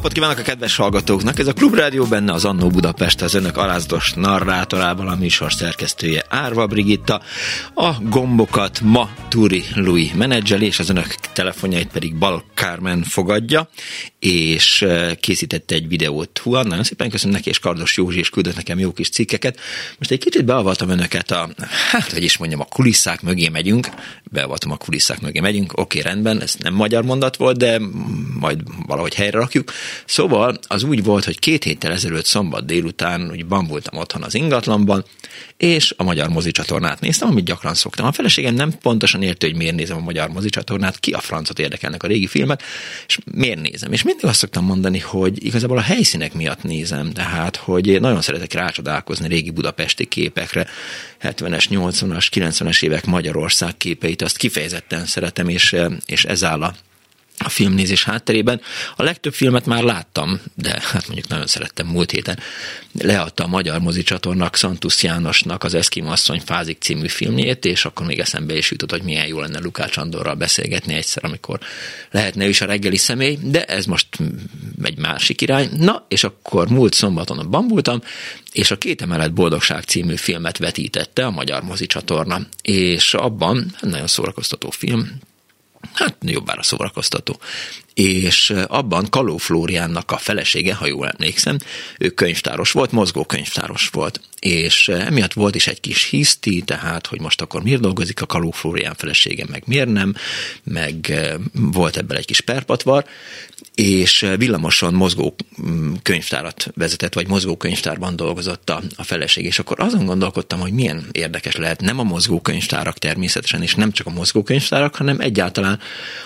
Napot kívánok a kedves hallgatóknak! Ez a Klubrádió benne az Annó Budapest, az önök alázatos narrátorával, a műsor szerkesztője Árva Brigitta, a gombokat ma Turi Louis menedzseli, és az önök telefonjait pedig Bal Carmen fogadja, és készítette egy videót Huan, nagyon szépen köszönöm neki, és Kardos Józsi is küldött nekem jó kis cikkeket. Most egy kicsit beavaltam önöket a, hát hogy is mondjam, a kulisszák mögé megyünk, beavatom a kulisszák mögé megyünk, oké, rendben, ez nem magyar mondat volt, de majd valahogy helyre rakjuk. Szóval az úgy volt, hogy két héttel ezelőtt szombat délután úgy bambultam otthon az ingatlanban, és a magyar mozicsatornát néztem, amit gyakran szoktam. A feleségem nem pontosan értő, hogy miért nézem a magyar mozicsatornát, ki a francot érdekelnek a régi filmek, és miért nézem. És mindig azt szoktam mondani, hogy igazából a helyszínek miatt nézem, tehát, hogy nagyon szeretek rácsodálkozni régi budapesti képekre, 70-es, 80-as, 90-es évek Magyarország képeit, azt kifejezetten szeretem, és, és ez áll a a filmnézés hátterében. A legtöbb filmet már láttam, de hát mondjuk nagyon szerettem múlt héten. Leadta a Magyar Mozi csatornak Szantusz Jánosnak az Eszkim asszony Fázik című filmjét, és akkor még eszembe is jutott, hogy milyen jó lenne Lukács Andorral beszélgetni egyszer, amikor lehetne ő is a reggeli személy, de ez most egy másik irány. Na, és akkor múlt szombaton a bambultam, és a Két emelet boldogság című filmet vetítette a Magyar Mozi csatorna, és abban nagyon szórakoztató film, hát jobbára szórakoztató. És abban Kaló Flóriánnak a felesége, ha jól emlékszem, ő könyvtáros volt, mozgó könyvtáros volt. És emiatt volt is egy kis hiszti, tehát, hogy most akkor miért dolgozik a Kaló Flórián felesége, meg miért nem, meg volt ebből egy kis perpatvar, és villamosan mozgó mm, könyvtárat vezetett, vagy mozgó könyvtárban dolgozott a, a feleség, és akkor azon gondolkodtam, hogy milyen érdekes lehet nem a mozgó könyvtárak természetesen, és nem csak a mozgó könyvtárak, hanem egyáltalán,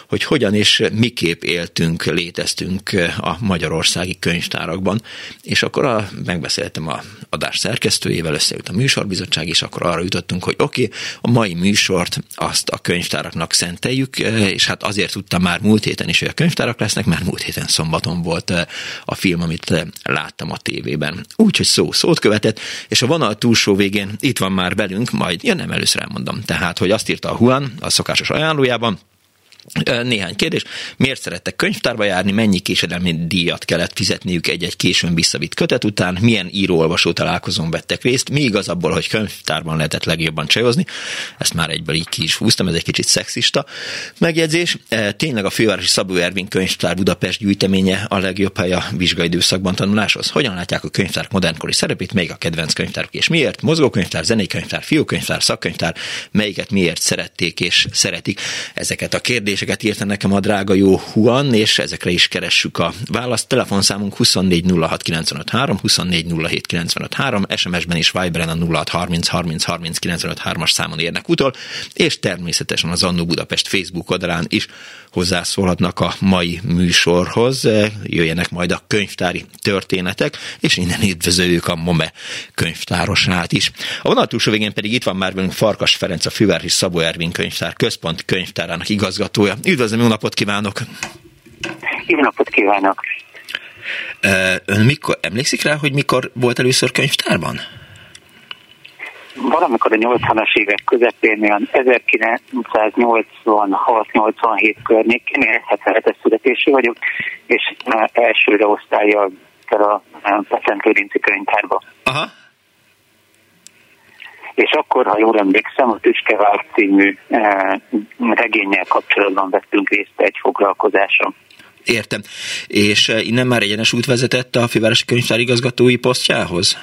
hogy hogyan és miképp éltünk, léteztünk a magyarországi könyvtárakban, és akkor a, megbeszéltem a adás szerkesztőjével, összeült a műsorbizottság, és akkor arra jutottunk, hogy oké, okay, a mai műsort azt a könyvtáraknak szenteljük, és hát azért tudtam már múlt héten is, hogy a könyvtárak lesznek, mert múlt héten szombaton volt eh, a film, amit eh, láttam a tévében. Úgyhogy szó szót követett, és a vonal túlsó végén itt van már velünk, majd, ja nem, először elmondom, tehát, hogy azt írta a Juan a szokásos ajánlójában, néhány kérdés. Miért szerettek könyvtárba járni? Mennyi késedelmi díjat kellett fizetniük egy-egy későn visszavitt kötet után? Milyen író-olvasó találkozón vettek részt? Mi igaz abból, hogy könyvtárban lehetett legjobban csajozni? Ezt már egyből így ki is húztam, ez egy kicsit szexista megjegyzés. Tényleg a fővárosi Szabó Ervin könyvtár Budapest gyűjteménye a legjobb hely a vizsgai időszakban tanuláshoz? Hogyan látják a könyvtár modernkori szerepét? Melyik a kedvenc könyvtárok és miért? Mozgókönyvtár, zenékönyvtár, fiúkönyvtár, szakkönyvtár, melyiket miért szerették és szeretik? Ezeket a kérdéseket kérdéseket írta nekem a drága jó Huan, és ezekre is keressük a választ. Telefonszámunk 2406953, 2407953, SMS-ben is Viberen a 0630 as számon érnek utol, és természetesen az Annó Budapest Facebook oldalán is hozzászólhatnak a mai műsorhoz, jöjjenek majd a könyvtári történetek, és innen üdvözöljük a MOME könyvtárosát is. A vonal túlsó végén pedig itt van már velünk Farkas Ferenc, a Fővárosi Szabó Ervin könyvtár központ könyvtárának igazgatója. Üdvözlöm, jó napot kívánok! Jó napot kívánok! Ön mikor, emlékszik rá, hogy mikor volt először könyvtárban? Valamikor a 80-as évek közepén, olyan 1986-87 környékén, én 77-es születésű vagyok, és elsőre osztálya a Szent Lőrinci könyvtárba. Aha. És akkor, ha jól emlékszem, a Tüskevár című e, regényel kapcsolatban vettünk részt egy foglalkozáson. Értem. És innen már egyenes út vezetett a fővárosi könyvtár igazgatói posztjához?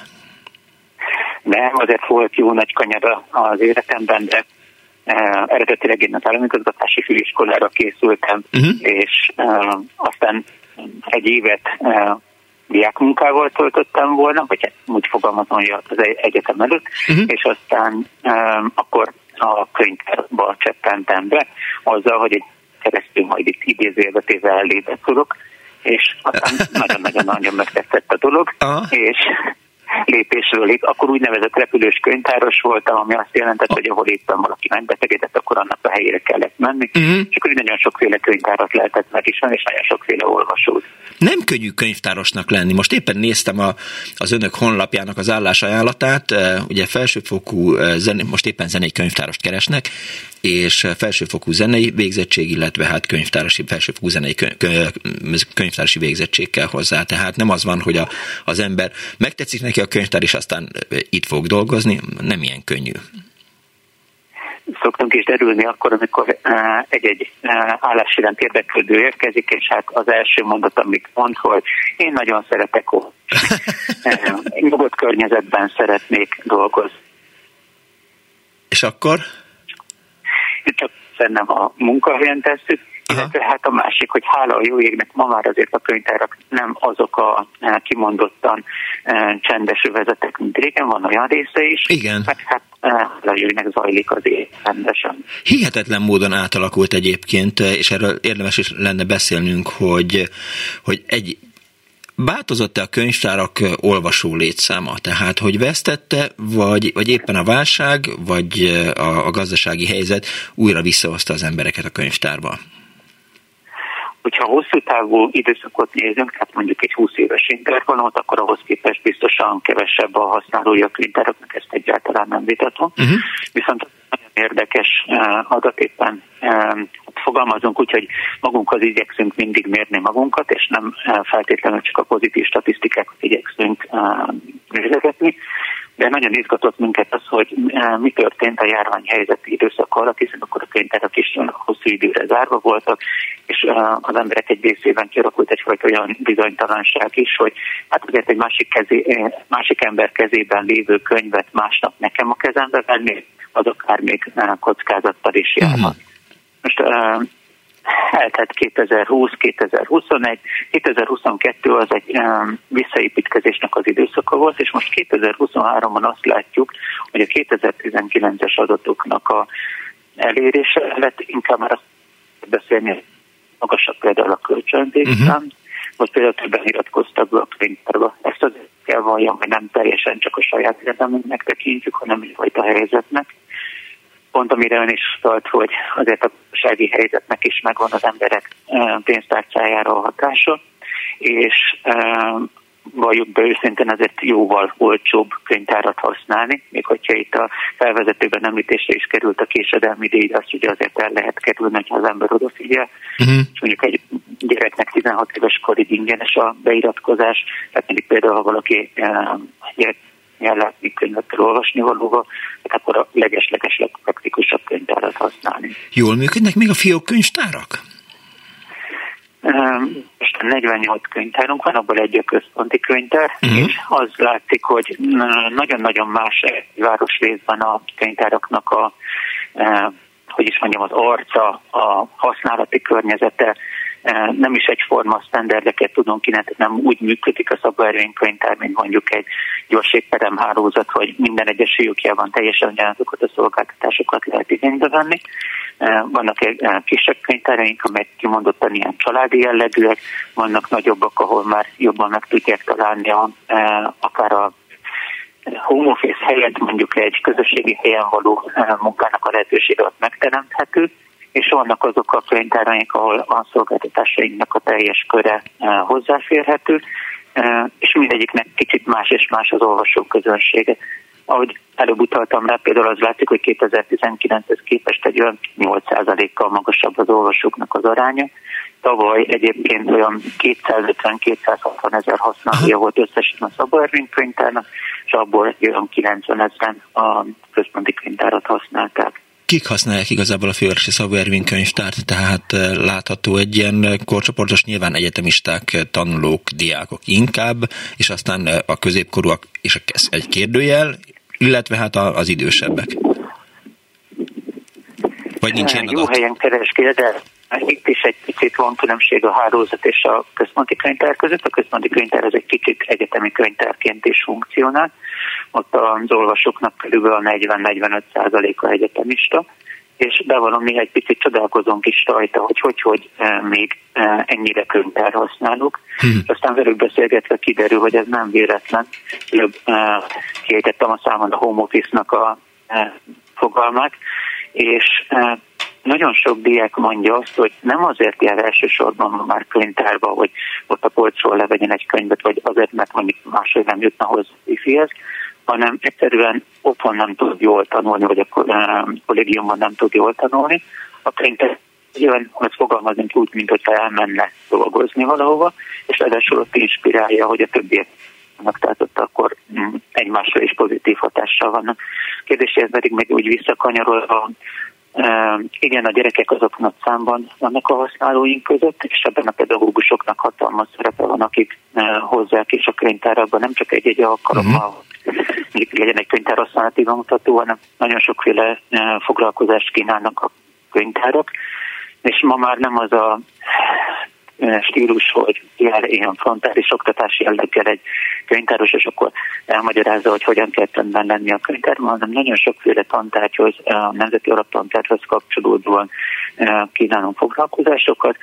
Nem, azért volt jó nagy kanyara az életemben, de uh, eredetileg én az államigazgatási főiskolára készültem, uh-huh. és uh, aztán egy évet uh, diákmunkával töltöttem volna, vagy hát úgy fogalmazom, hogy az egyetem előtt, uh-huh. és aztán um, akkor a könyvtárba cseppentem be, azzal, hogy egy keresztül majd itt idézőjelbetével elébe tudok, és aztán nagyon-nagyon-nagyon megtetszett a dolog, uh-huh. és lépésről lép, akkor úgynevezett repülős könyvtáros voltam, ami azt jelentett, hogy ahol éppen valaki megbetegedett, akkor annak a helyére kellett menni, uh-huh. és akkor nagyon sokféle könyvtárat lehetett megismerni, és nagyon sokféle olvasót. Nem könnyű könyvtárosnak lenni. Most éppen néztem a, az önök honlapjának az állásajánlatát, ugye felsőfokú, zen, most éppen zenei könyvtárost keresnek, és felsőfokú zenei végzettség, illetve hát könyvtárosi, felsőfokú zenei könyvtárosi végzettség kell hozzá. Tehát nem az van, hogy a, az ember megtetszik neki a könyvtár, és aztán itt fog dolgozni, nem ilyen könnyű szoktunk is derülni akkor, amikor egy-egy állás iránt érdeklődő érkezik, és hát az első mondat, amit mond, hogy én nagyon szeretek ott. Nyugodt környezetben szeretnék dolgozni. És akkor? Csak nem a munkahelyen tesszük, illetve hát a másik, hogy hála a jó égnek ma már azért a könyvtárak nem azok a e, kimondottan e, csendes övezetek, mint régen, van olyan része is. Igen. Meg hát e, égnek zajlik az ég rendesen. Hihetetlen módon átalakult egyébként, és erről érdemes is lenne beszélnünk, hogy, hogy egy Változott-e a könyvtárak olvasó létszáma? Tehát, hogy vesztette, vagy, vagy éppen a válság, vagy a, a gazdasági helyzet újra visszahozta az embereket a könyvtárba? Hogyha hosszú távú időszakot nézünk, tehát mondjuk egy 20 éves intervallumot, akkor ahhoz képest biztosan kevesebb a használója a könyvtáraknak, ezt egyáltalán nem vitatom. Uh-huh. Viszont nagyon érdekes uh, adat éppen uh, fogalmazunk úgy, hogy magunkhoz igyekszünk mindig mérni magunkat, és nem uh, feltétlenül csak a pozitív statisztikákat igyekszünk nézegetni, de nagyon izgatott minket az, hogy eh, mi történt a járványhelyzeti időszak alatt, hiszen akkor a könyvtárak is hosszú időre zárva voltak, és eh, az emberek egy részében kialakult egyfajta olyan bizonytalanság is, hogy hát azért egy másik, kezé, eh, másik ember kezében lévő könyvet másnap nekem a kezembe venni, az akár még kockázattal is járhat. Uh-huh. Most eltett 2020, 2021, 2022 az egy um, visszaépítkezésnek az időszaka volt, és most 2023-ban azt látjuk, hogy a 2019-es adatoknak a elérése lett, inkább már azt beszélni, magasabb például a kölcsönvékszám, uh-huh. vagy például többen iratkoztak a könyvtárba. Ezt az kell valljam, hogy nem teljesen csak a saját érdemünknek tekintjük, hanem egyfajta helyzetnek pont amire ön is szólt, hogy azért a gazdasági helyzetnek is megvan az emberek pénztárcájára a hatása, és valljuk be őszintén azért jóval olcsóbb könyvtárat használni, még hogyha itt a felvezetőben említésre is került a késedelmi díj, azt ugye azért el lehet kerülni, ha az ember odafigyel. Uh-huh. És mondjuk egy gyereknek 16 éves korig ingyenes a beiratkozás, tehát mondjuk például, ha valaki gyerek ellátni könyvet kell olvasni valóban, hát akkor a legesleges legpraktikusabb könyvtárat használni. Jól működnek még a fiók könyvtárak? Most 48 könyvtárunk van, abból egy a központi könyvtár, uh-huh. és az látszik, hogy nagyon-nagyon más városrészben a könyvtáraknak a, hogy is mondjam, az arca, a használati környezete, nem is egyforma sztenderdeket tudunk kínálni, nem úgy működik a szabványkönyvtár, mint mondjuk egy gyorségperem hálózat, hogy minden egyes fiúkjában teljesen ugyanazokat a szolgáltatásokat lehet igénybe venni. Vannak kisebb könyvtáraink, amelyek kimondottan ilyen családi jellegűek, vannak nagyobbak, ahol már jobban meg tudják találni a, akár a home office helyett mondjuk egy közösségi helyen való munkának a lehetősége ott megteremthető, és vannak azok a könyvtáraink, ahol a szolgáltatásainknak a teljes köre hozzáférhető, és mindegyiknek kicsit más és más az olvasó közönsége. Ahogy előbb utaltam rá, például az látszik, hogy 2019-hez képest egy olyan 8%-kal magasabb az olvasóknak az aránya. Tavaly egyébként olyan 250-260 ezer használója volt összesen a Szabó könyvtárnak, és abból olyan 90 ezeren a központi könyvtárat használták kik használják igazából a fővárosi Szabó Ervin könyvtárt, tehát eh, látható egy ilyen korcsoportos, nyilván egyetemisták, tanulók, diákok inkább, és aztán eh, a középkorúak és egy kérdőjel, illetve hát az idősebbek. Vagy nincs ilyen Jó helyen kereskél, de Itt is egy picit van különbség a hálózat és a központi könyvtár között. A központi könyvtár az egy kicsit egyetemi könyvtárként is funkcionál. Ott az olvasóknak körülbelül a 40-45 százaléka egyetemista, és bevallom, mi egy picit csodálkozunk is rajta, hogy hogy, hogy e, még e, ennyire könyvtár használunk. Hmm. Aztán velük beszélgetve kiderül, hogy ez nem véletlen. Előbb e, kiejtettem a számon a home office-nak a fogalmát, és nagyon sok diák mondja azt, hogy nem azért jár elsősorban már könyvtárba, hogy ott a polcról levegyen egy könyvet, vagy azért, mert mondjuk máshogy nem jutna hozzá wifi hanem egyszerűen otthon nem tud jól tanulni, vagy a kollégiumban nem tud jól tanulni. A könyvtár nyilván azt fogalmazunk úgy, mint hogyha elmenne dolgozni valahova, és ráadásul ott inspirálja, hogy a többiek tehát ott akkor mm, egymásra is pozitív hatással vannak. Kérdésért pedig még úgy visszakanyarolva, igen, a gyerekek azok nagy számban vannak a használóink között, és ebben a pedagógusoknak hatalmas szerepe van, akik hozzák is a könyvtárakban, nem csak egy-egy alkalommal, uh-huh. legyen egy könyvtár használati mutató, hanem nagyon sokféle foglalkozást kínálnak a könyvtárak, és ma már nem az a stílus, hogy jár ilyen frontális oktatási jelleggel egy könyvtáros, és akkor elmagyarázza, hogy hogyan kell tenni lenni a könyvtárban, hanem nagyon sokféle tantárgyhoz, a Nemzeti Alaptantárgyhoz kapcsolódóan kínálunk foglalkozásokat,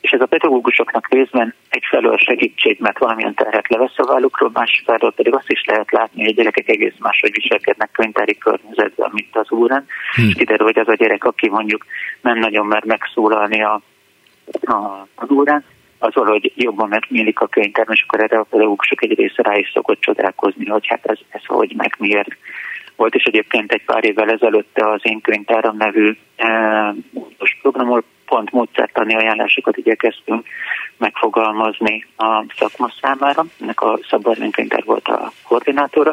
és ez a pedagógusoknak részben egyfelől segítség, mert valamilyen terhet levesz a vállukról, másfelől pedig azt is lehet látni, hogy a gyerekek egész máshogy viselkednek könyvtári környezetben, mint az úren. Hmm. És kiderül, hogy az a gyerek, aki mondjuk nem nagyon mer megszólalni a az órán, az jobban megnyílik a könyvtár, és akkor erre a pedagógusok egy része rá is szokott csodálkozni, hogy hát ez, ez hogy, meg miért volt, és egyébként egy pár évvel ezelőtt az Én Könyvtáram nevű e, programol pont módszertani ajánlásokat igyekeztünk megfogalmazni a szakma számára. Ennek a Szabad Könyvtár volt a koordinátora,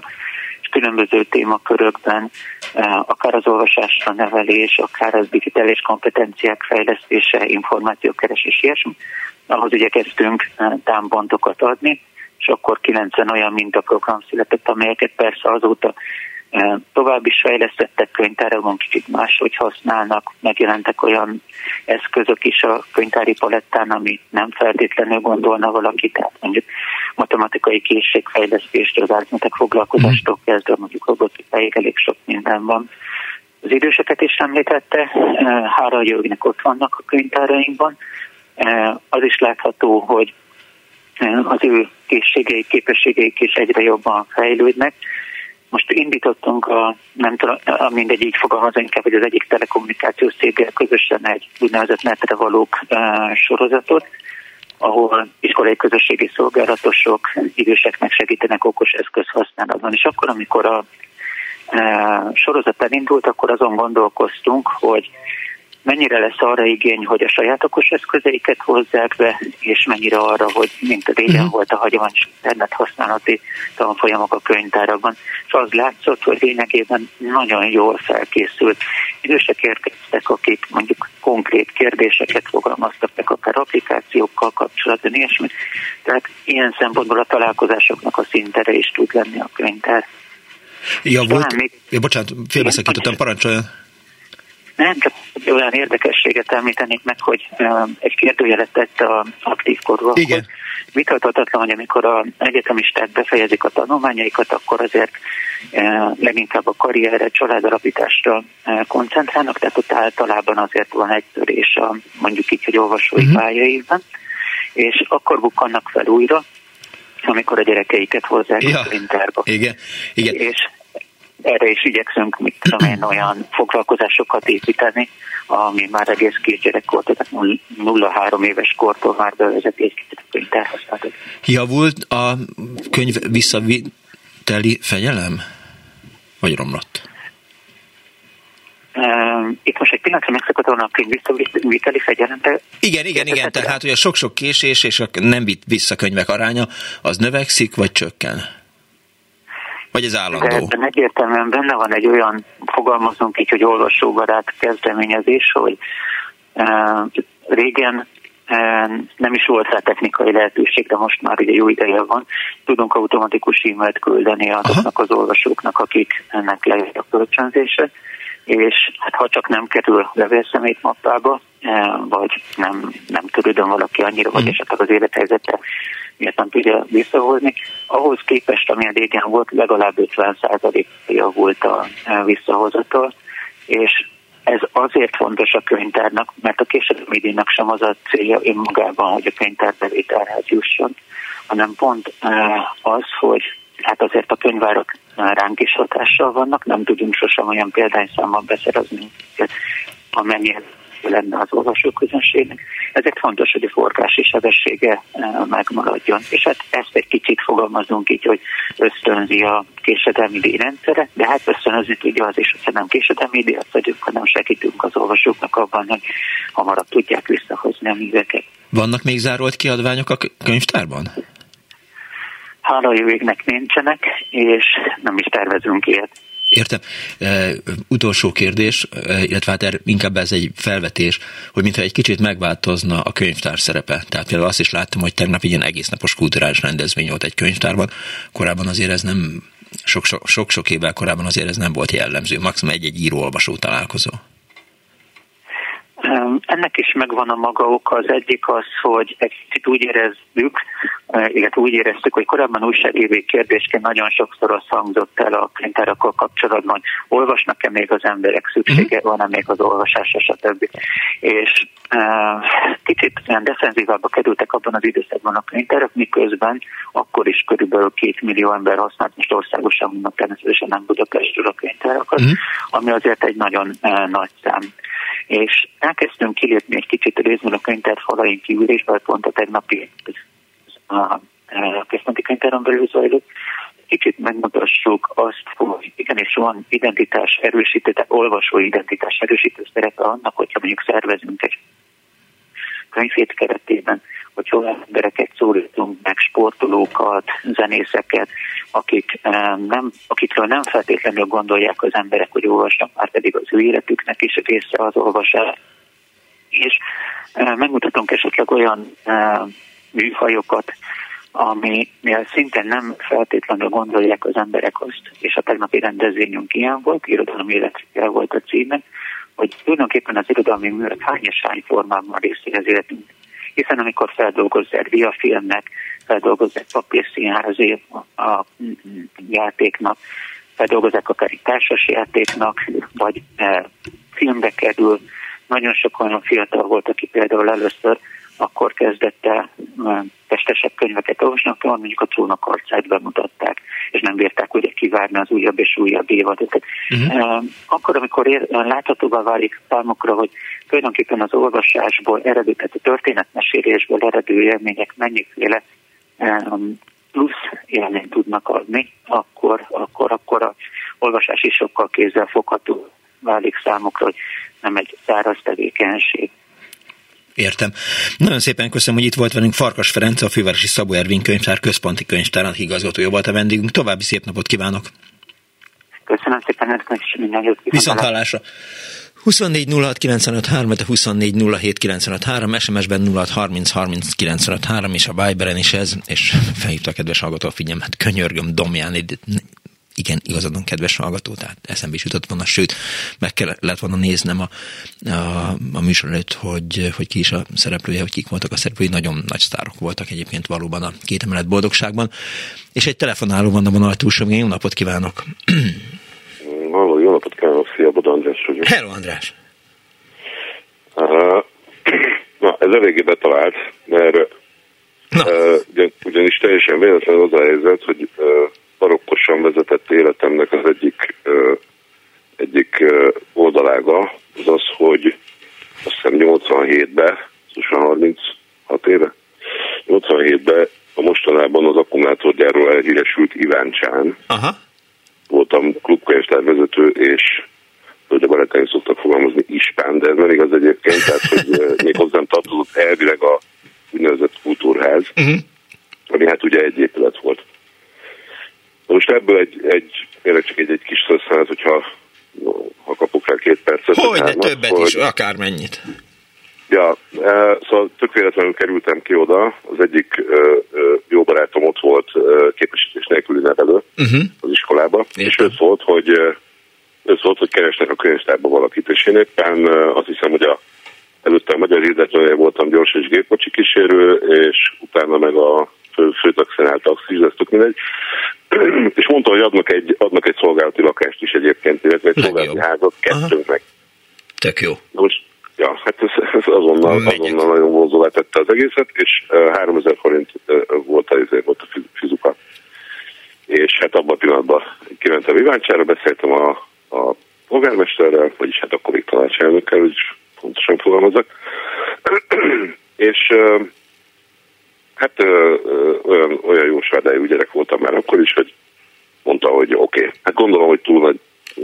különböző témakörökben, eh, akár az olvasásra nevelés, akár az digitális kompetenciák fejlesztése, információkeresés, ilyesmi, ahhoz igyekeztünk eh, támpontokat adni, és akkor 90 olyan mintaprogram született, amelyeket persze azóta Tovább is fejlesztettek könyvtárakon, kicsit máshogy használnak, megjelentek olyan eszközök is a könyvtári palettán, ami nem feltétlenül gondolna valaki, tehát mondjuk matematikai készségfejlesztést, az átmetek foglalkozástól mhm. kezdve mondjuk robotikáig elég sok minden van. Az időseket is említette, hára jövőnek ott vannak a könyvtárainkban. Az is látható, hogy az ő készségeik, képességeik is egyre jobban fejlődnek, most indítottunk a, nem tudom, mindegy így fogalmazom inkább, hogy az egyik telekommunikációs céggel közösen egy úgynevezett netre valók uh, sorozatot, ahol iskolai közösségi szolgálatosok időseknek segítenek okos eszköz használatban. És akkor, amikor a uh, sorozat elindult, akkor azon gondolkoztunk, hogy mennyire lesz arra igény, hogy a saját okos eszközeiket hozzák be, és mennyire arra, hogy mint a régen uh-huh. volt a hagyományos internet használati tanfolyamok a könyvtárakban. És az látszott, hogy lényegében nagyon jól felkészült idősek érkeztek, akik mondjuk konkrét kérdéseket fogalmaztak meg, akár applikációkkal kapcsolatban, ilyesmit. Tehát ilyen szempontból a találkozásoknak a szintere is tud lenni a könyvtár. Ja, volt, még... ja, bocsánat, félbeszakítottam, parancsoljon. Nem, csak egy olyan érdekességet említenék meg, hogy egy kérdőjelet tett a aktív korúakhoz. Igen. Vitathatatlan, hogy amikor a egyetemisták befejezik a tanulmányaikat, akkor azért leginkább a karrierre, családalapításra koncentrálnak, tehát ott általában azért van egy törés a mondjuk így, hogy olvasói uh-huh. pályaívben, és akkor bukkannak fel újra, amikor a gyerekeiket hozzák ja, a. Igen, igen. És erre is igyekszünk, mit tudom én, olyan foglalkozásokat építeni, ami már egész kisgyerekkortól, tehát 0-3 éves kortól már bevezeti egy könyvtárhasználatot. Javult a könyv visszaviteli fegyelem? Vagy romlott? Itt most egy pillanatra megszakadom a könyv visszaviteli fegyelem. Igen, igen, igen, tehát hogy a sok-sok késés és a nem vitt vissza könyvek aránya, az növekszik, vagy csökken? Vagy ez állandó? De ebben egyértelműen benne van egy olyan, fogalmazunk így, hogy olvasóbarát kezdeményezés, hogy uh, régen nem is volt rá technikai lehetőség, de most már ugye jó ideje van. Tudunk automatikus e-mailt küldeni azoknak az olvasóknak, akik ennek lejött a kölcsönzése. És hát ha csak nem kerül levélszemét mappába, vagy nem, nem törődön valaki annyira, vagy mm. esetleg az élethelyzete miért nem tudja visszahozni. Ahhoz képest, ami a régen volt, legalább 50%-ja volt a visszahozatal, és ez azért fontos a könyvtárnak, mert a késedelmi díjnak sem az a célja önmagában, hogy a könyvtár bevételhez jusson, hanem pont az, hogy hát azért a könyvárak ránk is hatással vannak, nem tudunk sosem olyan példányszámmal beszerezni, amennyire lenne az olvasóközönségnek. Ezért fontos, hogy a forgási sebessége eh, megmaradjon. És hát ezt egy kicsit fogalmazunk így, hogy ösztönzi a késedelmi díjrendszere, de hát ösztönözni tudja az is, hogyha nem késedelmi díjat vagyunk, hanem segítünk az olvasóknak abban, hogy hamarabb tudják visszahozni a műveket. Vannak még zárolt kiadványok a könyvtárban? Hála jó égnek nincsenek, és nem is tervezünk ilyet. Értem. E, utolsó kérdés, e, illetve hát er, inkább ez egy felvetés, hogy mintha egy kicsit megváltozna a könyvtár szerepe. Tehát például azt is láttam, hogy tegnap ilyen egész napos kulturális rendezvény volt egy könyvtárban. Korábban azért ez nem, sok-sok évvel korábban azért ez nem volt jellemző. Maximum egy-egy író-olvasó találkozó. Ennek is megvan a maga oka. Az egyik az, hogy egy kicsit úgy érezzük, illetve úgy éreztük, hogy korábban újságírói kérdésként nagyon sokszor az hangzott el a könyvtárakkal kapcsolatban, hogy olvasnak-e még az emberek, szüksége mhm. van-e még az olvasásra, stb. És e, kicsit ilyen defenzívába kerültek abban az időszakban a könyvtárak, miközben akkor is körülbelül két millió ember használt, most országosan természetesen nem Budapestről a könyvtárakat, mm. ami azért egy nagyon e, nagy szám és elkezdtünk kilépni egy kicsit részben a könyvtár falain kívül, és pont a tegnapi a, a központi könyvtáron belül zajlott, kicsit megmutassuk azt, hogy igenis van identitás erősítő, tehát olvasó identitás erősítő szerepe annak, hogyha mondjuk szervezünk egy könyvét keretében, hogy olyan embereket szólítunk meg, sportolókat, zenészeket, akik eh, nem, akikről nem feltétlenül gondolják az emberek, hogy olvasnak, már pedig az ő életüknek is része az olvasás. És eh, megmutatunk esetleg olyan eh, műfajokat, ami szintén nem feltétlenül gondolják az emberek azt, és a tegnapi rendezvényünk ilyen volt, irodalmi életre volt a címe, hogy tulajdonképpen az irodalmi művek hány és hány formában részé az életünk hiszen amikor feldolgozzák diafilmnek, feldolgozzák papírszínházé a játéknak, feldolgozzák akár egy társas játéknak, vagy e, filmbe kerül. Nagyon sok olyan fiatal volt, aki például először akkor kezdett el testesebb könyveket olvasni, mondjuk a trónok arcát bemutatták, és nem bírták ugye kivárni az újabb és újabb évadokat. Uh-huh. Akkor, amikor ér, láthatóvá válik számokra, hogy tulajdonképpen az olvasásból eredő, tehát a történetmesélésből eredő élmények mennyiféle plusz élményt tudnak adni, akkor, akkor, akkor a olvasás is sokkal kézzelfogható válik számukra, hogy nem egy száraz tevékenység. Értem. Nagyon szépen köszönöm, hogy itt volt velünk Farkas Ferenc, a Fővárosi Szabó Ervin könyvtár központi könyvtárának igazgatója volt a vendégünk. További szép napot kívánok! Köszönöm szépen, önöknek is minden jót Viszont hallásra! 24 06 95 3, 24 07 95 3, SMS-ben 06 30 30 95 3, és a Viberen is ez, és felhívta a kedves hallgató a figyelmet, könyörgöm, Domján, igen, igazadon kedves hallgató, tehát eszembe is jutott volna, sőt, meg kellett volna néznem a, a, a műsor előtt, hogy, hogy ki is a szereplője, hogy kik voltak a szereplői, nagyon nagy sztárok voltak egyébként valóban a két emelet boldogságban. És egy telefonáló van a vonal túlsó, jó napot kívánok! Halló, jó napot kívánok, szia, Boda András vagyok. Hello, András! Uh, na, ez eléggé betalált, mert uh, ugyan, ugyanis teljesen véletlen az a helyzet, hogy uh, barokkosan vezetett életemnek az egyik, egyik oldalága az az, hogy azt hiszem 87-ben, 36 éve, 87-ben a mostanában az akkumulátorgyárról elhíresült Csán. Aha. Voltam klubkönyvtárvezető, és hogy a barátaim szoktak fogalmazni ispán, de ez nem igaz egyébként, tehát hogy még hozzám tartozott elvileg a úgynevezett kultúrház, uh-huh. ami hát ugye egy épület volt. Most ebből egy, egy tényleg csak egy, egy kis szösszenet, hogyha ha kapok rá két percet. Hogy, de többet hogy, is, akármennyit. Ja, e, szóval tök véletlenül kerültem ki oda, az egyik jó barátom ott volt képesítés nélküli nevelő uh-huh. az iskolába, Értem. és ő szólt, hogy, ez volt, hogy keresnek a könyvtárba valakit, és én éppen azt hiszem, hogy a, előtte a magyar hirdetője voltam gyors és gépkocsi kísérő, és utána meg a fő, főtaxinál taxis, ez tök mindegy. és mondta, hogy adnak egy, adnak egy szolgálati lakást is egyébként, illetve egy szolgálati házat kettőnknek. Tök jó. Most, ja, hát ez, ez azonnal, azonnal nagyon vonzóvá tette az egészet, és uh, 3000 forint uh, volt, a, volt a fizuka. És hát abban a pillanatban kimentem Iváncsára, beszéltem a, a polgármesterrel, vagyis hát akkor még tanácselnökkel, hogy pontosan fogalmazok. és uh, hát uh, olyan, olyan jó svádájú gyerek voltam már akkor is, hogy mondta, hogy oké, okay. hát gondolom, hogy túl nagy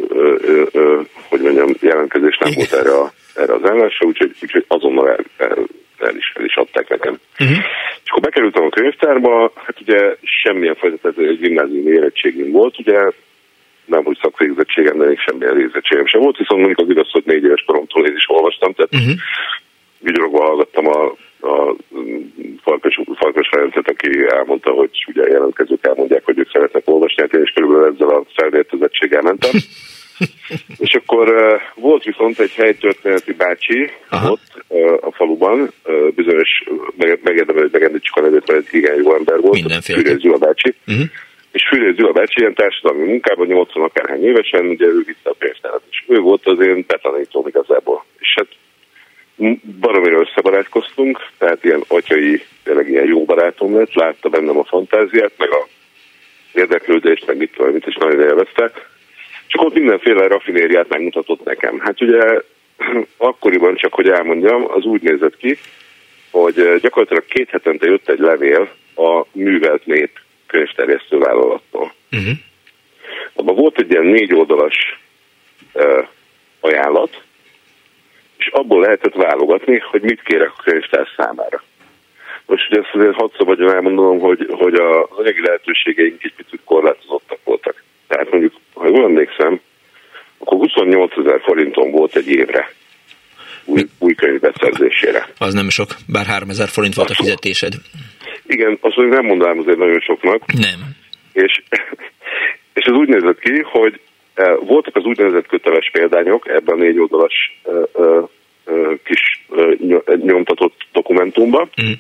ö, ö, ö, hogy mondjam, jelentkezés nem volt erre, a, erre az állásra, úgyhogy, úgyhogy azonnal el, el, el, is, el is adták nekem. Uh-huh. És akkor bekerültem a könyvtárba, hát ugye semmilyen fajta, tehát egy gimnázium érettségünk volt, ugye nem úgy szakvégzettségem, de még semmilyen részettségem sem volt, viszont mondjuk az igaz, hogy négy éves koromtól én is olvastam, tehát uh-huh. vigyorogva hallgattam a a Farkas, Farkas Ferencet, aki elmondta, hogy ugye a jelentkezők elmondják, hogy ők szeretnek olvasni, hát én is körülbelül ezzel a felvértezettséggel mentem. És akkor uh, volt viszont egy helytörténeti bácsi Aha. ott uh, a faluban, uh, bizonyos, meg, megérdemel, hogy megemlítsük a nevét, mert egy igen jó ember volt, Fűrész Gyula bácsi. Uh-huh. És Fűrész Gyula bácsi ilyen társadalmi munkában, 80 akárhány évesen, ugye ő vissza a pénztárat, és ő volt az én betanítóm igazából. És hát baromira összebarátkoztunk, tehát ilyen atyai, tényleg ilyen jó barátom lett, látta bennem a fantáziát, meg a érdeklődést, meg mit tudom, mit is nagyon élvezte. Csak ott mindenféle rafinériát megmutatott nekem. Hát ugye akkoriban csak, hogy elmondjam, az úgy nézett ki, hogy gyakorlatilag két hetente jött egy levél a művelt nép könyvterjesztő vállalattól. Uh-huh. Abban volt egy ilyen négy oldalas uh, ajánlat, és abból lehetett válogatni, hogy mit kérek a könyvtár számára. Most ugye ezt azért hadd szabadjon elmondanom, hogy, hogy az anyagi lehetőségeink egy picit korlátozottak voltak. Tehát mondjuk, ha jól emlékszem, akkor 28 ezer forinton volt egy évre új, új könyv beszerzésére. Az nem sok, bár 3 ezer forint volt a fizetésed. Igen, azt mondjuk nem mondanám azért nagyon soknak. Nem. És, és ez úgy nézett ki, hogy voltak az úgynevezett köteles példányok ebben a négy oldalas kis nyomtatott dokumentumban. Mm.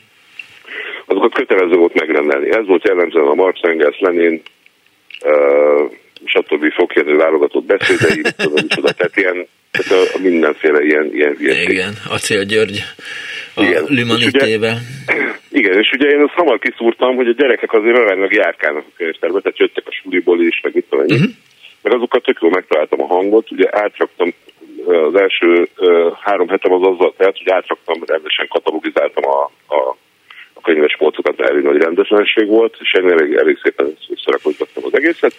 Azokat kötelező volt megrendelni. Ez volt jellemzően a Marx, Engels, Lenin, stb. fogkérő válogatott beszédei, tudom micsoda, tehát ilyen, tehát a, a mindenféle ilyen, ilyen, ilyen Igen, Acél György a igen. Igen, és ugye én azt hamar kiszúrtam, hogy a gyerekek azért aránylag járkálnak a könyvtárba, tehát jöttek a suliból is, meg mit tudom, uh-huh meg azokat tök jól megtaláltam a hangot, ugye átraktam az első három hetem az azzal telt, hogy átraktam, rendesen katalogizáltam a, a, a könyves polcokat, elég nagy rendetlenség volt, és ennél elég, elég szépen összerakozgattam az egészet.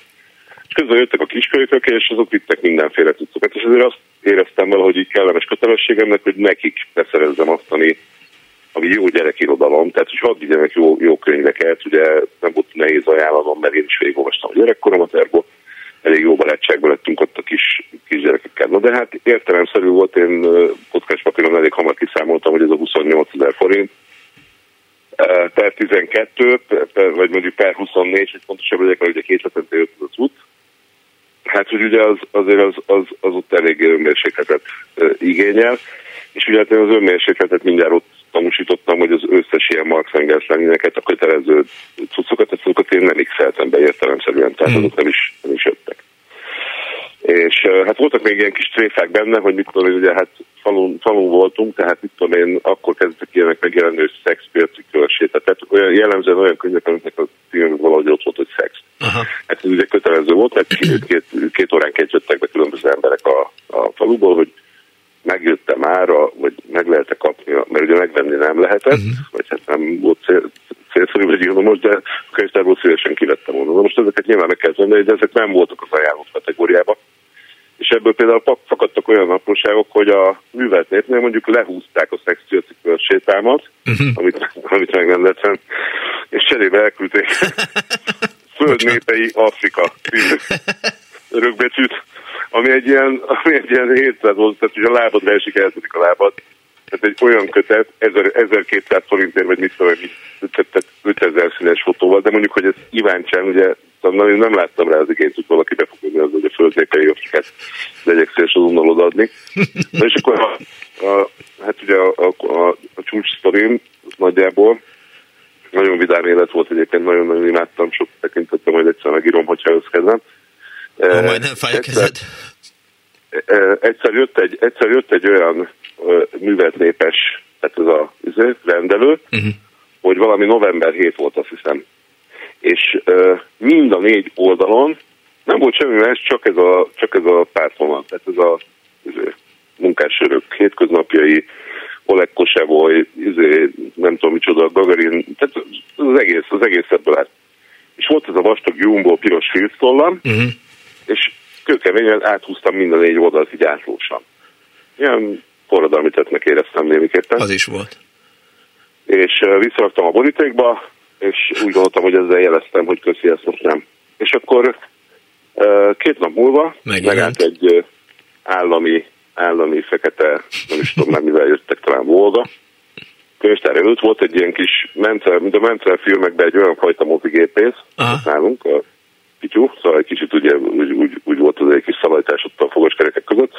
És közben jöttek a kiskölykök, és azok vittek mindenféle cuccokat, és ezért azt éreztem vele, hogy így kellemes kötelességemnek, hogy nekik beszerezzem azt, ami, ami jó gyerekirodalom, tehát hogy hadd vigyenek jó, jó könyveket, ugye nem volt nehéz ajánlanom, mert én is végigolvastam a gyerekkoromat, ergo elég jó barátságban lettünk ott a kis, kisgyerekekkel. No de hát értelemszerű volt, én kockás papíron elég hamar kiszámoltam, hogy ez a 28 ezer forint, per 12, per, vagy mondjuk per 24, hogy pontosabb legyek, mert ugye két hetente jött az út. Hát, hogy ugye az, azért az, az, az ott elég önmérsékletet igényel, és ugye hát az önmérsékletet mindjárt ott tanúsítottam, hogy az összes ilyen Marx Engels a kötelező cuccokat, azokat én nem x be értelemszerűen, tehát azok nem is, nem is jöttek. És hát voltak még ilyen kis tréfák benne, hogy mit én, ugye hát falun, falun voltunk, tehát mit tudom én, akkor kezdtek ilyenek megjelenni, hogy szexpiaci kölsét. Tehát olyan, jellemzően olyan könyvek, amiknek a címünk valahogy ott volt, hogy szex. Aha. Hát ez ugye kötelező volt, mert két, két, két óránként jöttek be különböző emberek a, a faluból, hogy megjöttem ára, vagy meg lehet kapni, lehetett, uh-huh. vagy hát nem volt cél, célszerű vagy most, de a könyvtárból szívesen kivettem volna. most ezeket nyilván meg kell venni, de ezek nem voltak az ajánlott kategóriában. És ebből például fakadtak olyan apróságok, hogy a művelt népnél mondjuk lehúzták a szexuálcikről sétálmat, uh-huh. amit, amit megrendeltem, és cserébe elküldték Föld népei Afrika örökbecsüt, ami egy ilyen, ami egy ilyen 700 volt, tehát hogy a lábad esik, eltörik a lábad. Tehát egy olyan kötet, 1200 forintért, vagy mit tudom, tehát 5000 színes fotóval, de mondjuk, hogy ez Iváncsán, ugye, szóval nem láttam rá az igényt, hogy valaki be fog az, hogy a földnépei Afrikát adni. Na és akkor a, a, hát ugye a, a, a, a csúcs sztorim nagyjából nagyon vidám élet volt egyébként, nagyon-nagyon imádtam, sok tekintettem, hogy egyszer megírom, hogyha összkezem. Ha majd nem fáj a kezed. Egyszer jött egy, egyszer jött egy olyan művelt népes, tehát ez a izé, rendelő, uh-huh. hogy valami november 7 volt, azt hiszem. És mind a négy oldalon nem volt semmi más, csak ez a, csak ez a pártvonal, tehát ez a izé, munkásörök hétköznapjai, Oleg Kosevoy, izé, nem tudom micsoda, Gagarin, tehát az egész, az egész ebből állt. És volt ez a vastag Jumbo piros filctollam, uh-huh. és kőkeményen áthúztam minden négy oldalt így átlósan. Ilyen forradalmi tettnek éreztem némiképpen. Az is volt. És visszaraktam a borítékba, és úgy gondoltam, hogy ezzel jeleztem, hogy köszi, ezt most nem. És akkor két nap múlva Megjelent. megállt egy állami, állami fekete, nem is tudom már mivel jöttek, talán Volga, könyvtár előtt volt egy ilyen kis mencer, mint a mencer filmekben egy olyan fajta mozigépész nálunk, a Pityú, szóval egy kicsit ugye, úgy, úgy, úgy volt az egy kis szalajtás ott a fogoskerekek között,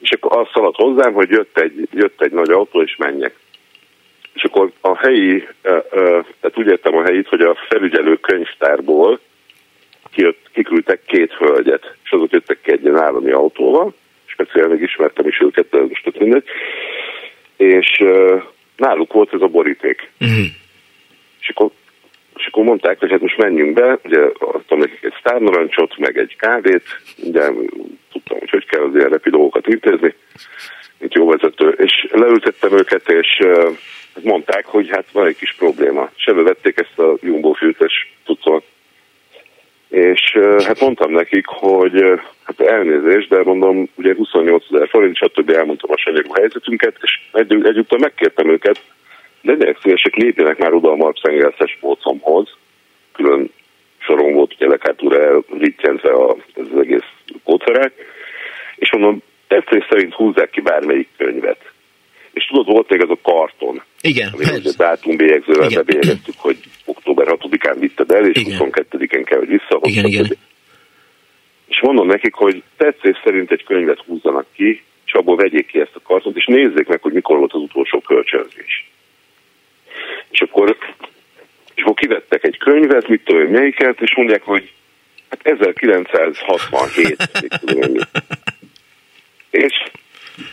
és akkor azt szaladt hozzám, hogy jött egy, jött egy nagy autó, és menjek. És akkor a helyi, tehát úgy értem a helyit, hogy a felügyelő könyvtárból kijött, kiküldtek két hölgyet, és azok jöttek ki egy ilyen állami autóval, speciál még ismertem is őket, de most mindegy, és náluk volt ez a boríték. Uh-huh. És akkor és akkor mondták, hogy hát most menjünk be, ugye adtam nekik egy sztárnarancsot, meg egy kávét, ugye tudtam, hogy hogy kell az ilyen repi dolgokat intézni, mint jó vezető, és leültettem őket, és mondták, hogy hát van egy kis probléma. És vették ezt a Jumbo filtes cuccot. És hát mondtam nekik, hogy hát elnézést, de mondom, ugye 28 ezer forint, stb. elmondtam a sanyagú helyzetünket, és egy, egyúttal megkértem őket, legyenek szívesek, lépjenek már oda a Marx Engelszes polcomhoz, külön soron volt ugye lekátúra elrittyenve az egész kódszerek, és mondom, tetszés szerint húzzák ki bármelyik könyvet. És tudod, volt még ez a karton. Igen. Ami ugye dátumbélyegzővel bebélyegeztük, hogy október 6-án vitted el, és igen. 22-én kell, hogy vissza. Igen, igen. És mondom nekik, hogy tetszés szerint egy könyvet húzzanak ki, és abból vegyék ki ezt a kartont, és nézzék meg, hogy mikor volt az utolsó kölcsönzés. És akkor, és akkor kivettek egy könyvet, mit tudom, melyiket, és mondják, hogy hát 1967. és,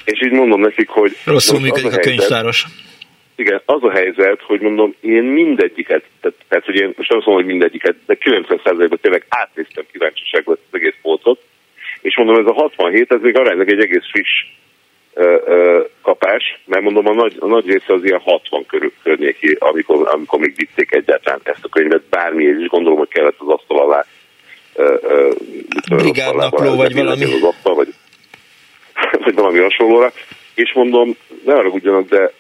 és így mondom nekik, hogy... Rosszul működik a, a könyvtáros. Igen, az a helyzet, hogy mondom, én mindegyiket, tehát, tehát hogy én most nem mondom, hogy mindegyiket, de 90%-ban tényleg átnéztem kíváncsiságban az egész polcot, és mondom, ez a 67, ez még aránylag egy egész friss kapás, mert mondom, a nagy, a nagy része az ilyen 60 körül környéki, amikor, amikor még vitték egyáltalán ezt a könyvet, bármi, és gondolom, hogy kellett az asztal alá brigádnapló, vagy valami. Az asztal, vagy, vagy valami hasonlóra. És mondom, ne arra ugyanak, de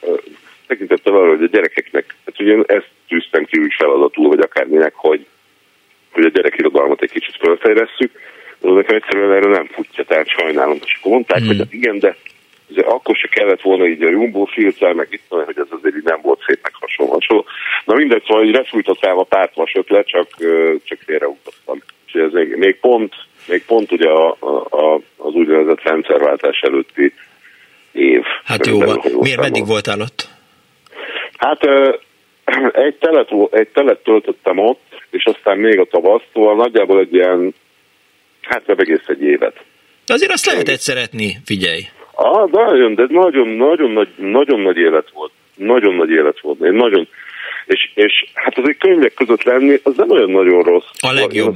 tekintettel arra, hogy a gyerekeknek, hát ugye ezt tűztem ki úgy feladatul, vagy akárminek, hogy, hogy a gyerekirodalmat egy kicsit fölfejlesszük, de nekem egyszerűen erre nem futja, tehát sajnálom. És akkor mondták, hmm. hogy hát igen, de de akkor se kellett volna így a Jumbo filter, meg itt hogy ez azért így nem volt szép, meg hasonló. Na mindegy, szóval így refújtott rám a pártvas ötlet, csak, csak félreutattam. És ez még, még pont, még pont ugye a, a, az úgynevezett rendszerváltás előtti év. Hát jó van. Miért meddig voltál ott? Hát egy telet, egy telet töltöttem ott, és aztán még a tavasz, szóval nagyjából egy ilyen, hát egész egy évet. De azért azt lehetett szeretni, figyelj. Ah, nagyon, de nagyon, nagyon nagy, nagyon nagy élet volt. Nagyon nagy élet volt. Én nagyon, és, és hát azért könyvek között lenni, az nem olyan nagyon rossz. A legjobb.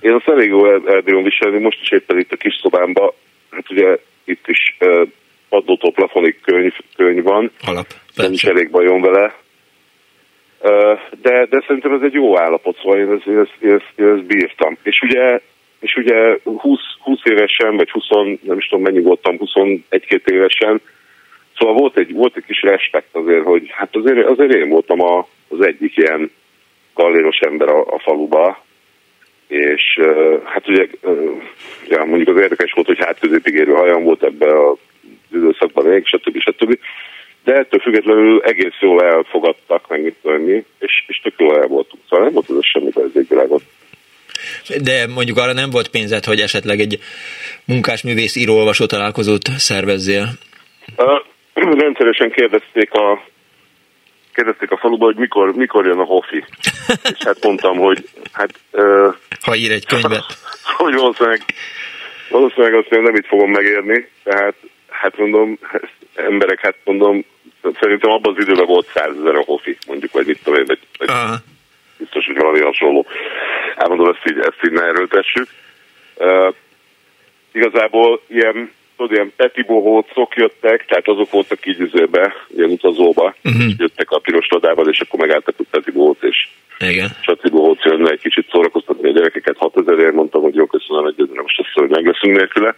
Én azt elég jól el, viselni, most is éppen itt a kis szobámban, hát ugye itt is uh, padlótól plafonig könyv, könyv van. Alap. Nem is elég bajom vele. De, de szerintem ez egy jó állapot, szóval én ezt, ezt, ezt, ezt bírtam. És ugye és ugye 20, 20 évesen, vagy 20, nem is tudom mennyi voltam, 21-2 évesen, szóval volt egy, volt egy kis respekt azért, hogy hát azért, azért én voltam a, az egyik ilyen galléros ember a, a faluba, és hát ugye, ja, mondjuk az érdekes volt, hogy hátközépig érő hajam volt ebbe az időszakban még, stb. stb. De ettől függetlenül egész jól elfogadtak, meg mit tudom és, és tök jól el voltunk. Szóval nem volt ez semmi az égvilágot. De mondjuk arra nem volt pénzed, hogy esetleg egy munkásművész író-olvasó találkozót szervezzél? Uh, rendszeresen kérdezték a kérdezték a faluba, hogy mikor, mikor jön a hofi. És hát mondtam, hogy hát... Uh, ha ír egy könyvet. hogy valószínűleg, valószínűleg azt nem itt fogom megérni, tehát hát mondom, emberek, hát mondom, szerintem abban az időben volt százezer a hofi, mondjuk, vagy mit tudom én, vagy, vagy biztos, hogy valami hasonló. Elmondom, ezt így, ezt így ne erőltessük. Uh, igazából ilyen tudod, ilyen peti bohócok jöttek, tehát azok voltak így üzőbe, ilyen utazóba, uh-huh. jöttek a piros ladával, és akkor megálltak a peti bohóc, és igen. Saci bohóc jönne egy kicsit szórakoztatni a gyerekeket 6000 ért, mondtam, hogy jó, köszönöm, egy most azt hogy meg leszünk nélküle.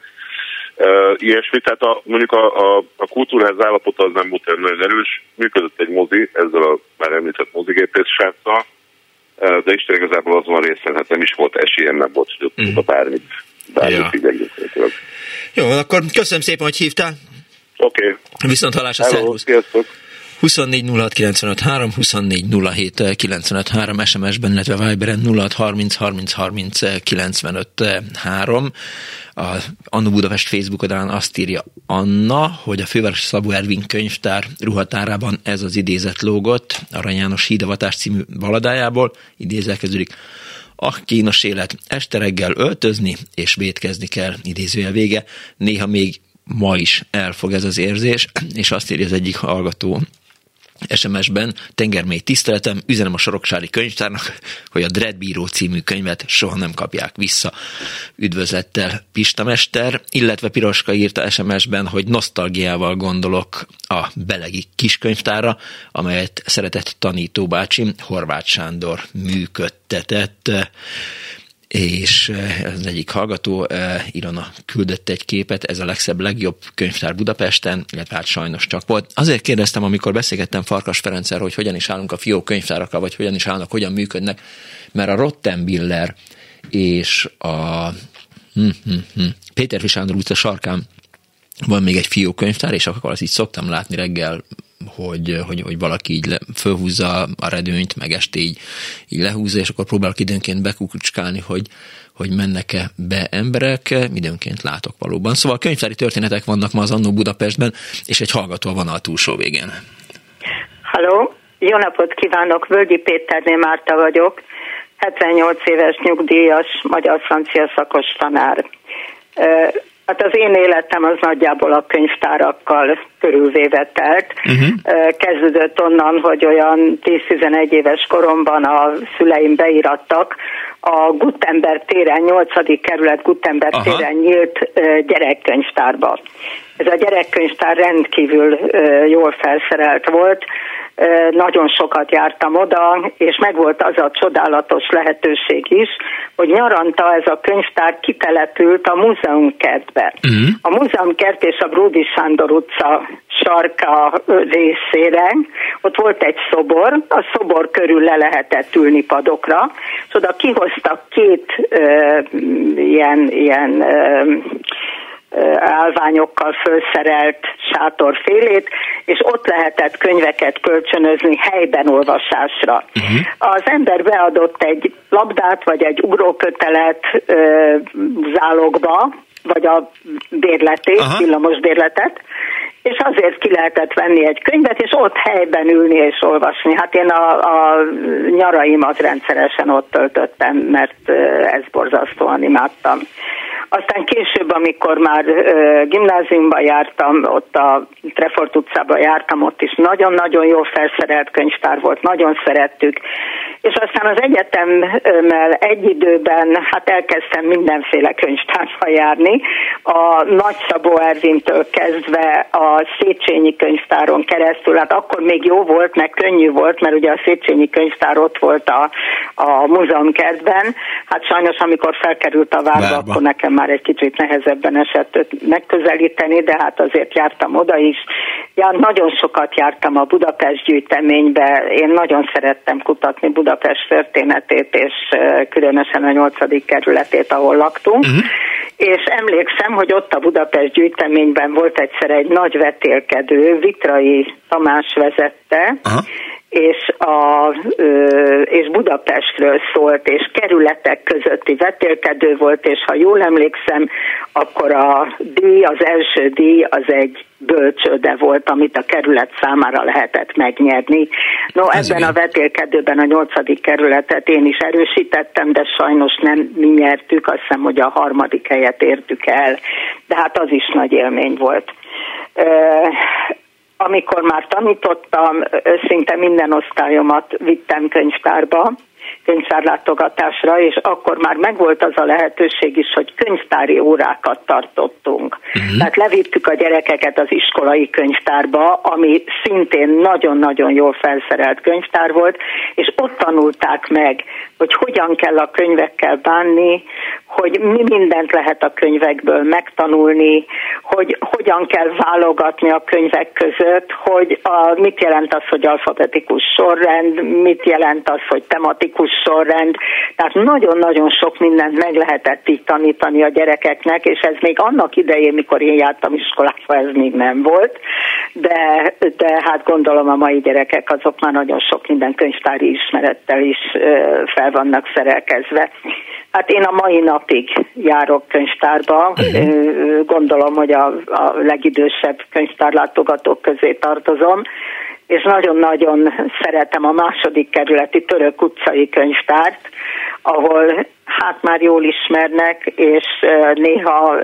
Uh, ilyesmi, tehát a, mondjuk a, a, a kultúrház állapota az nem volt nagyon erős, működött egy mozi, ezzel a már említett mozigépész sráccal, de Isten igazából azon részen hát nem is volt esélyem, nem volt, ott uh-huh. bármit, bármit ja. figyelni. Jó, akkor köszönöm szépen, hogy hívtál. Oké. Okay. Viszont hallásra, szervusz. Sziasztok. 24 06 95 3, 24 07 95 3, SMS-ben, illetve Viberen 06 30 30 30 95 3. A Annu Budapest Facebook oldalán azt írja Anna, hogy a Fővárosi Szabó Ervin könyvtár ruhatárában ez az idézet lógott, Arany János Hídavatás című valadájából, idézve kezdődik a kínos élet. Este reggel öltözni és vétkezni kell, idézője vége. Néha még ma is elfog ez az érzés, és azt írja az egyik hallgató SMS-ben tengermély tiszteletem, üzenem a Soroksári könyvtárnak, hogy a Dreadbíró című könyvet soha nem kapják vissza. Üdvözlettel Pista Mester, illetve Piroska írta SMS-ben, hogy nosztalgiával gondolok a Belegi kiskönyvtára, amelyet szeretett tanító bácsi Horváth Sándor működtetett és eh, az egyik hallgató, eh, Ilona küldött egy képet, ez a legszebb, legjobb könyvtár Budapesten, illetve hát sajnos csak volt. Azért kérdeztem, amikor beszélgettem Farkas Ferenccel, hogy hogyan is állunk a fiók könyvtárakkal, vagy hogyan is állnak, hogyan működnek, mert a Rottenbiller és a hm, hm, hm, Péter Fisándor utca sarkán van még egy fiókönyvtár, és akkor azt így szoktam látni reggel hogy, hogy, hogy valaki így le, fölhúzza a redőnyt, meg este így, így lehúzza, és akkor próbálok időnként bekukucskálni, hogy, hogy mennek-e be emberek, időnként látok valóban. Szóval könyvtári történetek vannak ma az Annó Budapestben, és egy hallgató van a túlsó végén. Halló, jó napot kívánok, Völgyi Péterné Márta vagyok, 78 éves nyugdíjas, magyar-francia szakos tanár. Hát az én életem az nagyjából a könyvtárakkal körülvéve telt. Uh-huh. Kezdődött onnan, hogy olyan 10-11 éves koromban a szüleim beirattak, a Gutenberg téren, 8. kerület Gutenberg Aha. téren nyílt gyerekkönyvtárba. Ez a gyerekkönyvtár rendkívül jól felszerelt volt, nagyon sokat jártam oda, és megvolt az a csodálatos lehetőség is, hogy nyaranta ez a könyvtár kitelepült a múzeumkertbe. Uh-huh. A múzeumkert és a Bródi Sándor utca sarka részére, ott volt egy szobor, a szobor körül le lehetett ülni padokra, és oda kihoztak két ö, ilyen, ilyen ö, állványokkal felszerelt sátorfélét, és ott lehetett könyveket kölcsönözni helyben olvasásra. Uh-huh. Az ember beadott egy labdát, vagy egy ugrókötelet zálogba, vagy a bérletét, Aha. villamos bérletet, és azért ki lehetett venni egy könyvet, és ott helyben ülni és olvasni. Hát én a, a nyaraimat rendszeresen ott töltöttem, mert ez borzasztóan imádtam. Aztán később, amikor már gimnáziumba jártam, ott a Trefort utcába jártam, ott is nagyon-nagyon jó felszerelt könyvtár volt, nagyon szerettük. És aztán az egyetemmel egy időben hát elkezdtem mindenféle könyvtárba járni, a Nagy Szabó Ervintől kezdve a Széchenyi könyvtáron keresztül, hát akkor még jó volt, meg könnyű volt, mert ugye a Széchenyi könyvtár ott volt a, a múzeumkertben, hát sajnos amikor felkerült a várba, Várba. akkor nekem már egy kicsit nehezebben esett megközelíteni, de hát azért jártam oda is. Ja, nagyon sokat jártam a Budapest gyűjteménybe, én nagyon szerettem kutatni Budapest történetét, és különösen a nyolcadik kerületét, ahol laktunk. Uh-huh. És emlékszem, hogy ott a Budapest gyűjteményben volt egyszer egy nagy vetélkedő, Vitrai Tamás vezette, uh-huh és, a, és Budapestről szólt, és kerületek közötti vetélkedő volt, és ha jól emlékszem, akkor a díj, az első díj az egy bölcsőde volt, amit a kerület számára lehetett megnyerni. No, Ez ebben igen. a vetélkedőben a nyolcadik kerületet én is erősítettem, de sajnos nem mi nyertük, azt hiszem, hogy a harmadik helyet értük el, de hát az is nagy élmény volt amikor már tanítottam, szinte minden osztályomat vittem könyvtárba, könyvtárlátogatásra, és akkor már megvolt az a lehetőség is, hogy könyvtári órákat tartottunk. Uh-huh. Tehát levittük a gyerekeket az iskolai könyvtárba, ami szintén nagyon-nagyon jól felszerelt könyvtár volt, és ott tanulták meg, hogy hogyan kell a könyvekkel bánni, hogy mi mindent lehet a könyvekből megtanulni, hogy hogyan kell válogatni a könyvek között, hogy a, mit jelent az, hogy alfabetikus sorrend, mit jelent az, hogy tematikus sorrend. Tehát nagyon-nagyon sok mindent meg lehetett így tanítani a gyerekeknek, és ez még annak idején, mikor én jártam iskolába, ez még nem volt, de, de hát gondolom a mai gyerekek azok már nagyon sok minden könyvtári ismerettel is fel vannak szerelkezve. Hát én a mai napig járok könyvtárba, uh-huh. gondolom, hogy a, a legidősebb könyvtárlátogatók közé tartozom, és nagyon-nagyon szeretem a második kerületi török utcai könyvtárt, ahol hát már jól ismernek, és néha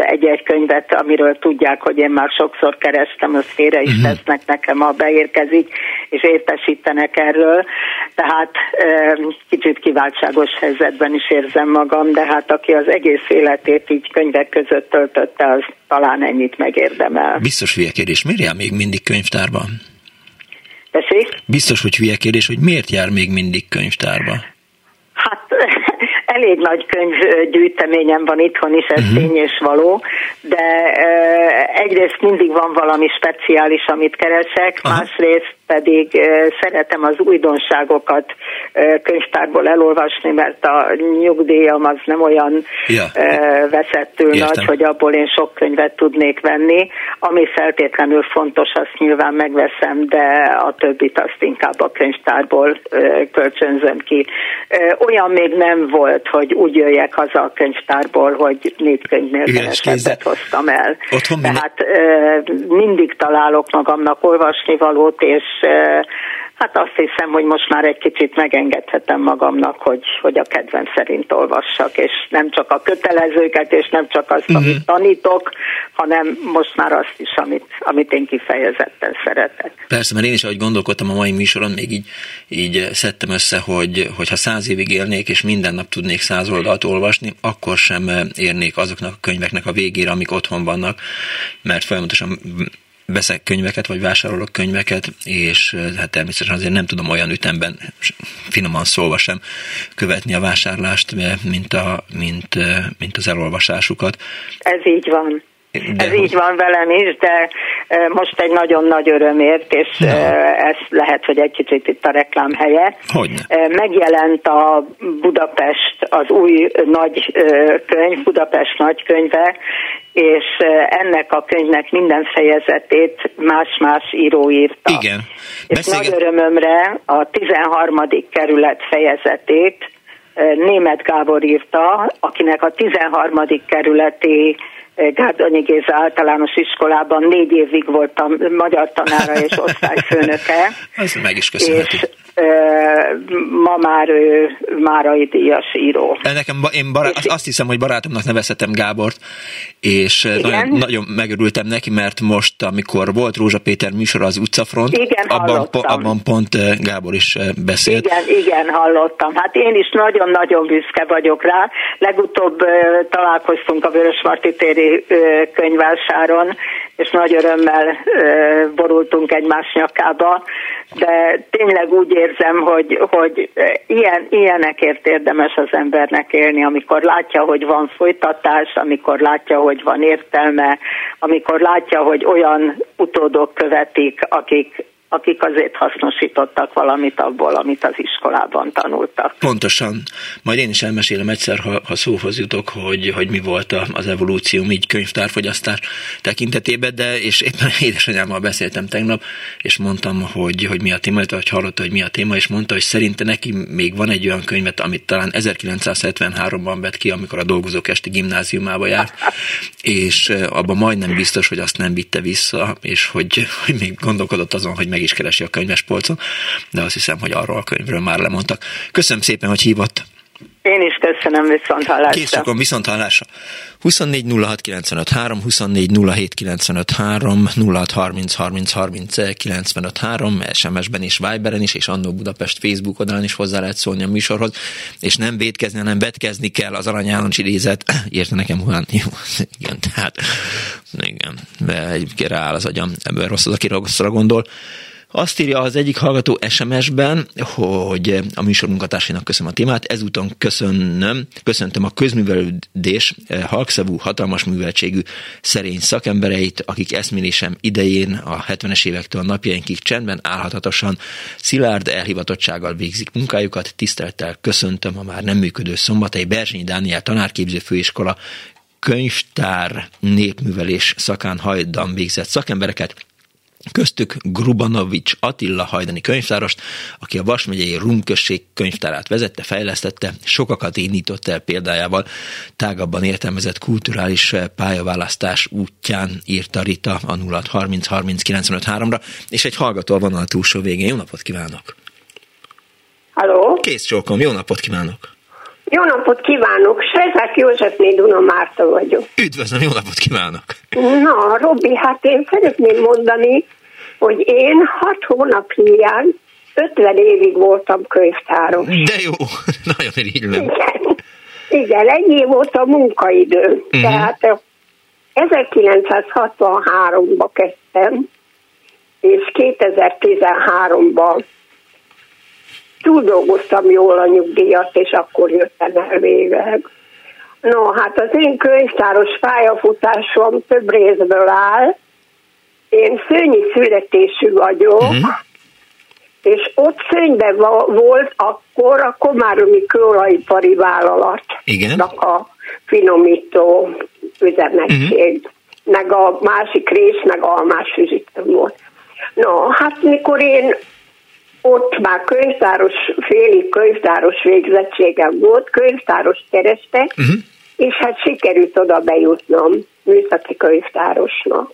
egy-egy könyvet, amiről tudják, hogy én már sokszor kerestem, azt félre is uh-huh. tesznek nekem, ha beérkezik, és értesítenek erről. Tehát kicsit kiváltságos helyzetben is érzem magam, de hát aki az egész életét így könyvek között töltötte, az talán ennyit megérdemel. Biztos hülye kérdés, miért jár még mindig könyvtárban? Tessék? Biztos, hogy hülye kérdés, hogy miért jár még mindig könyvtárba? Hát elég nagy könyvgyűjteményem van itthon is, ez uh-huh. tény és való, de egyrészt mindig van valami speciális, amit keresek, Aha. másrészt pedig szeretem az újdonságokat könyvtárból elolvasni, mert a nyugdíjam az nem olyan ja. veszettül Értem. nagy, hogy abból én sok könyvet tudnék venni. Ami feltétlenül fontos, azt nyilván megveszem, de a többit azt inkább a könyvtárból kölcsönzöm ki. Olyan még nem volt, hogy úgy jöjjek haza a könyvtárból, hogy négy könyvnél kevesebbet hoztam el. Otthon Tehát mindig találok magamnak olvasnivalót, és hát azt hiszem, hogy most már egy kicsit megengedhetem magamnak, hogy, hogy a kedvem szerint olvassak, és nem csak a kötelezőket, és nem csak azt, uh-huh. amit tanítok, hanem most már azt is, amit, amit én kifejezetten szeretek. Persze, mert én is, ahogy gondolkodtam a mai műsoron, még így, így szedtem össze, hogy, hogy ha száz évig élnék, és minden nap tudnék száz oldalt olvasni, akkor sem érnék azoknak a könyveknek a végére, amik otthon vannak, mert folyamatosan veszek könyveket, vagy vásárolok könyveket, és hát természetesen azért nem tudom olyan ütemben, finoman szólva sem követni a vásárlást, mint, a, mint, mint az elolvasásukat. Ez így van. De Ez így van velem is, de most egy nagyon nagy örömért, és no. ez lehet, hogy egy kicsit itt a reklám helye. Hogyne. Megjelent a Budapest, az új nagy könyv, Budapest nagykönyve, és ennek a könyvnek minden fejezetét más-más író írta. Igen. Beszélget... És nagy örömömre a 13. kerület fejezetét Német Gábor írta, akinek a 13. kerületi Gárdonyi Géza általános iskolában négy évig voltam magyar tanára és osztályfőnöke. Ez meg is köszönhető. És ma már ő Márai díjas író. Nekem, én bará- azt hiszem, hogy barátomnak nevezhetem Gábort, és nagyon, nagyon megörültem neki, mert most, amikor volt Rózsa Péter műsor az utcafront, igen, abban, po- abban pont Gábor is beszélt. Igen, igen, hallottam. Hát én is nagyon-nagyon büszke vagyok rá. Legutóbb találkoztunk a Vörösmarty téri könyvásáron, és nagy örömmel borultunk egymás nyakába, de tényleg úgy érzem, hogy, hogy ilyen, ilyenekért érdemes az embernek élni, amikor látja, hogy van folytatás, amikor látja, hogy van értelme, amikor látja, hogy olyan utódok követik, akik akik azért hasznosítottak valamit abból, amit az iskolában tanultak. Pontosan. Majd én is elmesélem egyszer, ha, ha szóhoz jutok, hogy, hogy mi volt az evolúció így könyvtárfogyasztás tekintetében, de és éppen édesanyámmal beszéltem tegnap, és mondtam, hogy, hogy mi a téma, hogy hallotta, hogy mi a téma, és mondta, hogy szerinte neki még van egy olyan könyvet, amit talán 1973-ban vett ki, amikor a dolgozók esti gimnáziumába járt, és abban majdnem biztos, hogy azt nem vitte vissza, és hogy, hogy még gondolkodott azon, hogy meg is keresi a könyvespolcon, de azt hiszem, hogy arról a könyvről már lemondtak. Köszönöm szépen, hogy hívott. Én is köszönöm viszont hallásra. Készülök viszont hallásra. 24 06 95 3, 24 07 95 3, 06 30 30 30 95 3, SMS-ben is, Viberen is, és Annó Budapest Facebook oldalán is hozzá lehet szólni a műsorhoz, és nem védkezni, hanem vetkezni kell az Arany János idézet. Érte nekem, Juhán? Jó, igen, tehát igen, de egy rááll az agyam, ebből rossz az, aki rosszra gondol. Azt írja az egyik hallgató SMS-ben, hogy a műsor munkatársainak köszönöm a témát, ezúton köszönöm, köszöntöm a közművelődés eh, halkszavú, hatalmas műveltségű szerény szakembereit, akik eszmélésem idején a 70-es évektől a napjainkig csendben, állhatatosan, szilárd elhivatottsággal végzik munkájukat, tisztelettel köszöntöm a már nem működő szombatai Berzsényi Dániel tanárképző főiskola könyvtár népművelés szakán hajdan végzett szakembereket, Köztük Grubanovics Attila hajdani könyvtárost, aki a Vas megyei Rumközség könyvtárát vezette, fejlesztette, sokakat indított el példájával, tágabban értelmezett kulturális pályaválasztás útján írta Rita a 0630 ra és egy hallgató a túlsó végén. Jó napot kívánok! Halló! Kész csókom, jó napot kívánok! Jó napot kívánok! Svezák Józsefné Duna Márta vagyok. Üdvözlöm, jó napot kívánok! Na, Robi, hát én szeretném mondani, hogy én hat hónap hiány 50 évig voltam könyvtáros. De jó, nagyon irigylem. Igen, igen, egy év volt a munkaidő. Uh-huh. Tehát 1963-ba kezdtem, és 2013-ban túldolgoztam jól a nyugdíjat, és akkor jöttem el végleg. No, hát az én könyvtáros pályafutásom több részből áll. Én szőnyi születésű vagyok, uh-huh. és ott szőnyben volt akkor a Komáromi Kőolajipari Vállalatnak a finomító üzemetség, uh-huh. meg a másik rész, meg almás üzítem volt. No, hát mikor én ott már könyvtáros, félig könyvtáros végzettségem volt, könyvtáros kerestek, uh-huh. és hát sikerült oda bejutnom műszaki könyvtárosnak.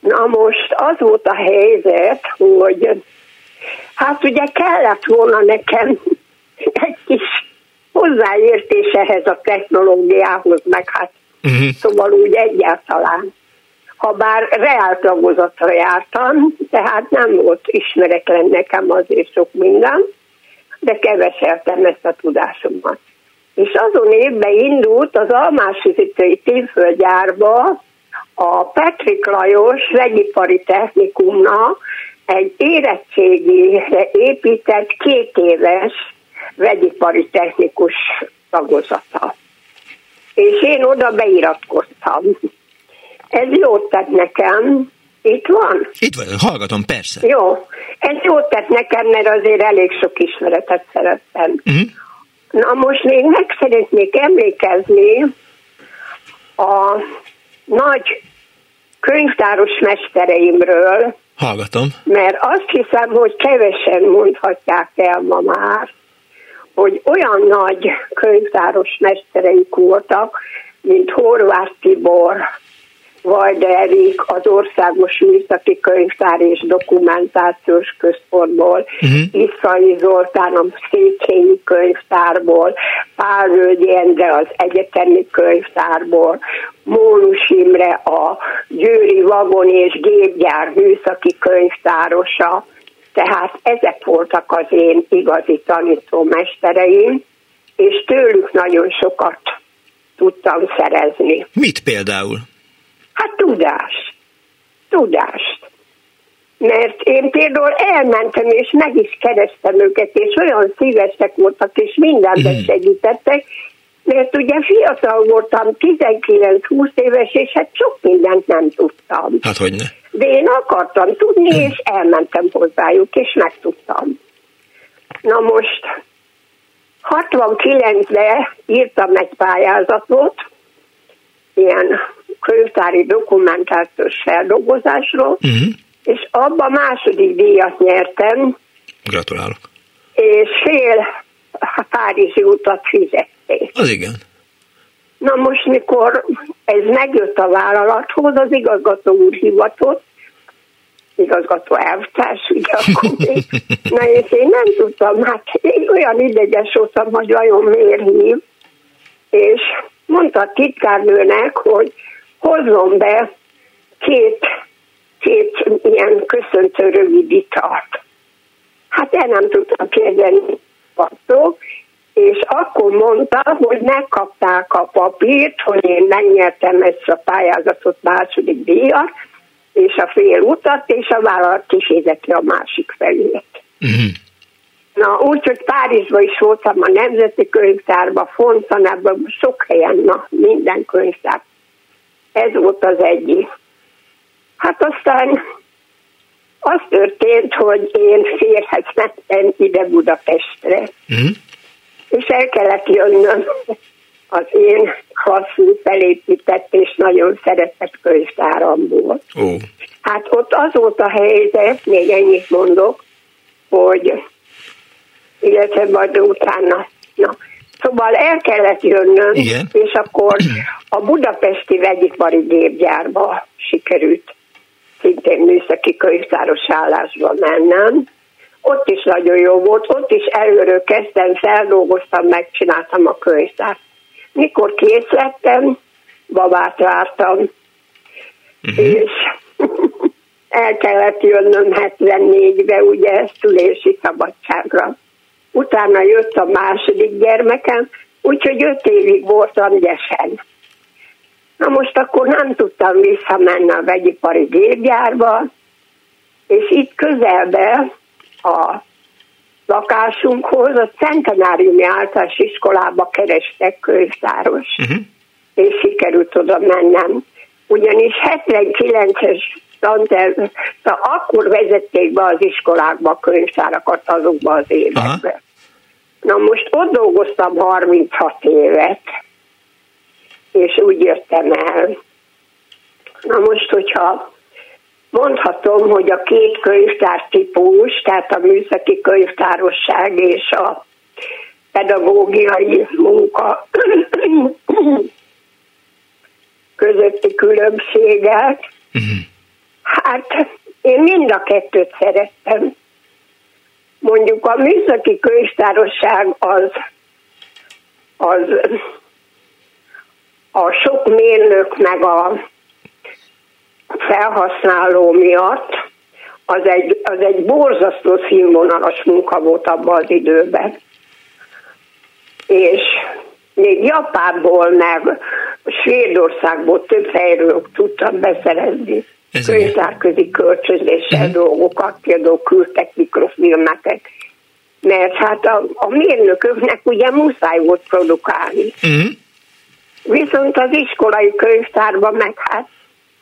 Na most az volt a helyzet, hogy hát ugye kellett volna nekem egy kis hozzáértés ehhez a technológiához, meg hát uh-huh. szóval úgy egyáltalán ha bár reál tagozatra jártam, tehát nem volt ismeretlen nekem azért sok minden, de keveseltem ezt a tudásomat. És azon évben indult az Almásüzítői Tívföldgyárba a Petrik Lajos vegyipari technikumna egy érettségére épített két éves vegyipari technikus tagozata. És én oda beiratkoztam. Ez jót tett nekem. Itt van? Itt van, hallgatom, persze. Jó. Ez jót tett nekem, mert azért elég sok ismeretet szerettem. Uh-huh. Na most még meg szeretnék emlékezni a nagy könyvtáros mestereimről. Hallgatom. Mert azt hiszem, hogy kevesen mondhatják el ma már, hogy olyan nagy könyvtáros mestereik voltak, mint Horváth Tibor, Vajderik az Országos Műszaki Könyvtár és Dokumentációs Központból, uh-huh. Iszai Zoltán a Széchenyi Könyvtárból, Pál Völgyi Endre az Egyetemi Könyvtárból, Mónus Imre a Győri Vagon és Gépgyár Műszaki Könyvtárosa, tehát ezek voltak az én igazi tanítómestereim, és tőlük nagyon sokat tudtam szerezni. Mit például? Hát tudás. Tudást. Mert én például elmentem, és meg is kerestem őket, és olyan szívesek voltak, és mindenben mm. segítettek, mert ugye fiatal voltam, 19-20 éves, és hát sok mindent nem tudtam. Hát hogy ne? De én akartam tudni, és elmentem hozzájuk, és megtudtam. Na most 69-ben írtam egy pályázatot, ilyen könyvtári dokumentációs feldolgozásról, uh-huh. és abban második díjat nyertem. Gratulálok. És fél Párizsi utat fizették. Az igen. Na most, mikor ez megjött a vállalathoz, az igazgató úr hivatott, igazgató elvtárs, ugye akkor még. Na és én nem tudtam, hát én olyan ideges voltam, hogy vajon miért hív, és mondta a titkárnőnek, hogy hozzon be két, két ilyen köszöntő rövid italt. Hát el nem tudtam kérdeni, szó, és akkor mondta, hogy megkapták a papírt, hogy én megnyertem ezt a pályázatot második díjat, és a fél utat, és a vállalat kifizeti a másik felét. Uh-huh. Na, úgyhogy Párizsban is voltam a Nemzeti Könyvtárban, Fontanában, sok helyen, na, minden könyvtár. Ez volt az egyik. Hát aztán az történt, hogy én férhez mentem ide Budapestre, uh-huh. és el kellett jönnöm az én klasszú felépített és nagyon szeretett könyvtáramból. Oh. Hát ott az volt a helyzet, még ennyit mondok, hogy illetve majd utána. Na, szóval el kellett jönnöm, Igen. és akkor a budapesti vegyipari gépgyárba sikerült szintén műszaki könyvtáros állásba mennem. Ott is nagyon jó volt, ott is előről kezdtem, feldolgoztam, megcsináltam a könyvtárt. Mikor kész lettem, babát vártam, uh-huh. és el kellett jönnöm 74-be, ugye, szülési szabadságra. Utána jött a második gyermekem, úgyhogy öt évig voltam gyesen. Na most akkor nem tudtam visszamenni a vegyipari gépgyárba, és itt közelbe a lakásunkhoz a centenáriumi általános iskolába kerestek könyvtáros, uh-huh. és sikerült oda mennem. Ugyanis 79-es tanterv, akkor vezették be az iskolákba a könyvtárakat azokban az években. Aha. Na most ott dolgoztam 36 évet, és úgy jöttem el. Na most, hogyha mondhatom, hogy a két könyvtár típus, tehát a műszaki könyvtárosság és a pedagógiai munka közötti különbséget, uh-huh. Hát én mind a kettőt szerettem. Mondjuk a műszaki könyvtárosság az, az a sok mérnök meg a felhasználó miatt az egy, az egy borzasztó színvonalas munka volt abban az időben. És még Japánból, meg Svédországból több helyről tudtam beszerezni könyvtárközi kölcsönzéssel uh-huh. dolgokat, például küldtek mikrofilmeket. Mert hát a, a mérnököknek ugye muszáj volt produkálni. Uh-huh. Viszont az iskolai könyvtárban meg hát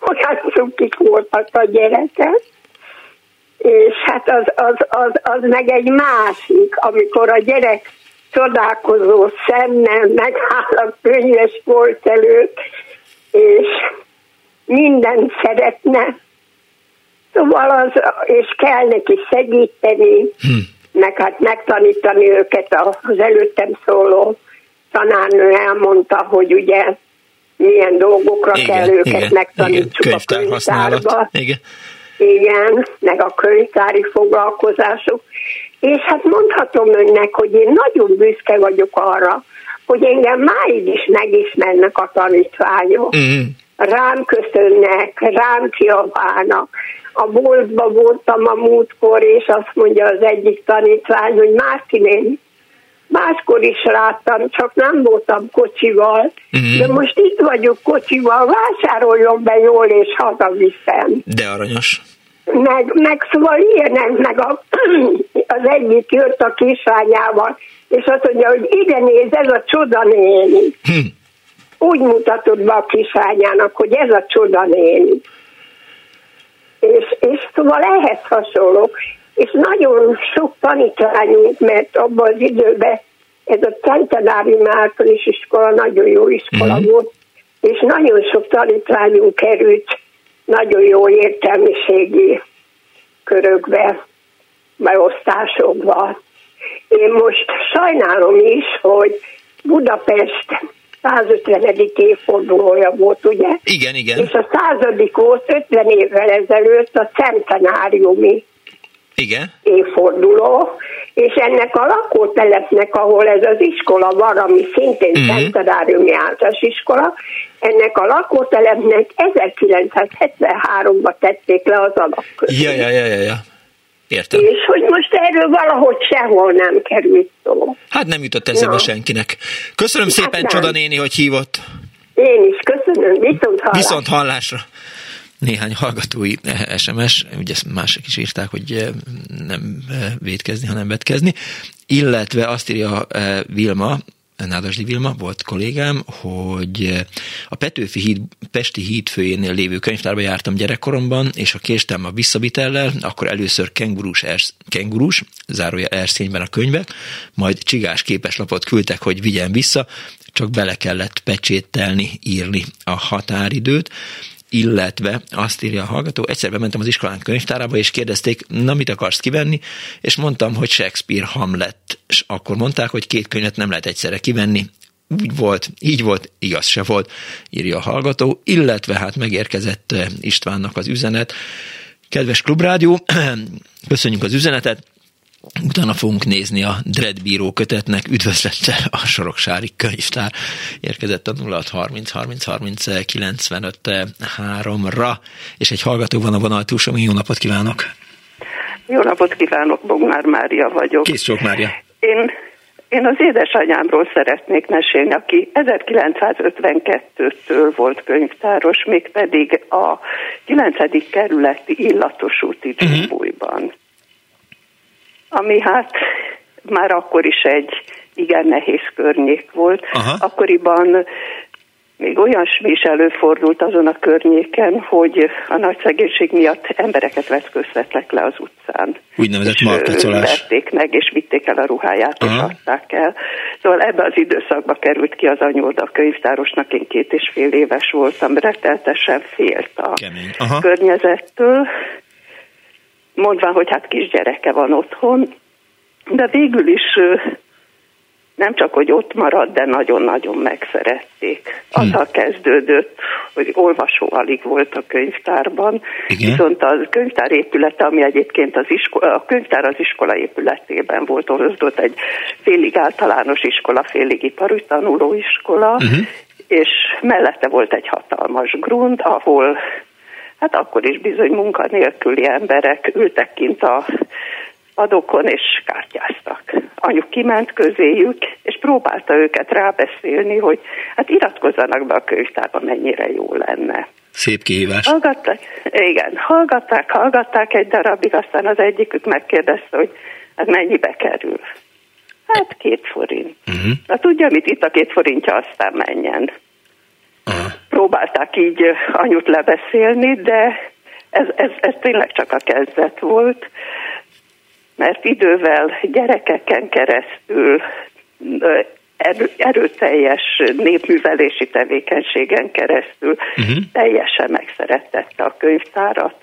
olyan cukik voltak a gyerekek, és hát az, az, az, az meg egy másik, amikor a gyerek csodálkozó szemmel megáll a könyves volt előtt, és mindent szeretne, szóval az, és kell neki segíteni, hm. meg hát megtanítani őket az előttem szóló tanárnő elmondta, hogy ugye milyen dolgokra igen, kell őket igen, megtanítsuk igen, a könyvtárba. Igen. igen, meg a könyvtári foglalkozások. És hát mondhatom önnek, hogy én nagyon büszke vagyok arra, hogy engem máig is megismernek a tanítványok. Mm. Rám köszönnek, rám kiabálnak. A boltba voltam a múltkor, és azt mondja az egyik tanítvány, hogy Márti néni, máskor is láttam, csak nem voltam kocsival, uh-huh. de most itt vagyok kocsival, vásároljon be jól, és hazaviszem. De aranyos. Meg, meg szóval ilyenek, meg a, az egyik jött a kislányával, és azt mondja, hogy ide néz, ez a csoda néni. Hm. Úgy mutatott be a kislányának, hogy ez a csoda néni. És, és szóval ehhez hasonlók. És nagyon sok tanítványunk, mert abban az időben ez a Centenárium általános iskola nagyon jó iskola mm-hmm. volt, és nagyon sok tanítványunk került nagyon jó értelmiségi körökbe, beosztásokba. Én most sajnálom is, hogy Budapest 150. évfordulója volt, ugye? Igen, igen. És a századik volt 50 évvel ezelőtt a centenáriumi igen. évforduló, és ennek a lakótelepnek, ahol ez az iskola van, ami szintén uh-huh. centenáriumi általános iskola, ennek a lakótelepnek 1973-ban tették le az alapközét. Ja, ja, ja, ja, ja. Értem. És hogy most erről valahogy sehol nem került szó. Hát nem jutott eszembe no. senkinek. Köszönöm hát szépen, nem. Csoda néni, hogy hívott. Én is köszönöm, viszont hallásra. Viszont hallásra néhány hallgatói SMS, ugye ezt mások is írták, hogy eh, nem eh, védkezni, hanem vetkezni, illetve azt írja eh, Vilma, Nádasdi Vilma volt kollégám, hogy a Petőfi híd, Pesti hídfőjénél lévő könyvtárba jártam gyerekkoromban, és ha késtem a visszavitellel, akkor először kengurús, ersz, kengurús zárója erszényben a könyvek, majd csigás képeslapot küldtek, hogy vigyen vissza, csak bele kellett pecsételni, írni a határidőt, illetve azt írja a hallgató, egyszer bementem az iskolán könyvtárába, és kérdezték, na mit akarsz kivenni, és mondtam, hogy Shakespeare Hamlet, és akkor mondták, hogy két könyvet nem lehet egyszerre kivenni, úgy volt, így volt, igaz se volt, írja a hallgató, illetve hát megérkezett eh, Istvánnak az üzenet. Kedves Klubrádió, köszönjük az üzenetet, Utána fogunk nézni a Dreadbíró kötetnek üdvözlettel a Soroksári könyvtár. Érkezett a 0630 30 30 95 3-ra, és egy hallgató van a vonal túlsom. Jó napot kívánok! Jó napot kívánok, Bognár Mária vagyok. Kész sok Mária. Én, én az édesanyámról szeretnék mesélni, aki 1952-től volt könyvtáros, mégpedig a 9. kerületi illatos úti uh-huh ami hát már akkor is egy igen nehéz környék volt. Aha. Akkoriban még olyan is előfordult azon a környéken, hogy a nagy szegénység miatt embereket vetköztettek le az utcán. Úgynevezett markecolás. Verték meg, és vitték el a ruháját, Aha. és adták el. Szóval ebbe az időszakba került ki az anyóda a könyvtárosnak, én két és fél éves voltam, retteltesen félt a környezettől, mondván, hogy hát kisgyereke van otthon, de végül is nem csak, hogy ott maradt, de nagyon-nagyon megszerették. Hm. Azzal kezdődött, hogy olvasó alig volt a könyvtárban, Igen. viszont a könyvtár épülete, ami egyébként az iskola, a könyvtár az iskola épületében volt, ott egy félig általános iskola, félig ipari tanulóiskola, uh-huh. és mellette volt egy hatalmas grund, ahol hát akkor is bizony munkanélküli emberek ültek kint a adokon és kártyáztak. Anyuk kiment közéjük, és próbálta őket rábeszélni, hogy hát iratkozzanak be a könyvtárba, mennyire jó lenne. Szép kihívás. Hallgatták, igen, hallgatták, hallgatták egy darabig, aztán az egyikük megkérdezte, hogy hát mennyibe kerül. Hát két forint. Uh-huh. Na tudja, mit itt a két forintja, aztán menjen. Próbálták így anyut lebeszélni, de ez, ez, ez tényleg csak a kezdet volt, mert idővel gyerekeken keresztül erő, erőteljes népművelési tevékenységen keresztül uh-huh. teljesen megszerettette a könyvtárat,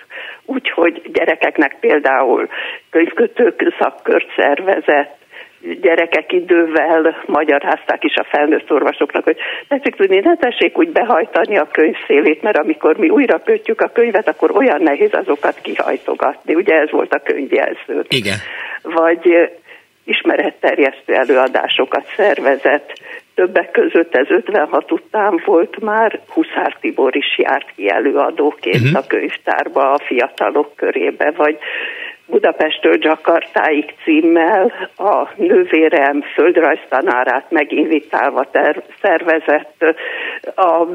úgyhogy gyerekeknek például könyvkötők szakkört szervezett, gyerekek idővel magyarázták is a felnőtt orvosoknak, hogy tetszik tudni, ne tessék úgy behajtani a könyv szélét, mert amikor mi újra kötjük a könyvet, akkor olyan nehéz azokat kihajtogatni. Ugye ez volt a könyvjelző. Igen. Vagy ismeretterjesztő előadásokat szervezett, többek között ez 56 után volt már, Huszár Tibor is járt ki előadóként uh-huh. a könyvtárba a fiatalok körébe, vagy Budapestől Jakartáig címmel a nővérem földrajztanárát meginvitálva ter- szervezett a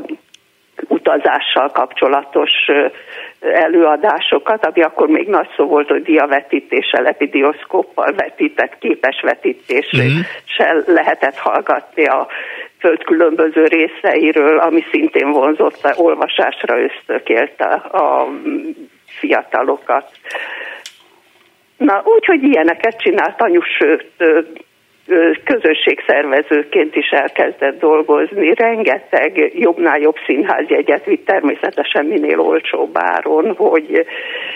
utazással kapcsolatos előadásokat, ami akkor még nagy szó volt, hogy diavetítéssel, epidioszkóppal vetített képes vetítéssel mm-hmm. lehetett hallgatni a föld különböző részeiről, ami szintén vonzott olvasásra ösztökélte a fiatalokat. Na, úgyhogy ilyeneket csinált anyu, sőt, közösségszervezőként is elkezdett dolgozni. Rengeteg jobbnál jobb színházjegyet vitt természetesen minél olcsóbb áron, hogy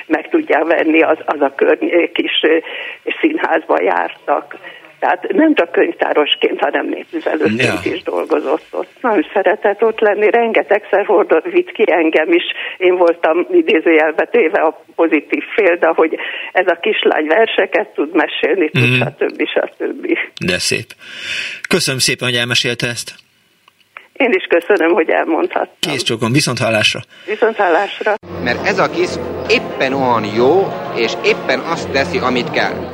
meg tudják venni az, az a környék is, színházba jártak. Tehát nem csak könyvtárosként, hanem népművelőként ja. is dolgozott ott. Nagyon szeretett ott lenni, rengetegszer hordott, vitt ki engem is. Én voltam idézőjelbe téve a pozitív fél, de hogy ez a kislány verseket tud mesélni, tud, mm. stb. stb. De szép. Köszönöm szépen, hogy elmesélte ezt. Én is köszönöm, hogy elmondhattam. Kész csókom, viszont hallásra. Viszont hallásra. Mert ez a kis éppen olyan jó, és éppen azt teszi, amit kell.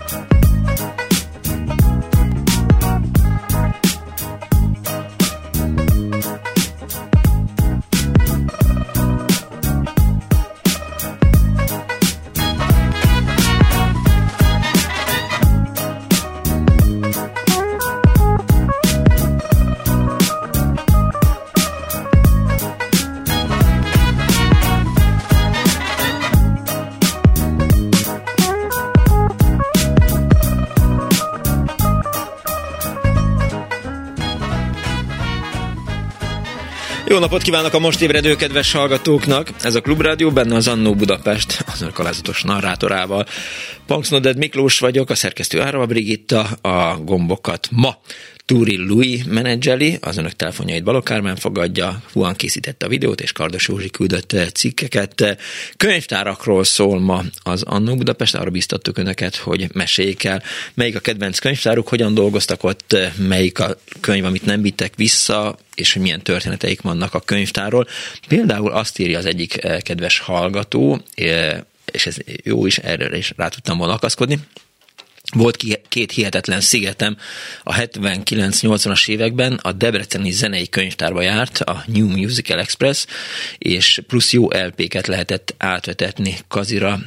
Napot kívánok a most ébredő kedves hallgatóknak! Ez a Klubrádió, benne az Annó Budapest, az önök alázatos narrátorával. Punksnoded Miklós vagyok, a szerkesztő Árva Brigitta, a gombokat ma Túri Louis menedzseli, az önök telefonjait Balok Kármán fogadja, Huan készítette a videót, és Kardos Józsi küldött eh, cikkeket. Könyvtárakról szól ma az Annó Budapest, arra biztattuk önöket, hogy meséljék el, melyik a kedvenc könyvtáruk, hogyan dolgoztak ott, eh, melyik a könyv, amit nem vittek vissza, és hogy milyen történeteik vannak a könyvtárról. Például azt írja az egyik eh, kedves hallgató, és ez jó is, erre is rá tudtam volna akaszkodni, volt két hihetetlen szigetem. A 79-80-as években, a Debreceni Zenei Könyvtárba járt, a New Musical Express, és plusz jó LP-ket lehetett átvetetni Kazira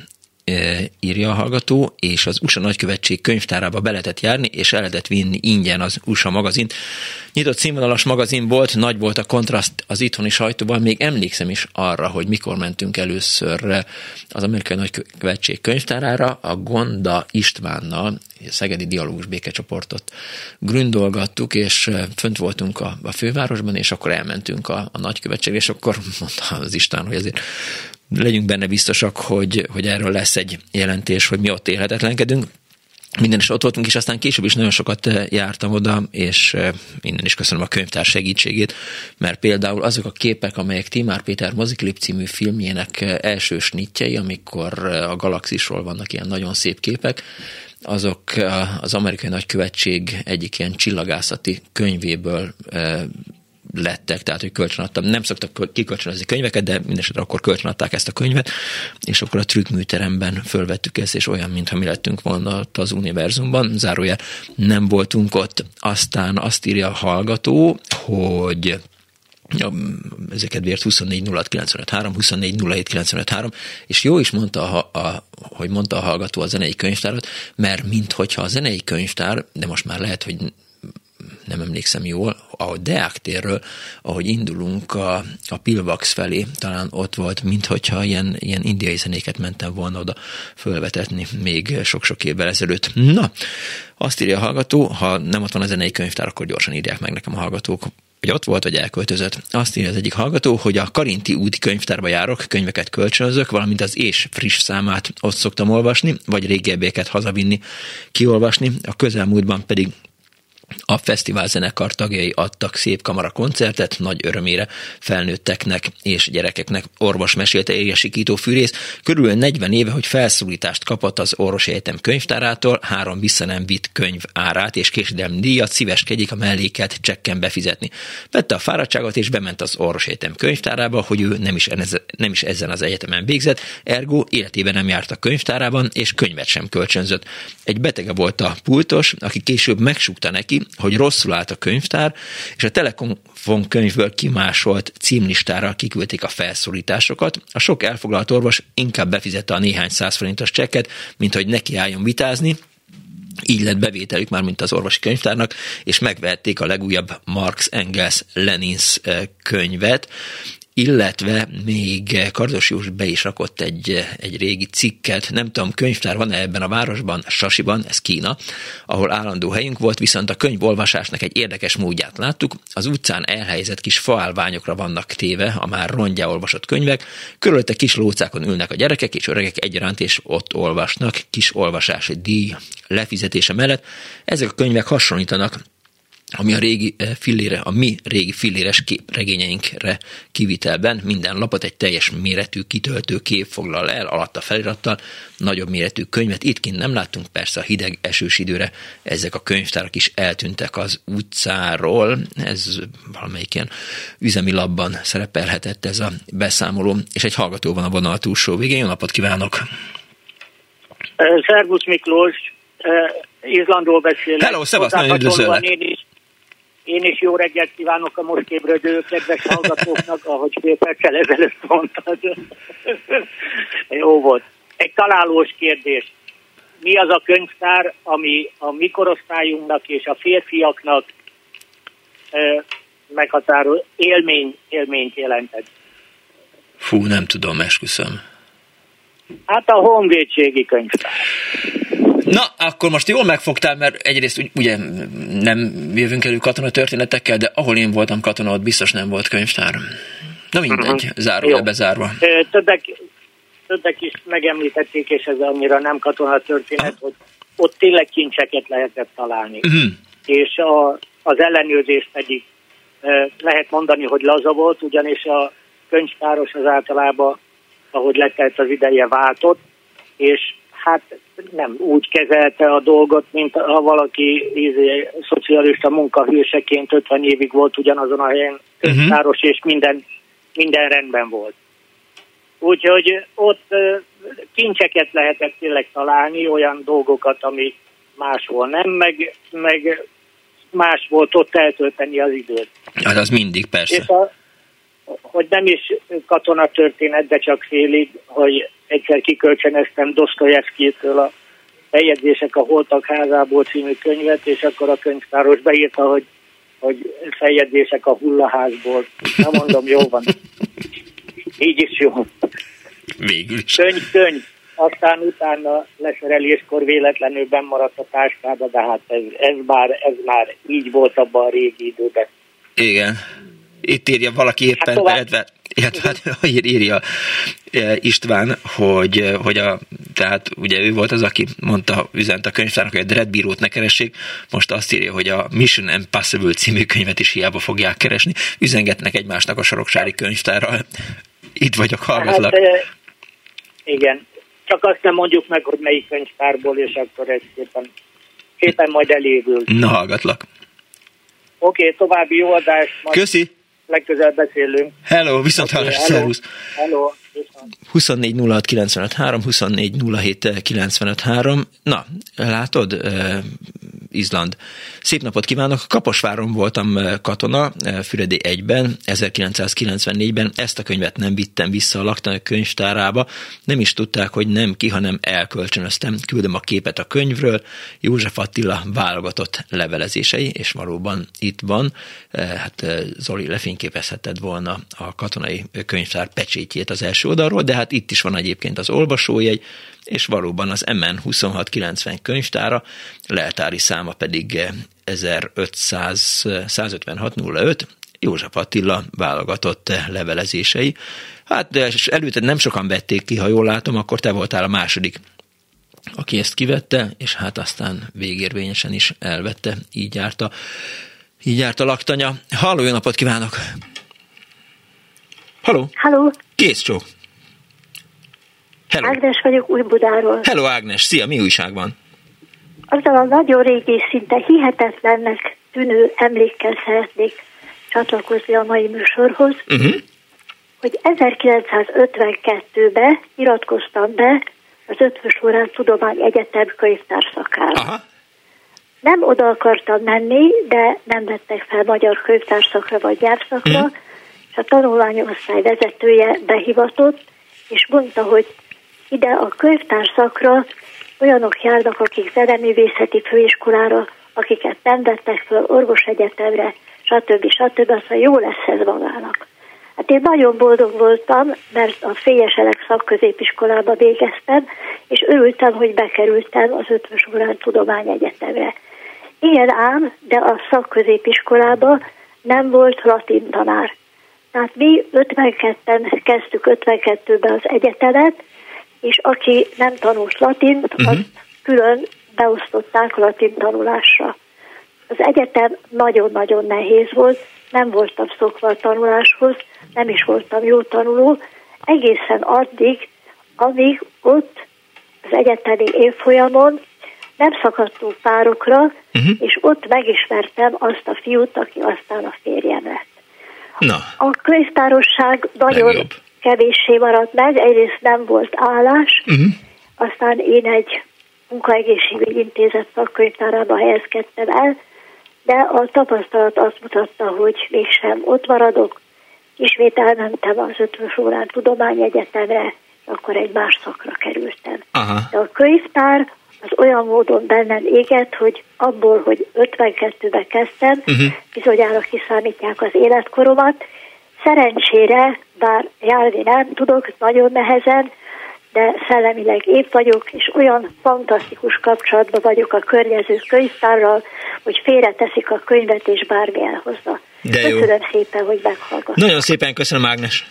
írja a hallgató, és az USA nagykövetség könyvtárába be lehetett járni, és el lehetett vinni ingyen az USA magazint. Nyitott színvonalas magazin volt, nagy volt a kontraszt az itthoni sajtóban, még emlékszem is arra, hogy mikor mentünk először az amerikai nagykövetség könyvtárára, a Gonda Istvánnal, a Szegedi Dialógus Békecsoportot gründolgattuk, és fönt voltunk a, a fővárosban, és akkor elmentünk a, a nagykövetségre, és akkor mondta az István, hogy azért legyünk benne biztosak, hogy, hogy erről lesz egy jelentés, hogy mi ott élhetetlenkedünk. Minden is ott voltunk, és aztán később is nagyon sokat eh, jártam oda, és eh, innen is köszönöm a könyvtár segítségét, mert például azok a képek, amelyek Timár Péter moziklip című filmjének eh, első snitjei, amikor a galaxisról vannak ilyen nagyon szép képek, azok az amerikai nagykövetség egyik ilyen csillagászati könyvéből lettek, tehát hogy kölcsönadtam. Nem szoktak kikölcsönözni könyveket, de mindesetre akkor kölcsönadták ezt a könyvet, és akkor a trükkműteremben fölvettük ezt, és olyan, mintha mi lettünk volna ott az univerzumban. Zárójel nem voltunk ott. Aztán azt írja a hallgató, hogy ezeket vért 24 06 953, 24 07 953, és jó is mondta, a, a, hogy mondta a hallgató a zenei könyvtárat, mert minthogyha a zenei könyvtár, de most már lehet, hogy nem emlékszem jól, a Deák térről, ahogy indulunk a, a Pilvax felé, talán ott volt, minthogyha ilyen, ilyen indiai zenéket mentem volna oda fölvetetni még sok-sok évvel ezelőtt. Na, azt írja a hallgató, ha nem ott van a zenei könyvtár, akkor gyorsan írják meg nekem a hallgatók, hogy ott volt, vagy elköltözött. Azt írja az egyik hallgató, hogy a Karinti úti könyvtárba járok, könyveket kölcsönözök, valamint az és friss számát ott szoktam olvasni, vagy régebbieket hazavinni, kiolvasni, a közelmúltban pedig a fesztivál zenekar tagjai adtak szép kamara koncertet, nagy örömére felnőtteknek és gyerekeknek. Orvos mesélte Éresikító Fűrész, körülbelül 40 éve, hogy felszólítást kapott az Orvosi Egyetem könyvtárától, három vissza nem vitt könyv árát és késedelmi díjat szíveskedik a melléket csekken befizetni. Vette a fáradtságot és bement az Orvosi Egyetem könyvtárába, hogy ő nem is, nem is ezen az egyetemen végzett, ergo életében nem járt a könyvtárában, és könyvet sem kölcsönzött. Egy betege volt a pultos, aki később megsúgta neki, hogy rosszul állt a könyvtár, és a Telekom könyvből kimásolt címlistára kiküldték a felszólításokat. A sok elfoglalt orvos inkább befizette a néhány száz forintos csekket, mint hogy neki álljon vitázni, így lett bevételük már, mint az orvosi könyvtárnak, és megvehették a legújabb Marx Engels Lenins könyvet, illetve még Kardos Jós be is rakott egy, egy régi cikket, nem tudom, könyvtár van-e ebben a városban, Sasiban, ez Kína, ahol állandó helyünk volt, viszont a könyvolvasásnak egy érdekes módját láttuk. Az utcán elhelyezett kis faálványokra vannak téve a már rongyá olvasott könyvek, körülötte kis lócákon ülnek a gyerekek és öregek egyaránt, és ott olvasnak, kis olvasási díj lefizetése mellett. Ezek a könyvek hasonlítanak ami a régi eh, fillére, a mi régi filléres képregényeinkre kivitelben minden lapot egy teljes méretű kitöltő kép foglal el, alatta felirattal, nagyobb méretű könyvet. Itt kint nem láttunk, persze a hideg esős időre ezek a könyvtárak is eltűntek az utcáról. Ez valamelyik ilyen üzemi labban szerepelhetett ez a beszámoló, és egy hallgató van a vonal túlsó végén. Jó napot kívánok! Szervusz Miklós, Izlandról beszélek. Hello, szevasz, nagyon üdvözöllek. Én is én is jó reggelt kívánok a most ébredő kedves hallgatóknak, ahogy fél perccel ezelőtt mondtad. jó volt. Egy találós kérdés. Mi az a könyvtár, ami a mikorosztályunknak és a férfiaknak e, meghatározó élmény, élményt jelentett? Fú, nem tudom, esküszöm. Hát a honvédségi könyvtár. Na, akkor most jól megfogtál, mert egyrészt ugye nem jövünk elő katona történetekkel, de ahol én voltam katona, ott biztos nem volt könyvtár. Na mindegy, uh-huh. zárója bezárva. Többek, többek is megemlítették, és ez annyira nem katona történet, hogy ott tényleg kincseket lehetett találni. Uh-huh. És a, az ellenőrzés pedig lehet mondani, hogy laza volt, ugyanis a könyvtáros az általában, ahogy letelt az ideje váltott, és hát nem úgy kezelte a dolgot, mint ha valaki ízé, szocialista munkahőseként 50 évig volt ugyanazon a helyen könyvtáros, uh-huh. és minden, minden rendben volt. Úgyhogy ott kincseket lehetett tényleg találni, olyan dolgokat, ami máshol nem, meg, meg más volt ott eltölteni az időt. Hát az mindig, persze. És a, hogy nem is katonatörténet, de csak félig, hogy egyszer kikölcsönöztem Dostoyevskitől a feljegyzések a Holtak házából című könyvet, és akkor a könyvtáros beírta, hogy, hogy feljegyzések a hullaházból. Na mondom, jó van. Így is jó. Végül is. Könyv, könyv. Aztán utána leszereléskor véletlenül maradt a táskába, de hát ez, ez, már, ez már így volt abban a régi időben. Igen. Itt írja valaki éppen, hát illetve, illetve hát, írja e, István, hogy, hogy a, tehát ugye ő volt az, aki mondta, üzent a könyvtárnak, hogy a dreadbírót ne keressék, most azt írja, hogy a Mission Impossible című könyvet is hiába fogják keresni, üzengetnek egymásnak a soroksári könyvtárral. Itt vagyok, hallgatlak. Hát, igen, csak azt nem mondjuk meg, hogy melyik könyvtárból, és akkor ez szépen, szépen majd elévül. Na, hallgatlak. Oké, okay, további jó adást. Majd... Köszi legközelebb beszélünk. Hello, viszont okay, hallás, hello. Hello. 24 06 95 3, 24 07 95 3. Na, látod, Izland. Szép napot kívánok! Kaposváron voltam katona, Füredi 1-ben, 1994-ben. Ezt a könyvet nem vittem vissza a laktanak könyvtárába. Nem is tudták, hogy nem ki, hanem elkölcsönöztem. Küldöm a képet a könyvről. József Attila válogatott levelezései, és valóban itt van. Hát Zoli lefényképezheted volna a katonai könyvtár pecsétjét az első oldalról, de hát itt is van egyébként az olvasójegy, és valóban az MN 2690 könyvtára, leltári száma pedig 1500 15605, József Attila válogatott levelezései. Hát de előtte nem sokan vették ki, ha jól látom, akkor te voltál a második, aki ezt kivette, és hát aztán végérvényesen is elvette, így járt a, így járt a laktanya. Halló, jó napot kívánok! Halló! Halló! Kész csók! Hello. Ágnes vagyok Új-Budáról. Hello Ágnes, szia, mi újság van? Azzal a nagyon régi, szinte hihetetlennek tűnő emlékkel szeretnék csatlakozni a mai műsorhoz, uh-huh. hogy 1952-ben iratkoztam be az Ötvös Órán Tudomány Egyetem könyvtárszakára. Aha. Nem oda akartam menni, de nem vettek fel magyar könyvtárszakra vagy gyárszakra, uh-huh. és a tanulmányosztály vezetője behivatott, és mondta, hogy ide a könyvtárszakra olyanok járnak, akik zeneművészeti főiskolára, akiket nem vettek föl orvosegyetemre, stb. stb. Aztán jó lesz ez magának. Hát én nagyon boldog voltam, mert a Fényeselek szakközépiskolába végeztem, és örültem, hogy bekerültem az Ötvös Urán Tudományegyetemre. Igen ám, de a szakközépiskolába nem volt latin tanár. Tehát mi 52-en kezdtük 52-ben az egyetemet, és aki nem tanult latint, uh-huh. azt külön beosztották latin tanulásra. Az egyetem nagyon-nagyon nehéz volt, nem voltam szokva a tanuláshoz, nem is voltam jó tanuló, egészen addig, amíg ott az egyetemi évfolyamon nem szakadtunk párokra, uh-huh. és ott megismertem azt a fiút, aki aztán a férjem lett. Na. A könyvtárosság nagyon. Kevéssé maradt meg, egyrészt nem volt állás, uh-huh. aztán én egy munkaegészségügyi intézet szakkönyvtárába helyezkedtem el, de a tapasztalat azt mutatta, hogy mégsem ott maradok. Ismét elmentem az ötvös órán tudományegyetemre, akkor egy más szakra kerültem. Aha. De a könyvtár az olyan módon bennem égett, hogy abból, hogy 52-ben kezdtem, uh-huh. bizonyára kiszámítják az életkoromat, szerencsére, bár járni nem tudok, nagyon nehezen, de szellemileg épp vagyok, és olyan fantasztikus kapcsolatban vagyok a környező könyvtárral, hogy félreteszik a könyvet, és bármi elhozza. De jó. Köszönöm szépen, hogy meghallgattak. Nagyon szépen köszönöm, Ágnes.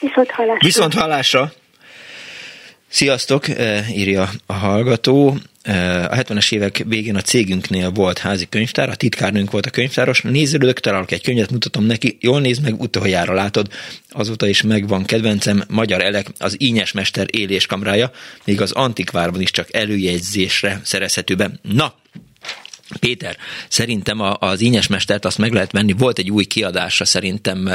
Viszont hallásra. Viszont hallásra. Sziasztok, eh, írja a hallgató. Eh, a 70-es évek végén a cégünknél volt házi könyvtár, a titkárnőnk volt a könyvtáros, nézelődök, találok egy könyvet, mutatom neki, jól néz meg, utoljára látod, azóta is megvan kedvencem, Magyar Elek, az Ínyes Mester éléskamrája, még az antikvárban is csak előjegyzésre szerezhető be. Na, Péter, szerintem az Ínyes Mestert azt meg lehet venni, volt egy új kiadása szerintem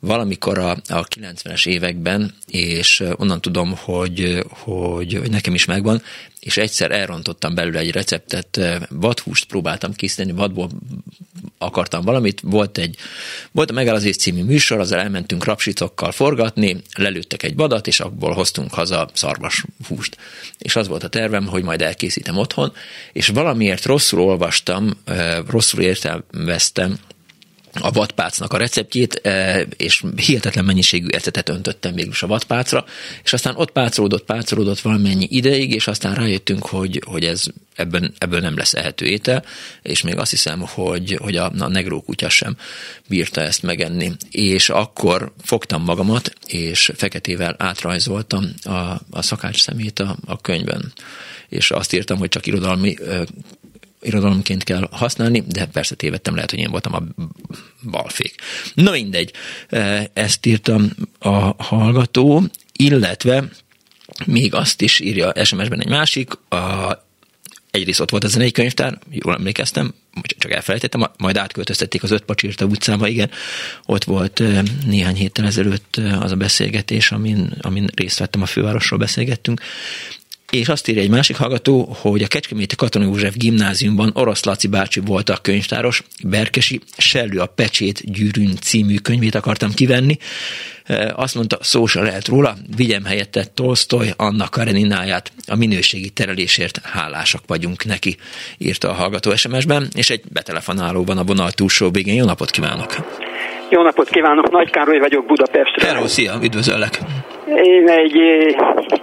valamikor a, a 90-es években, és onnan tudom, hogy, hogy, hogy nekem is megvan, és egyszer elrontottam belőle egy receptet, vadhúst próbáltam készíteni, vadból akartam valamit, volt egy, volt a Megállazés című műsor, az elmentünk rapsitokkal forgatni, lelőttek egy vadat, és abból hoztunk haza szarvas húst. És az volt a tervem, hogy majd elkészítem otthon, és valamiért rosszul olvastam, rosszul értelmeztem a vadpácnak a receptjét, e, és hihetetlen mennyiségű ecetet öntöttem végül a vadpácra, és aztán ott pácolódott, pácolódott valamennyi ideig, és aztán rájöttünk, hogy, hogy ez ebben, ebből nem lesz ehető étel, és még azt hiszem, hogy, hogy a, a negró kutya sem bírta ezt megenni. És akkor fogtam magamat, és feketével átrajzoltam a, a szakács szemét a, a könyvben és azt írtam, hogy csak irodalmi irodalomként kell használni, de persze tévedtem, lehet, hogy én voltam a balfék. Na mindegy, e, ezt írtam a hallgató, illetve még azt is írja SMS-ben egy másik, a, egyrészt ott volt a zenei könyvtár, jól emlékeztem, csak elfelejtettem, majd átköltöztették az Ötpacsírta utcába, igen, ott volt e, néhány héttel ezelőtt e, az a beszélgetés, amin, amin részt vettem, a fővárosról beszélgettünk, és azt írja egy másik hallgató, hogy a Kecskeméti Katona József gimnáziumban Orosz Laci bácsi volt a könyvtáros, Berkesi, Sellő a Pecsét gyűrűn című könyvét akartam kivenni. Azt mondta, szó se lehet róla, vigyem helyette Tolstoy, Anna Karenináját, a minőségi terelésért hálásak vagyunk neki, írta a hallgató SMS-ben, és egy betelefonáló van a vonal túlsó végén. Jó napot kívánok! Jó napot kívánok, Nagy Károly vagyok Budapestről. Hello, szia, üdvözöllek! Én egy eh,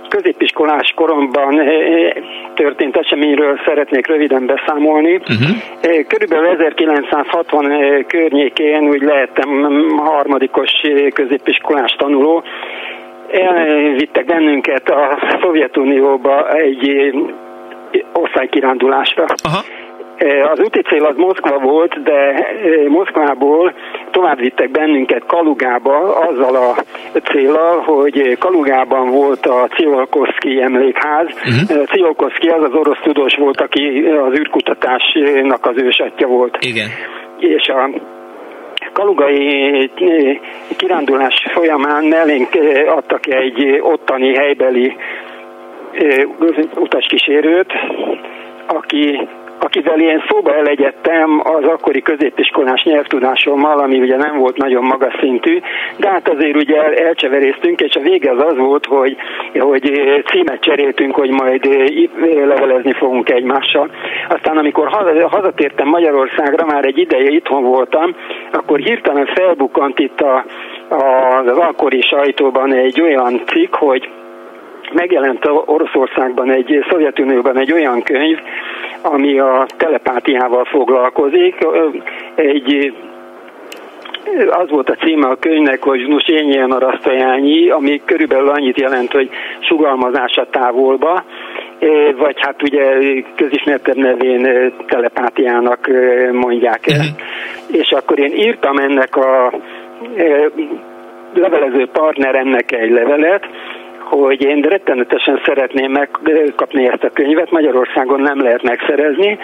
középiskolás koromban eh, történt eseményről szeretnék röviden beszámolni. Uh-huh. Körülbelül 1960 környékén úgy lehettem harmadikos középiskolás tanuló. Elvittek bennünket a Szovjetunióba egy osztálykirándulásra. Aha. Az úti cél az Moszkva volt, de Moszkvából tovább vittek bennünket Kalugába azzal a célral, hogy Kalugában volt a Ciolkoszki emlékház. Uh-huh. Ciolkoszki az az orosz tudós volt, aki az űrkutatásnak az ősatja volt. Igen. És a kalugai kirándulás folyamán elénk adtak egy ottani helybeli utaskísérőt, aki akivel én szóba elegyedtem az akkori középiskolás nyelvtudásommal, ami ugye nem volt nagyon magas szintű, de hát azért ugye elcseveréztünk, és a vége az az volt, hogy, hogy címet cseréltünk, hogy majd levelezni fogunk egymással. Aztán amikor hazatértem Magyarországra, már egy ideje itthon voltam, akkor hirtelen felbukkant itt a, a, az akkori sajtóban egy olyan cikk, hogy megjelent Oroszországban egy, Szovjetunióban egy olyan könyv, ami a telepátiával foglalkozik. Egy az volt a címe a könyvnek, hogy Nusényien a rasztajányi, ami körülbelül annyit jelent, hogy sugalmazás a távolba, vagy hát ugye közismertebb nevén telepátiának mondják el. Uh-huh. És akkor én írtam ennek a levelező partneremnek egy levelet, hogy én rettenetesen szeretném megkapni ezt a könyvet, Magyarországon nem lehet megszerezni,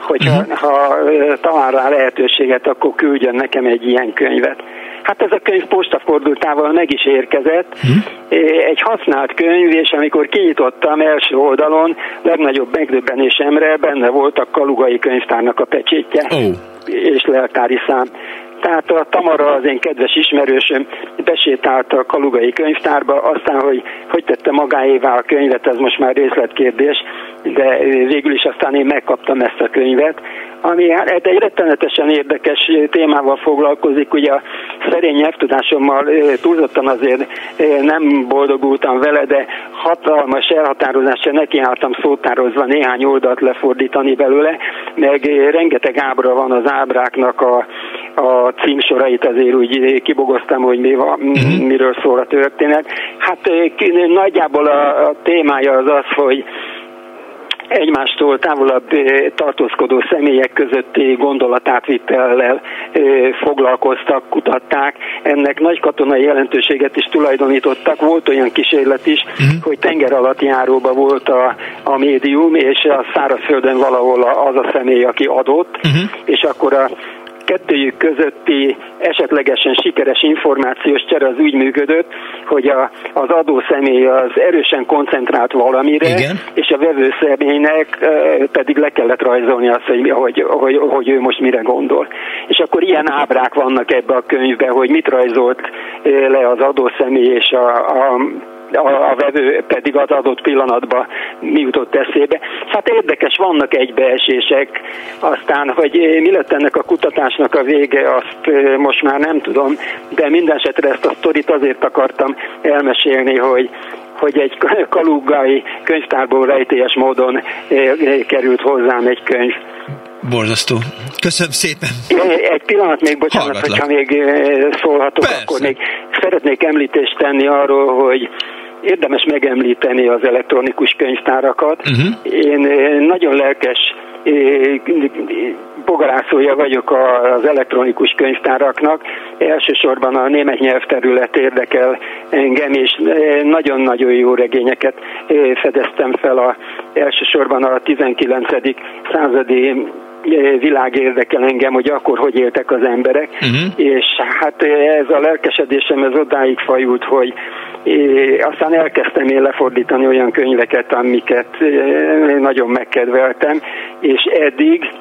hogyha uh-huh. ha talál rá lehetőséget, akkor küldjön nekem egy ilyen könyvet. Hát ez a könyv postafordultával meg is érkezett. Uh-huh. Egy használt könyv, és amikor kinyitottam első oldalon, legnagyobb megdöbbenésemre benne volt a Kalugai könyvtárnak a pecsétje. Oh. és leltári szám. Tehát a Tamara, az én kedves ismerősöm, besétált a Kalugai könyvtárba, aztán, hogy hogy tette magáévá a könyvet, ez most már részletkérdés, de végül is aztán én megkaptam ezt a könyvet, ami hát egy rettenetesen érdekes témával foglalkozik, ugye a szerény nyelvtudásommal túlzottan azért nem boldogultam vele, de hatalmas elhatározásra nekiálltam szótározva néhány oldalt lefordítani belőle, meg rengeteg ábra van az ábráknak a, a címsorait azért úgy kibogoztam, hogy mi van, uh-huh. miről szól a történet. Hát nagyjából a, a témája az az, hogy egymástól távolabb tartózkodó személyek közötti gondolatátvitellel foglalkoztak, kutatták. Ennek nagy katonai jelentőséget is tulajdonítottak. Volt olyan kísérlet is, uh-huh. hogy tenger alatt járóba volt a, a médium, és a szárazföldön valahol az a személy, aki adott, uh-huh. és akkor a kettőjük közötti esetlegesen sikeres információs csere az úgy működött, hogy a, az adó személy az erősen koncentrált valamire, Igen. és a vevő személynek pedig le kellett rajzolni azt, hogy, hogy, hogy, hogy ő most mire gondol. És akkor ilyen ábrák vannak ebbe a könyvbe, hogy mit rajzolt le az adó személy és a, a a, vevő pedig az adott pillanatban mi jutott eszébe. Hát érdekes, vannak egybeesések, aztán, hogy mi lett ennek a kutatásnak a vége, azt most már nem tudom, de minden esetre ezt a sztorit azért akartam elmesélni, hogy hogy egy kalugai könyvtárból rejtélyes módon került hozzám egy könyv. Borzasztó. Köszönöm szépen. Egy pillanat még, bocsánat, Hallgatlak. hogyha még szólhatok, Persze. akkor még szeretnék említést tenni arról, hogy érdemes megemlíteni az elektronikus könyvtárakat. Uh-huh. Én nagyon lelkes bogarászója vagyok az elektronikus könyvtáraknak. Elsősorban a német nyelvterület érdekel engem, és nagyon-nagyon jó regényeket fedeztem fel a, elsősorban a 19. századi világ érdekel engem, hogy akkor hogy éltek az emberek, uh-huh. és hát ez a lelkesedésem ez odáig fajult, hogy aztán elkezdtem én lefordítani olyan könyveket, amiket nagyon megkedveltem, és eddig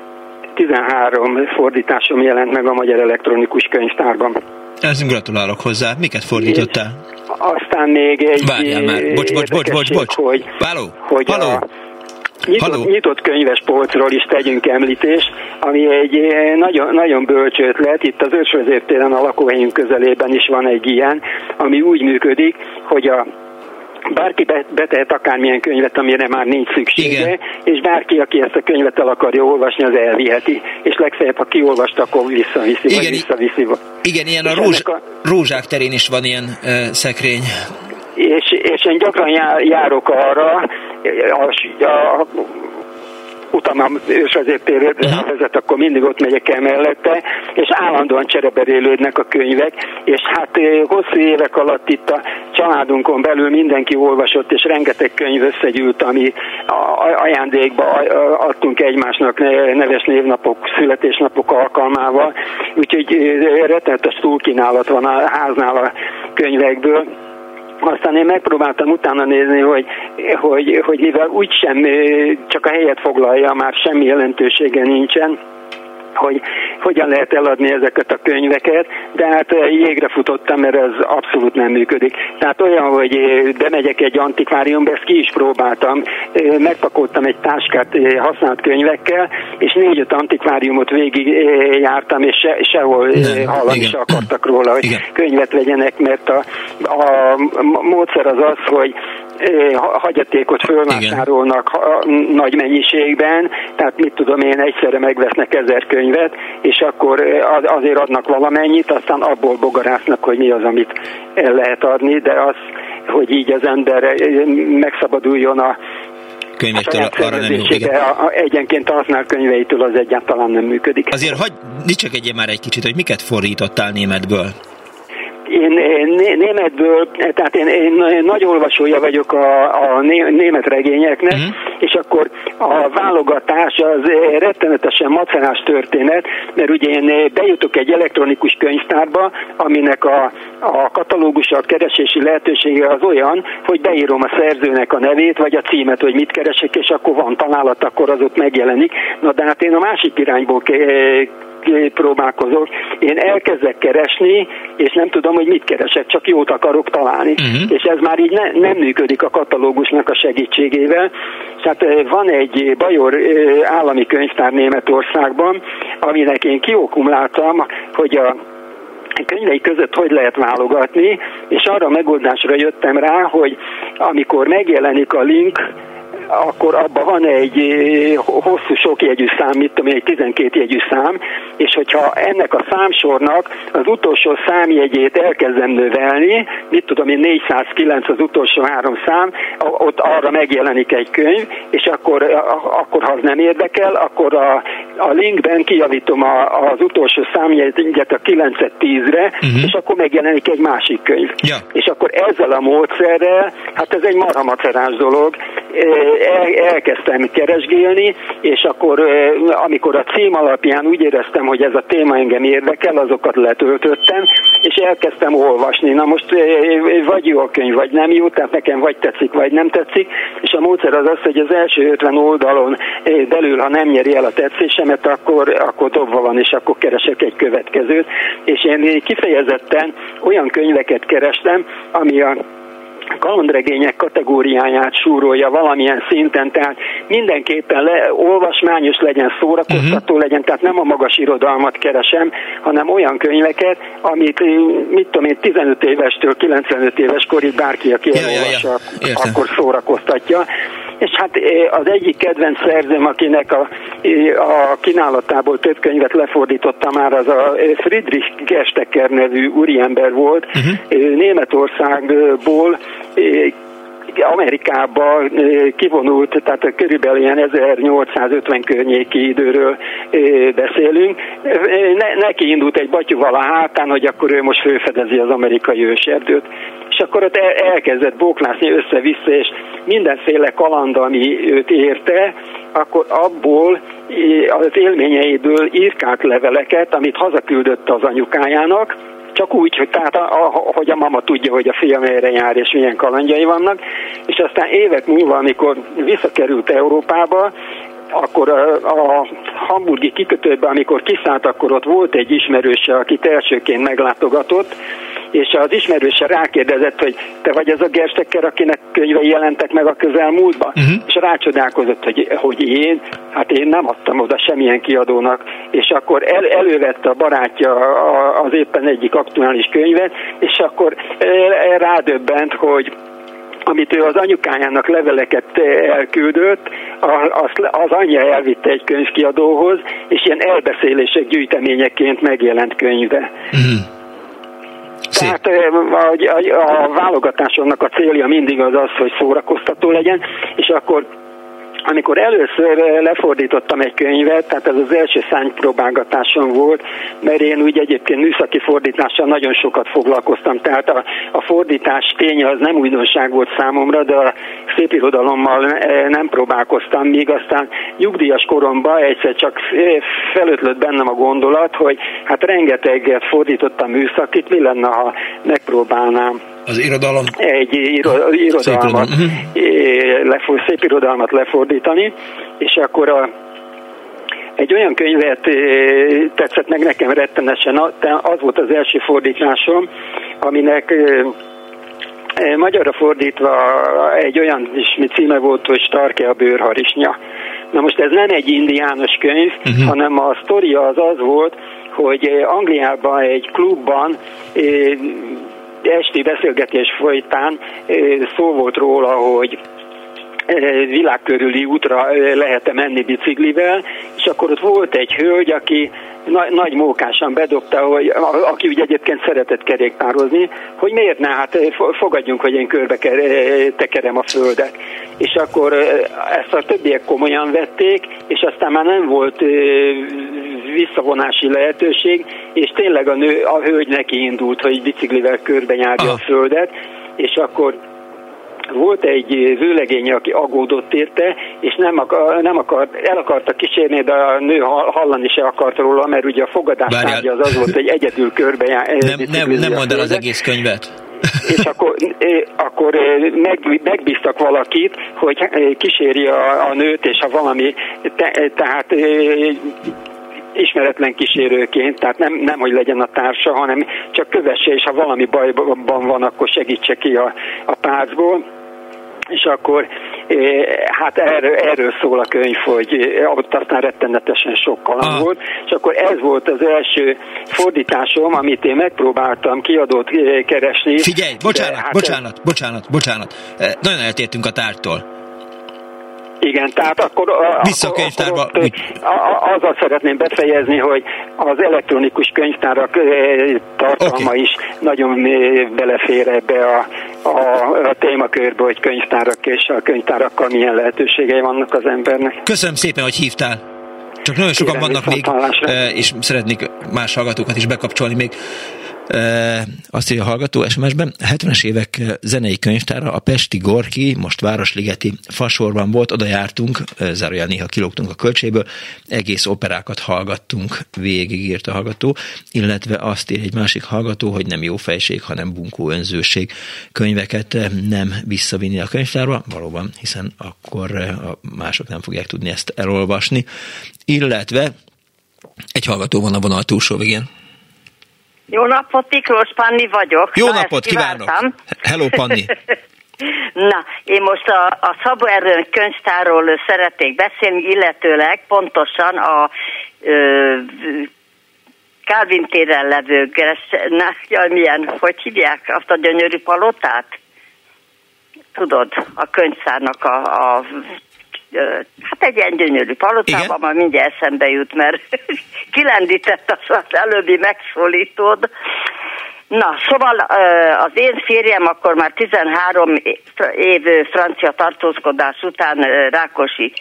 13 fordításom jelent meg a Magyar Elektronikus Könyvtárban. Ez gratulálok hozzá. Miket fordítottál? És aztán még egy... Várjál már. Bocs, bocs, bocs, bocs, bocs. Hogy, Halló? Hogy Halló? A, Nyitott, nyitott könyves polcról is tegyünk említést, ami egy nagyon, nagyon bölcs ötlet. Itt az Ösvezértéren a lakóhelyünk közelében is van egy ilyen, ami úgy működik, hogy a bárki betehet akármilyen könyvet, amire már nincs szüksége, Igen. és bárki, aki ezt a könyvet el akarja olvasni, az elviheti, és legfeljebb, ha kiolvast, akkor visszaviszi, Igen, vagy visszaviszi. Igen, ilyen a, rózs, a rózsák terén is van ilyen uh, szekrény és, és én gyakran járok arra, a, a, utamam és azért térő vezet, akkor mindig ott megyek el mellette, és állandóan csereberélődnek a könyvek, és hát hosszú évek alatt itt a családunkon belül mindenki olvasott, és rengeteg könyv összegyűlt, ami ajándékba adtunk egymásnak neves névnapok, születésnapok alkalmával, úgyhogy rettenetes túlkínálat van a háznál a könyvekből aztán én megpróbáltam utána nézni, hogy, hogy, hogy mivel úgysem csak a helyet foglalja, már semmi jelentősége nincsen, hogy hogyan lehet eladni ezeket a könyveket, de hát eh, jégre futottam, mert ez abszolút nem működik. Tehát olyan, hogy eh, bemegyek egy antikváriumba, ezt ki is próbáltam, eh, megpakoltam egy táskát használt könyvekkel, és négy-öt antikváriumot végig jártam, és se, sehol hallani se akartak róla, hogy Igen. könyvet vegyenek, mert a, a módszer az az, hogy hagyatékot fölvásárolnak nagy mennyiségben, tehát mit tudom én, egyszerre megvesznek ezer könyvet, és akkor azért adnak valamennyit, aztán abból bogarásznak, hogy mi az, amit el lehet adni, de az, hogy így az ember megszabaduljon a könyvektől arra nem jó. Igen. Egyenként használ könyveitől az egyáltalán nem működik. Azért hagy, egy már egy kicsit, hogy miket fordítottál németből? Én, németből, tehát én, én nagy olvasója vagyok a, a német regényeknek, uh-huh. és akkor a válogatás az rettenetesen macerás történet, mert ugye én bejutok egy elektronikus könyvtárba, aminek a, a katalógusa, a keresési lehetősége az olyan, hogy beírom a szerzőnek a nevét, vagy a címet, hogy mit keresek, és akkor van találat, akkor az ott megjelenik. Na de hát én a másik irányból próbálkozok. Én elkezdek keresni, és nem tudom, hogy mit keresek, csak jót akarok találni. Uh-huh. És ez már így ne, nem működik a katalógusnak a segítségével. Tehát eh, van egy Bajor eh, állami könyvtár Németországban, aminek én kiokumláltam, hogy a könyvei között hogy lehet válogatni, és arra a megoldásra jöttem rá, hogy amikor megjelenik a link akkor abban van egy eh, hosszú sok jegyű szám, mit tudom egy 12 jegyű szám, és hogyha ennek a számsornak az utolsó számjegyét elkezdem növelni, mit tudom én 409 az utolsó három szám, ott arra megjelenik egy könyv, és akkor, akkor ha az nem érdekel, akkor a, a linkben kijavítom a, az utolsó számjegyet a 9-et 10-re, uh-huh. és akkor megjelenik egy másik könyv. Ja. És akkor ezzel a módszerrel, hát ez egy marhamacerás dolog, eh, el, elkezdtem keresgélni, és akkor amikor a cím alapján úgy éreztem, hogy ez a téma engem érdekel, azokat letöltöttem, és elkezdtem olvasni. Na most vagy jó a könyv, vagy nem jó, tehát nekem vagy tetszik, vagy nem tetszik, és a módszer az az, hogy az első 50 oldalon belül, ha nem nyeri el a tetszésemet, akkor, akkor dobva van, és akkor keresek egy következőt. És én kifejezetten olyan könyveket kerestem, ami a kalandregények kategóriáját súrolja valamilyen szinten, tehát mindenképpen le, olvasmányos legyen, szórakoztató uh-huh. legyen, tehát nem a magas irodalmat keresem, hanem olyan könyveket, amit mit tudom én, 15 évestől 95 éves korig bárki, aki ja, elolvassa, ja, ja. akkor szórakoztatja. És hát az egyik kedvenc szerzőm, akinek a, a kínálatából több könyvet lefordította már, az a Friedrich Gestecker nevű úriember volt, uh-huh. Németországból Amerikába kivonult, tehát körülbelül ilyen 1850 környéki időről beszélünk. Ne, neki indult egy batyuval a hátán, hogy akkor ő most főfedezi az amerikai őserdőt. És akkor ott elkezdett bóklászni össze-vissza, és mindenféle kaland, ami őt érte, akkor abból az élményeiből írkált leveleket, amit hazaküldött az anyukájának, csak úgy, hogy, tehát a, a, hogy a mama tudja, hogy a fiam erre jár, és milyen kalandjai vannak, és aztán évek múlva, amikor visszakerült Európába, akkor a, a hamburgi kikötőben, amikor kiszállt, akkor ott volt egy ismerőse, akit elsőként meglátogatott, és az ismerőse rákérdezett, hogy te vagy ez a Gerstecker, akinek könyvei jelentek meg a közelmúltban, uh-huh. és rácsodálkozott, hogy, hogy én, hát én nem adtam oda semmilyen kiadónak, és akkor el, elővette a barátja az éppen egyik aktuális könyvet, és akkor rádöbbent, hogy amit ő az anyukájának leveleket elküldött, az, az anyja elvitte egy könyvkiadóhoz, és ilyen elbeszélések gyűjteményeként megjelent könyve. Tehát a, a, a válogatásomnak a célja mindig az az, hogy szórakoztató legyen, és akkor amikor először lefordítottam egy könyvet, tehát ez az első szánypróbálgatásom volt, mert én úgy egyébként műszaki fordítással nagyon sokat foglalkoztam, tehát a, a fordítás ténye az nem újdonság volt számomra, de a szépirodalommal nem próbálkoztam, míg aztán nyugdíjas koromban egyszer csak felötlött bennem a gondolat, hogy hát rengeteget fordítottam műszakit, mi lenne, ha megpróbálnám Az irodalom? Egy iro, irodalmat, szép, irodalom. lefog, szép irodalmat lefordítani, és akkor a, egy olyan könyvet tetszett meg nekem rettenesen, az volt az első fordításom, aminek magyarra fordítva egy olyan ismi címe volt, hogy Starke a bőrharisnya. Na most ez nem egy indiános könyv, uh-huh. hanem a sztoria az az volt, hogy Angliában egy klubban esti beszélgetés folytán szó volt róla, hogy világkörüli útra lehet-e menni biciklivel, és akkor ott volt egy hölgy, aki nagy, nagy mókásan bedobta, hogy, aki ugye egyébként szeretett kerékpározni, hogy miért ne, hát fogadjunk, hogy én körbe tekerem a földet. És akkor ezt a többiek komolyan vették, és aztán már nem volt visszavonási lehetőség, és tényleg a, nő, a hölgy neki indult, hogy biciklivel körbe járja a földet, és akkor volt egy vőlegény, aki aggódott érte, és nem, akar, nem akart, el akarta kísérni, de a nő hallani se akart róla, mert ugye a fogadás tárgya az az volt, hogy egyedül körbe jár. Nem, nem, nem mondd el az egész könyvet. És akkor, akkor meg, megbíztak valakit, hogy kíséri a, a nőt, és ha valami, te, tehát ismeretlen kísérőként, tehát nem, nem, hogy legyen a társa, hanem csak kövesse, és ha valami bajban van, akkor segítse ki a, a pártból és akkor hát erről, erről szól a könyv, hogy ott aztán rettenetesen sok kaland volt, és akkor ez volt az első fordításom, amit én megpróbáltam kiadót keresni. Figyelj, bocsánat, hát bocsánat, bocsánat, bocsánat, nagyon eltértünk a tártól. Igen, tehát akkor, Vissza a könyvtárba. Akkor ott, azzal szeretném befejezni, hogy az elektronikus könyvtárak tartalma okay. is nagyon belefér ebbe a, a, a témakörbe, hogy könyvtárak és a könyvtárakkal milyen lehetőségei vannak az embernek. Köszönöm szépen, hogy hívtál. Csak nagyon sokan Kérem, vannak még, és szeretnék más hallgatókat is bekapcsolni még. Azt írja a hallgató SMS-ben, 70-es évek zenei könyvtára a Pesti Gorki, most Városligeti fasorban volt, oda jártunk, zárójel néha kilógtunk a költséből, egész operákat hallgattunk, végig írt a hallgató, illetve azt ír egy másik hallgató, hogy nem jó fejség, hanem bunkó önzőség könyveket nem visszavinni a könyvtárba, valóban, hiszen akkor a mások nem fogják tudni ezt elolvasni, illetve egy hallgató van a vonal túlsó végén. Jó napot, Miklós Panni vagyok. Jó Na, napot, kívánok! Hello, Panni! Na, én most a, a Szabó Erőn könyvtárról szeretnék beszélni, illetőleg pontosan a ö, Calvin téren levő, na, jaj, milyen, hogy hívják azt a gyönyörű palotát? Tudod, a könyvszárnak a, a hát egy ilyen gyönyörű palotában, már mindjárt eszembe jut, mert kilendített az, az előbbi megszólítód. Na, szóval az én férjem akkor már 13 év francia tartózkodás után Rákosi,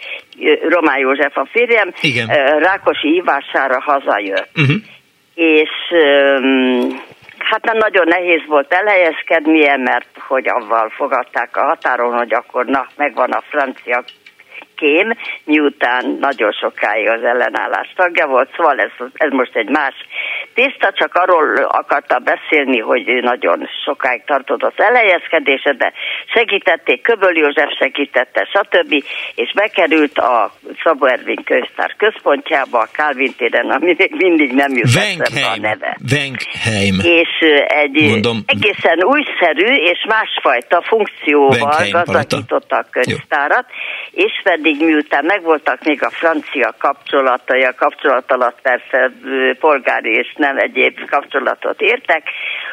Román József a férjem, Igen. Rákosi hívására hazajött. Uh-huh. És hát nem nagyon nehéz volt elhelyezkednie, mert hogy avval fogadták a határon, hogy akkor na, megvan a francia kém, miután nagyon sokáig az ellenállás tagja volt, szóval ez, ez most egy más tészta, csak arról akarta beszélni, hogy ő nagyon sokáig tartott az elhelyezkedése, de segítették, Köböl József segítette, stb. És bekerült a Szabó Ervin könyvtár központjába, a Calvin téren, ami még mindig nem jut eszembe a neve. Wenkheim. És egy Mondom. egészen újszerű és másfajta funkcióval gazdagította a könyvtárat, Jó. És pedig miután megvoltak még a francia kapcsolatai, a kapcsolat alatt persze polgári és nem egyéb kapcsolatot értek,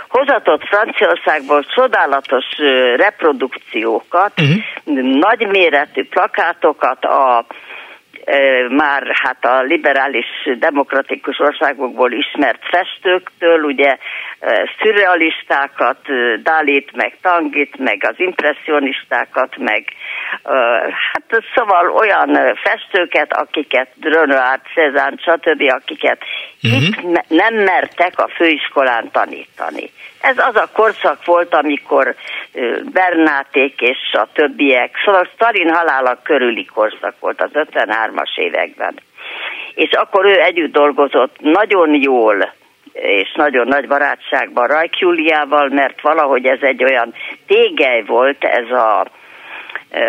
hozatott Franciaországból csodálatos reprodukciókat, uh-huh. nagyméretű plakátokat a már hát a liberális demokratikus országokból ismert festőktől, ugye szürrealistákat, Dalit, meg Tangit, meg az impressionistákat, meg hát szóval olyan festőket, akiket Renoir, Cézanne, stb., akiket uh-huh. itt nem mertek a főiskolán tanítani. Ez az a korszak volt, amikor Bernáték és a többiek, szóval Stalin halála körüli korszak volt az 53-as években. És akkor ő együtt dolgozott nagyon jól és nagyon nagy barátságban Rajk Júliával, mert valahogy ez egy olyan tégely volt, ez a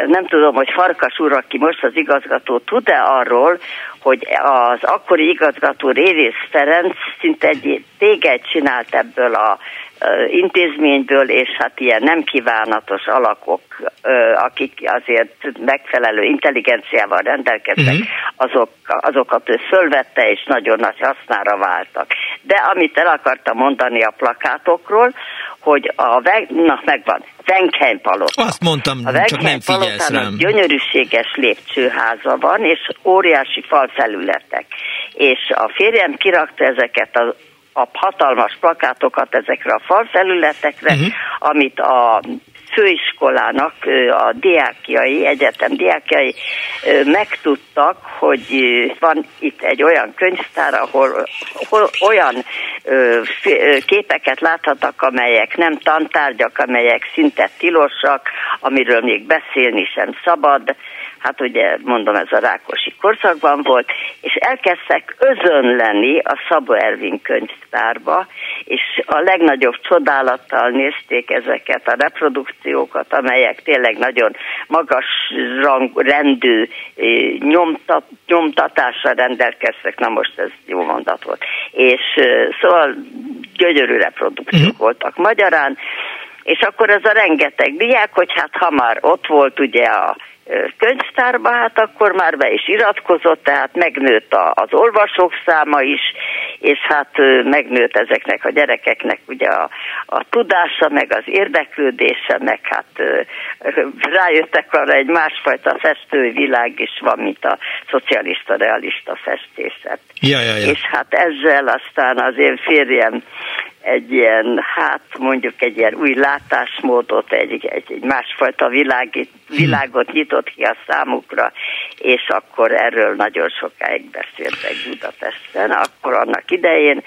nem tudom, hogy Farkas úr, aki most az igazgató, tud-e arról, hogy az akkori igazgató Révész Ferenc szinte egy tégelyt csinált ebből a intézményből, és hát ilyen nem kívánatos alakok, akik azért megfelelő intelligenciával rendelkeztek, uh-huh. azok, azokat ő fölvette, és nagyon nagy hasznára váltak. De amit el akartam mondani a plakátokról, hogy a, na megvan, Venkheim palota. Azt mondtam, a csak nem figyelsz rám. gyönyörűséges lépcsőháza van, és óriási falfelületek. És a férjem kirakta ezeket a a hatalmas plakátokat ezekre a falfelületekre, uh-huh. amit a főiskolának a diákjai, egyetem diákjai megtudtak, hogy van itt egy olyan könyvtár, ahol, ahol olyan képeket láthatnak, amelyek nem tantárgyak, amelyek szinte tilosak, amiről még beszélni sem szabad, hát ugye mondom, ez a Rákosi korszakban volt, és elkezdtek özönleni a Szabó Ervin könyvtárba, és a legnagyobb csodálattal nézték ezeket a reprodukciókat, amelyek tényleg nagyon magas rang, rendű nyomtat, nyomtatásra rendelkeztek, na most ez jó mondat volt. És szóval gyönyörű reprodukciók uh-huh. voltak magyarán, és akkor ez a rengeteg diák, hogy hát ha már ott volt ugye a könyvtárba, hát akkor már be is iratkozott, tehát megnőtt az olvasók száma is, és hát megnőtt ezeknek a gyerekeknek ugye a, a tudása, meg az érdeklődése, meg hát rájöttek arra egy másfajta festővilág is van, mint a szocialista-realista festészet. Ja, ja, ja. És hát ezzel aztán az én férjem egy ilyen, hát mondjuk egy ilyen új látásmódot, egy, egy, egy másfajta világit, világot nyitott ki a számukra, és akkor erről nagyon sokáig beszéltek Budapesten, akkor annak idején,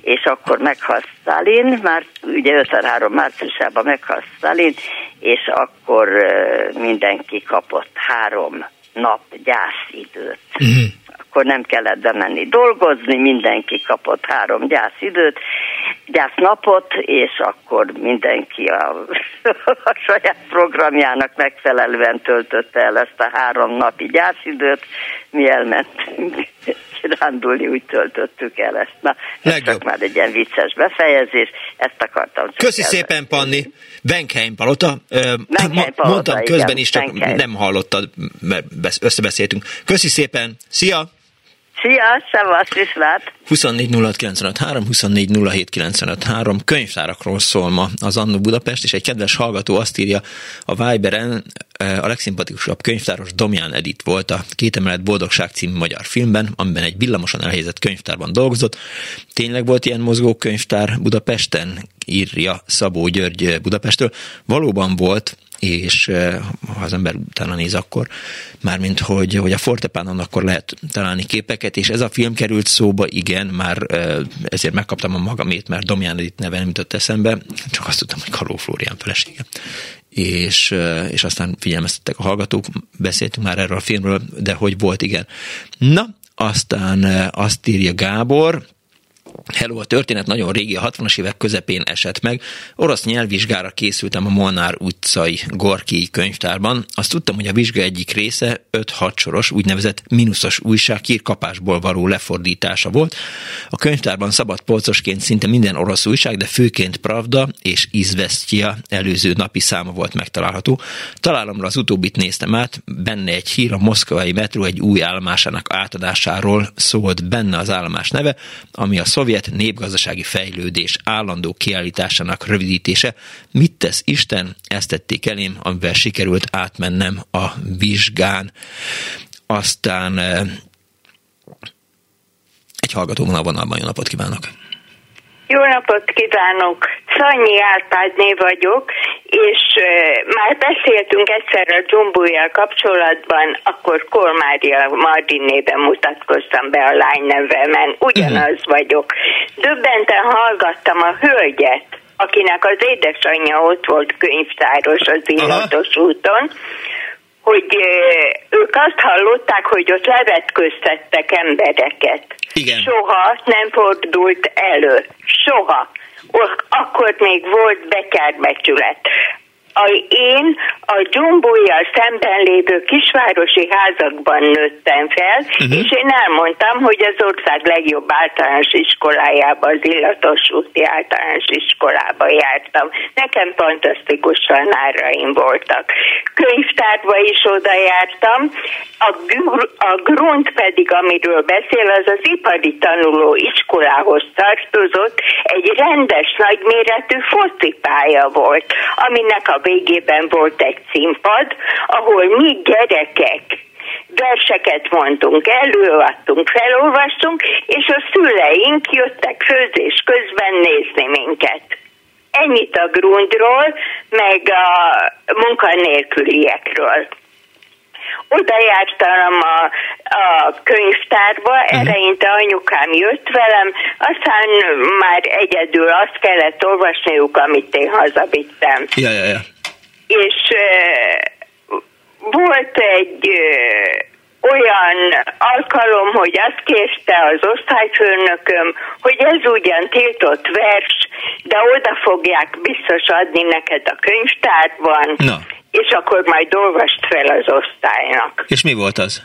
és akkor meghalt Stalin, már ugye 53 márciusában meghalt Stalin, és akkor mindenki kapott három nap gyászidőt. Uh-huh akkor nem kellett bemenni dolgozni, mindenki kapott három gyászidőt, gyásznapot, és akkor mindenki a, a saját programjának megfelelően töltötte el ezt a három napi gyászidőt, mi elmentünk kirándulni, úgy töltöttük el ezt. Na, ez csak már egy ilyen vicces befejezés, ezt akartam. Köszi el. szépen, Panni. Venkheim Palota. Venkheim Palota, Mondtam igen, közben is, csak Venkheim. nem hallottad, mert összebeszéltünk. Köszi szépen. Szia! Szia, szevasz, viszlát! 24 24 könyvtárakról szól ma az Annó Budapest, és egy kedves hallgató azt írja a Viberen, a legszimpatikusabb könyvtáros Domján Edit volt a Két emelet boldogság című magyar filmben, amiben egy villamosan elhelyezett könyvtárban dolgozott. Tényleg volt ilyen mozgó könyvtár Budapesten? Írja Szabó György Budapestről. Valóban volt, és eh, ha az ember utána néz akkor, mármint hogy, hogy a Fortepánon akkor lehet találni képeket, és ez a film került szóba, igen, már eh, ezért megkaptam a magamét, mert Domján itt neve nem jutott eszembe, csak azt tudtam, hogy Kaló Flórián felesége. És, és aztán figyelmeztettek a hallgatók, beszéltünk már erről a filmről, de hogy volt, igen. Na, aztán azt írja Gábor, Hello, a történet nagyon régi, a 60-as évek közepén esett meg. Orosz nyelvvizsgára készültem a Molnár utcai Gorki könyvtárban. Azt tudtam, hogy a vizsga egyik része 5-6 soros, úgynevezett mínuszos újság kapásból való lefordítása volt. A könyvtárban szabad polcosként szinte minden orosz újság, de főként Pravda és Izvestia előző napi száma volt megtalálható. Találomra az utóbbit néztem át, benne egy hír a moszkvai metró egy új állomásának átadásáról szólt benne az állomás neve, ami a szovjet népgazdasági fejlődés állandó kiállításának rövidítése. Mit tesz Isten? Ezt tették elém, amivel sikerült átmennem a vizsgán. Aztán eh, egy hallgató vonalban, jó napot kívánok! Jó napot kívánok! Szanyi Árpádné vagyok, és már beszéltünk egyszer a Dzsumbújjal kapcsolatban, akkor Kormária Mardin néven mutatkoztam be a lány nevemen, ugyanaz uh-huh. vagyok. Döbbenten hallgattam a hölgyet, akinek az édesanyja ott volt könyvtáros az illatos úton, hogy ők azt hallották, hogy ott levetköztettek embereket. Igen. Soha nem fordult elő. Soha. Akkor még volt bekerbecsület a, én a dzsumbójjal szemben lévő kisvárosi házakban nőttem fel, uh-huh. és én elmondtam, hogy az ország legjobb általános iskolájába, az illatos úti általános iskolába jártam. Nekem fantasztikus tanáraim voltak. Könyvtárba is oda jártam, a, a grunt pedig, amiről beszél, az az ipari tanuló iskolához tartozott, egy rendes, nagyméretű focipálya volt, aminek a végében volt egy színpad, ahol mi gyerekek verseket mondtunk, előadtunk, felolvastunk, és a szüleink jöttek főzés közben nézni minket. Ennyit a grundról, meg a munkanélküliekről. Oda jártam a, a könyvtárba, uh-huh. eleinte anyukám jött velem, aztán már egyedül azt kellett olvasniuk, amit én hazavittem. Ja, ja, ja és volt egy olyan alkalom, hogy azt kérte az osztályfőnököm, hogy ez ugyan tiltott vers, de oda fogják biztos adni neked a könyvtárban, Na. és akkor majd olvast fel az osztálynak. És mi volt az?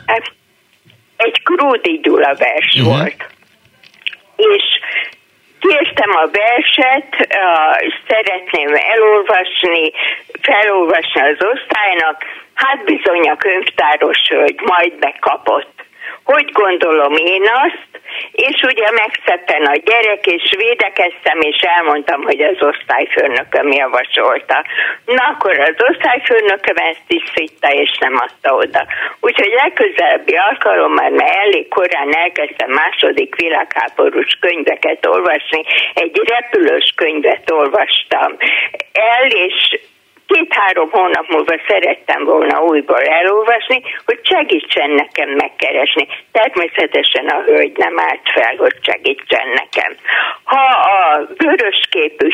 Egy Krúdi Gyula vers uh-huh. volt. És kértem a verset, uh, szeretném elolvasni, felolvasni az osztálynak, hát bizony a könyvtáros hölgy majd bekapott. Hogy gondolom én azt, és ugye megszeppen a gyerek, és védekeztem, és elmondtam, hogy az osztályfőnököm javasolta. Na akkor az osztályfőnököm ezt is szitta, és nem adta oda. Úgyhogy legközelebbi alkalommal, mert elég korán elkezdtem második világháborús könyveket olvasni, egy repülős könyvet olvastam el, és két-három hónap múlva szerettem volna újból elolvasni, hogy segítsen nekem megkeresni. Természetesen a hölgy nem állt fel, hogy segítsen nekem. Ha a vörösképű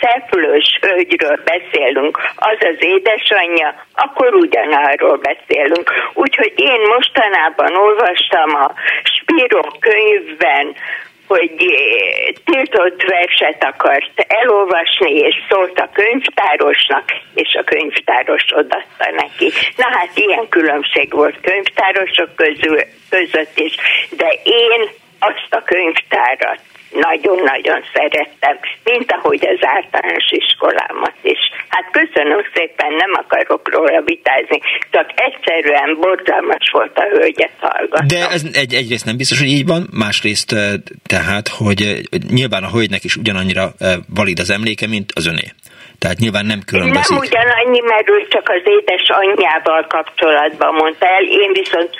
szefülős hölgyről beszélünk, az az édesanyja, akkor ugyanarról beszélünk. Úgyhogy én mostanában olvastam a Spiro könyvben, hogy eh, tiltott verset akart elolvasni, és szólt a könyvtárosnak, és a könyvtáros odatta neki. Na hát ilyen különbség volt könyvtárosok közül, között is, de én azt a könyvtárat nagyon-nagyon szerettem, mint ahogy az általános iskolámat is. Hát köszönöm szépen, nem akarok róla vitázni, csak egyszerűen borzalmas volt a hölgyet hallgatni. De ez egy, egyrészt nem biztos, hogy így van, másrészt tehát, hogy nyilván a hölgynek is ugyanannyira valid az emléke, mint az öné. Tehát nyilván nem különbözik. Nem ugyanannyi, mert ő csak az édes anyjával kapcsolatban mondta el. Én viszont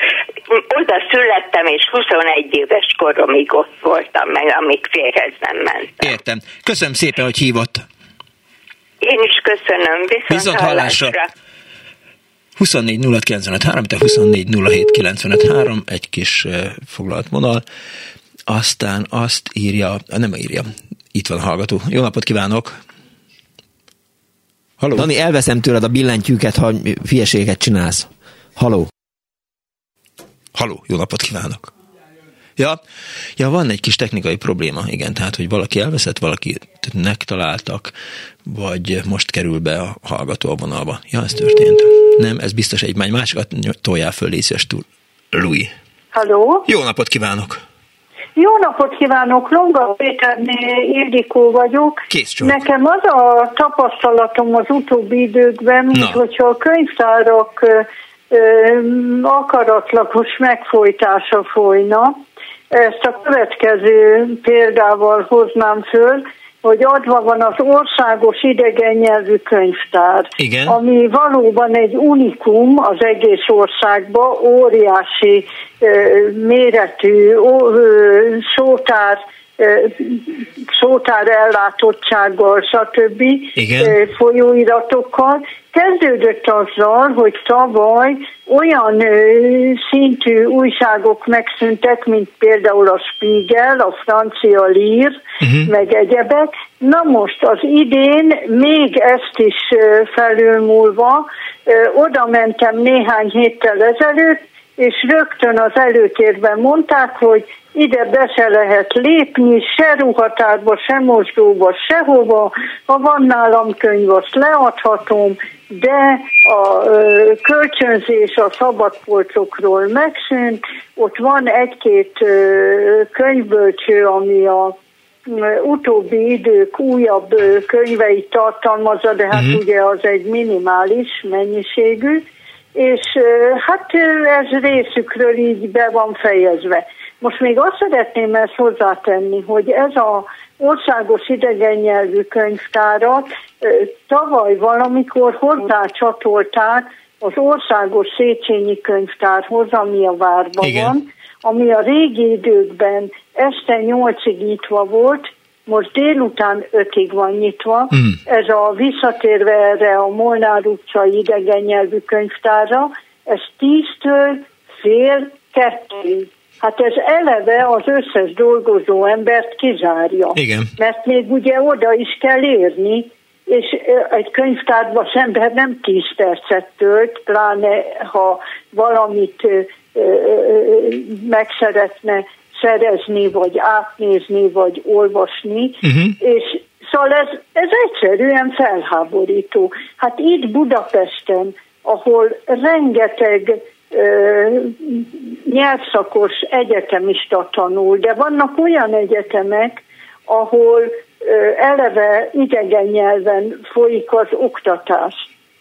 oda születtem, és 21 éves koromig ott voltam meg, amíg férhez nem mentem. Értem. Köszönöm szépen, hogy hívott. Én is köszönöm. Viszont, Viszont hallásra. hallásra. 24 3, te 24 egy kis foglalt vonal. Aztán azt írja, nem írja, itt van a hallgató. Jó napot kívánok! Haló? Dani, elveszem tőled a billentyűket, ha fieséget csinálsz. Haló? Haló, jó napot kívánok! Ja, ja, van egy kis technikai probléma, igen, tehát, hogy valaki elveszett, valaki megtaláltak, vagy most kerül be a hallgató a vonalba. Ja, ez történt. Nem, ez biztos egy másikat toljál föl, légy túl. Louis. Halló? Jó napot kívánok! Jó napot kívánok, Longa Péterné Ildikó vagyok. Kész Nekem az a tapasztalatom az utóbbi időkben, mint hogyha a könyvtárak akaratlagos megfolytása folyna. Ezt a következő példával hoznám föl hogy adva van az országos idegen nyelvű könyvtár, Igen. ami valóban egy unikum az egész országban, óriási méretű szótár szótár ellátottsággal, stb. Igen. folyóiratokkal. Kezdődött azzal, hogy tavaly olyan szintű újságok megszűntek, mint például a Spiegel, a francia Lír, uh-huh. meg egyebek. Na most az idén még ezt is felülmúlva oda mentem néhány héttel ezelőtt, és rögtön az előtérben mondták, hogy ide be se lehet lépni, se ruhatárba, se mosdóba, sehova. Ha van nálam könyv, azt leadhatom, de a ö, kölcsönzés a szabadpolcokról megszűnt. Ott van egy-két könyvbölcső, ami a utóbbi idők újabb könyveit tartalmazza, de hát uh-huh. ugye az egy minimális mennyiségű, és hát ez részükről így be van fejezve. Most még azt szeretném ezt hozzátenni, hogy ez a országos idegen nyelvű könyvtárat tavaly valamikor hozzácsatolták az országos Széchenyi könyvtárhoz, ami a várban Igen. van, ami a régi időkben este nyolcig nyitva volt, most délután ötig van nyitva. Mm. Ez a visszatérve erre a Molnár utcai idegen nyelvű könyvtárra, ez tíztől fél kettőig. Hát ez eleve az összes dolgozó embert kizárja. Igen. Mert még ugye oda is kell érni, és egy könyvtárban az ember nem 10 percet tölt, pláne ha valamit meg szeretne szerezni, vagy átnézni, vagy olvasni, uh-huh. és szóval ez, ez egyszerűen felháborító. Hát itt Budapesten, ahol rengeteg nyelvszakos egyetemista tanul, de vannak olyan egyetemek, ahol eleve idegen nyelven folyik az oktatás.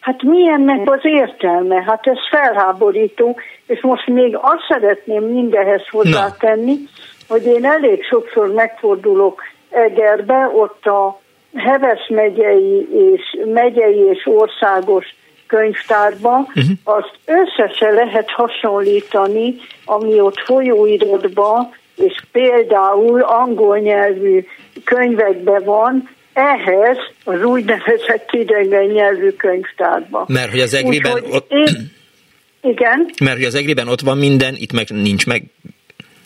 Hát milyennek az értelme? Hát ez felháborító, és most még azt szeretném mindehez hozzátenni, Na. hogy én elég sokszor megfordulok Egerbe, ott a Heves megyei és megyei és országos könyvtárba, uh-huh. azt összesen lehet hasonlítani, ami ott folyóiratban, és például angol nyelvű könyvekben van, ehhez az úgynevezett idegen nyelvű könyvtárba. Mert hogy az egriben... Ott... én, igen. Mert hogy az egriben ott van minden, itt meg nincs meg.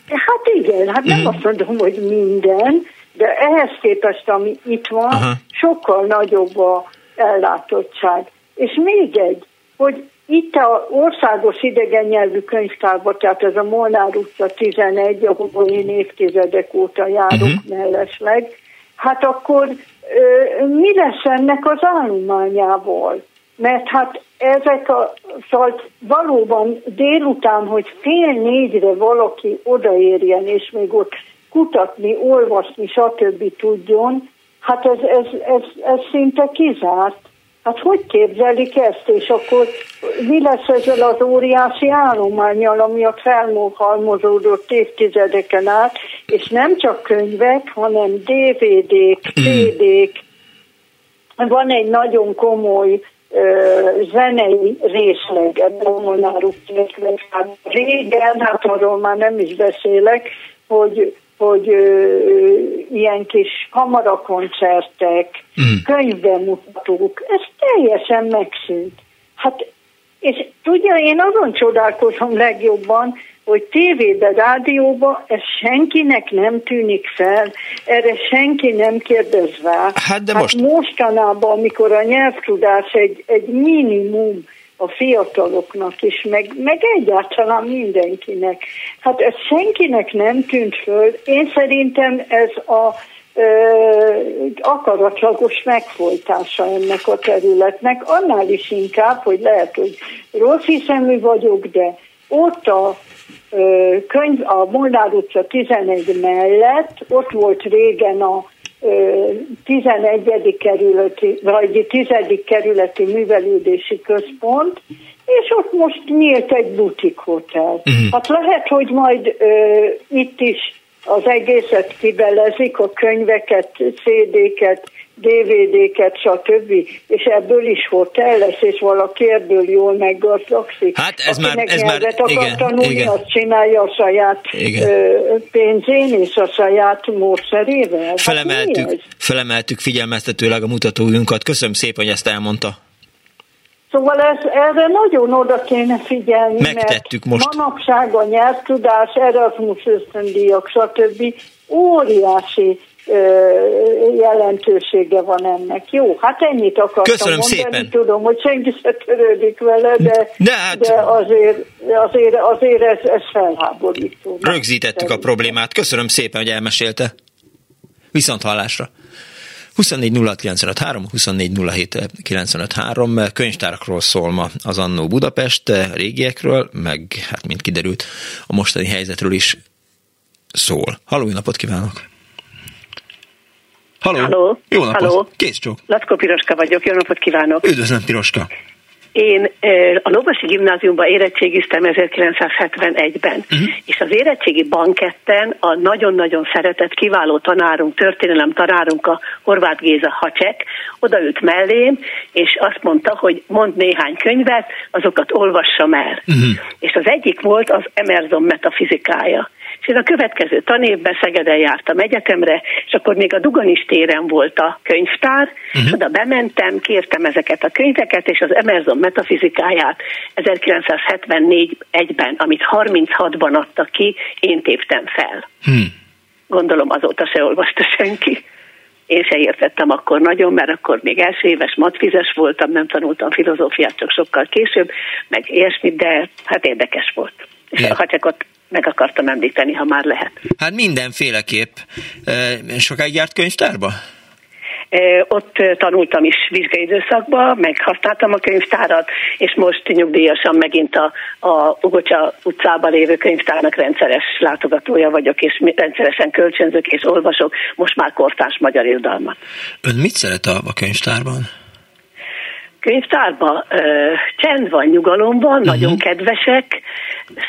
Hát igen, hát nem mm. azt mondom, hogy minden, de ehhez képest, ami itt van, Aha. sokkal nagyobb a ellátottság. És még egy, hogy itt a országos idegen nyelvű könyvtárban, tehát ez a Molnár utca 11, ahol én évtizedek óta járok uh-huh. mellesleg, hát akkor mi lesz ennek az állományával? Mert hát ezek a, szóval valóban délután, hogy fél négyre valaki odaérjen, és még ott kutatni, olvasni, stb. tudjon, hát ez, ez, ez, ez szinte kizárt. Hát hogy képzelik ezt, és akkor mi lesz ezzel az óriási állományjal, ami a felmóhalmozódott évtizedeken át, és nem csak könyvek, hanem DVD-k, CD-k. Van egy nagyon komoly zenei részleg ebben a Molnár Régen, hát arról már nem is beszélek, hogy hogy ö, ilyen kis kamarakoncertek, mm. könyvbemutatók, ez teljesen megszűnt. Hát, és tudja, én azon csodálkozom legjobban, hogy tévébe, rádióba ez senkinek nem tűnik fel, erre senki nem kérdez rá. Hát, de most... hát mostanában, amikor a nyelvtudás egy, egy minimum, a fiataloknak is, meg, meg egyáltalán mindenkinek. Hát ez senkinek nem tűnt föl. Én szerintem ez a ö, akaratlagos megfolytása ennek a területnek, annál is inkább, hogy lehet, hogy rossz hiszemű vagyok, de ott a ö, könyv, a Molnár utca 11 mellett, ott volt régen a 11. kerületi, vagy 10. kerületi művelődési központ, és ott most nyílt egy butik hotel. Uh-huh. Hát lehet, hogy majd ö, itt is az egészet kibelezik, a könyveket, CD-ket, DVD-ket, stb. És ebből is hotel lesz, és valaki ebből jól meggazdagszik. Hát ez már, ez már, akar igen, tanulni, igen. azt csinálja a saját igen. pénzén és a saját módszerével. Hát felemeltük, felemeltük figyelmeztetőleg a mutatójunkat. Köszönöm szépen, hogy ezt elmondta. Szóval ez, erre nagyon oda kéne figyelni, Megtettük mert most. manapság a nyelvtudás, Erasmus ösztöndíjak, stb. óriási jelentősége van ennek. Jó, hát ennyit akartam Köszönöm mondani. Szépen. Tudom, hogy senki se törődik vele, de, de, hát... de azért, azért, azért ez, ez felháborító. Rögzítettük a problémát. Köszönöm szépen, hogy elmesélte. Viszont hallásra. 24 24 könyvtárakról szól ma az Annó Budapest régiekről, meg hát mint kiderült a mostani helyzetről is szól. Halló, napot kívánok! Halló! Halló. Jó napot! Halló. Kész csók! Latko Piroska vagyok, jó napot kívánok! Üdvözlöm, Piroska! Én a Lovasi Gimnáziumban érettségiztem 1971-ben, uh-huh. Mhm. és az érettségi banketten a nagyon-nagyon szeretett, kiváló tanárunk, történelem tanárunk, a Horváth Géza Hacsek, odaült mellém, és azt mondta, hogy mond néhány könyvet, azokat olvassam el. Uh-huh. És az egyik volt az Emerson metafizikája. És én a következő tanévben Szegeden jártam egyetemre, és akkor még a Duganis téren volt a könyvtár, uh-huh. és oda bementem, kértem ezeket a könyveket, és az Emerson metafizikáját 1974-ben, amit 36-ban adtak ki, én téptem fel. Hmm. Gondolom azóta se olvasta senki. Én se értettem akkor nagyon, mert akkor még első éves matfizes voltam, nem tanultam filozófiát, csak sokkal később, meg ilyesmit, de hát érdekes volt. És ha csak ott meg akartam említeni, ha már lehet. Hát mindenféleképp. Sokáig járt könyvtárba? Ott tanultam is vizsgai időszakban, meg használtam a könyvtárat, és most nyugdíjasan megint a, a Ugocsa utcában lévő könyvtárnak rendszeres látogatója vagyok, és rendszeresen kölcsönzök és olvasok, most már kortárs magyar irodalmat. Ön mit szeret a, a könyvtárban? Könyvtárban csend van, nyugalom van, uh-huh. nagyon kedvesek,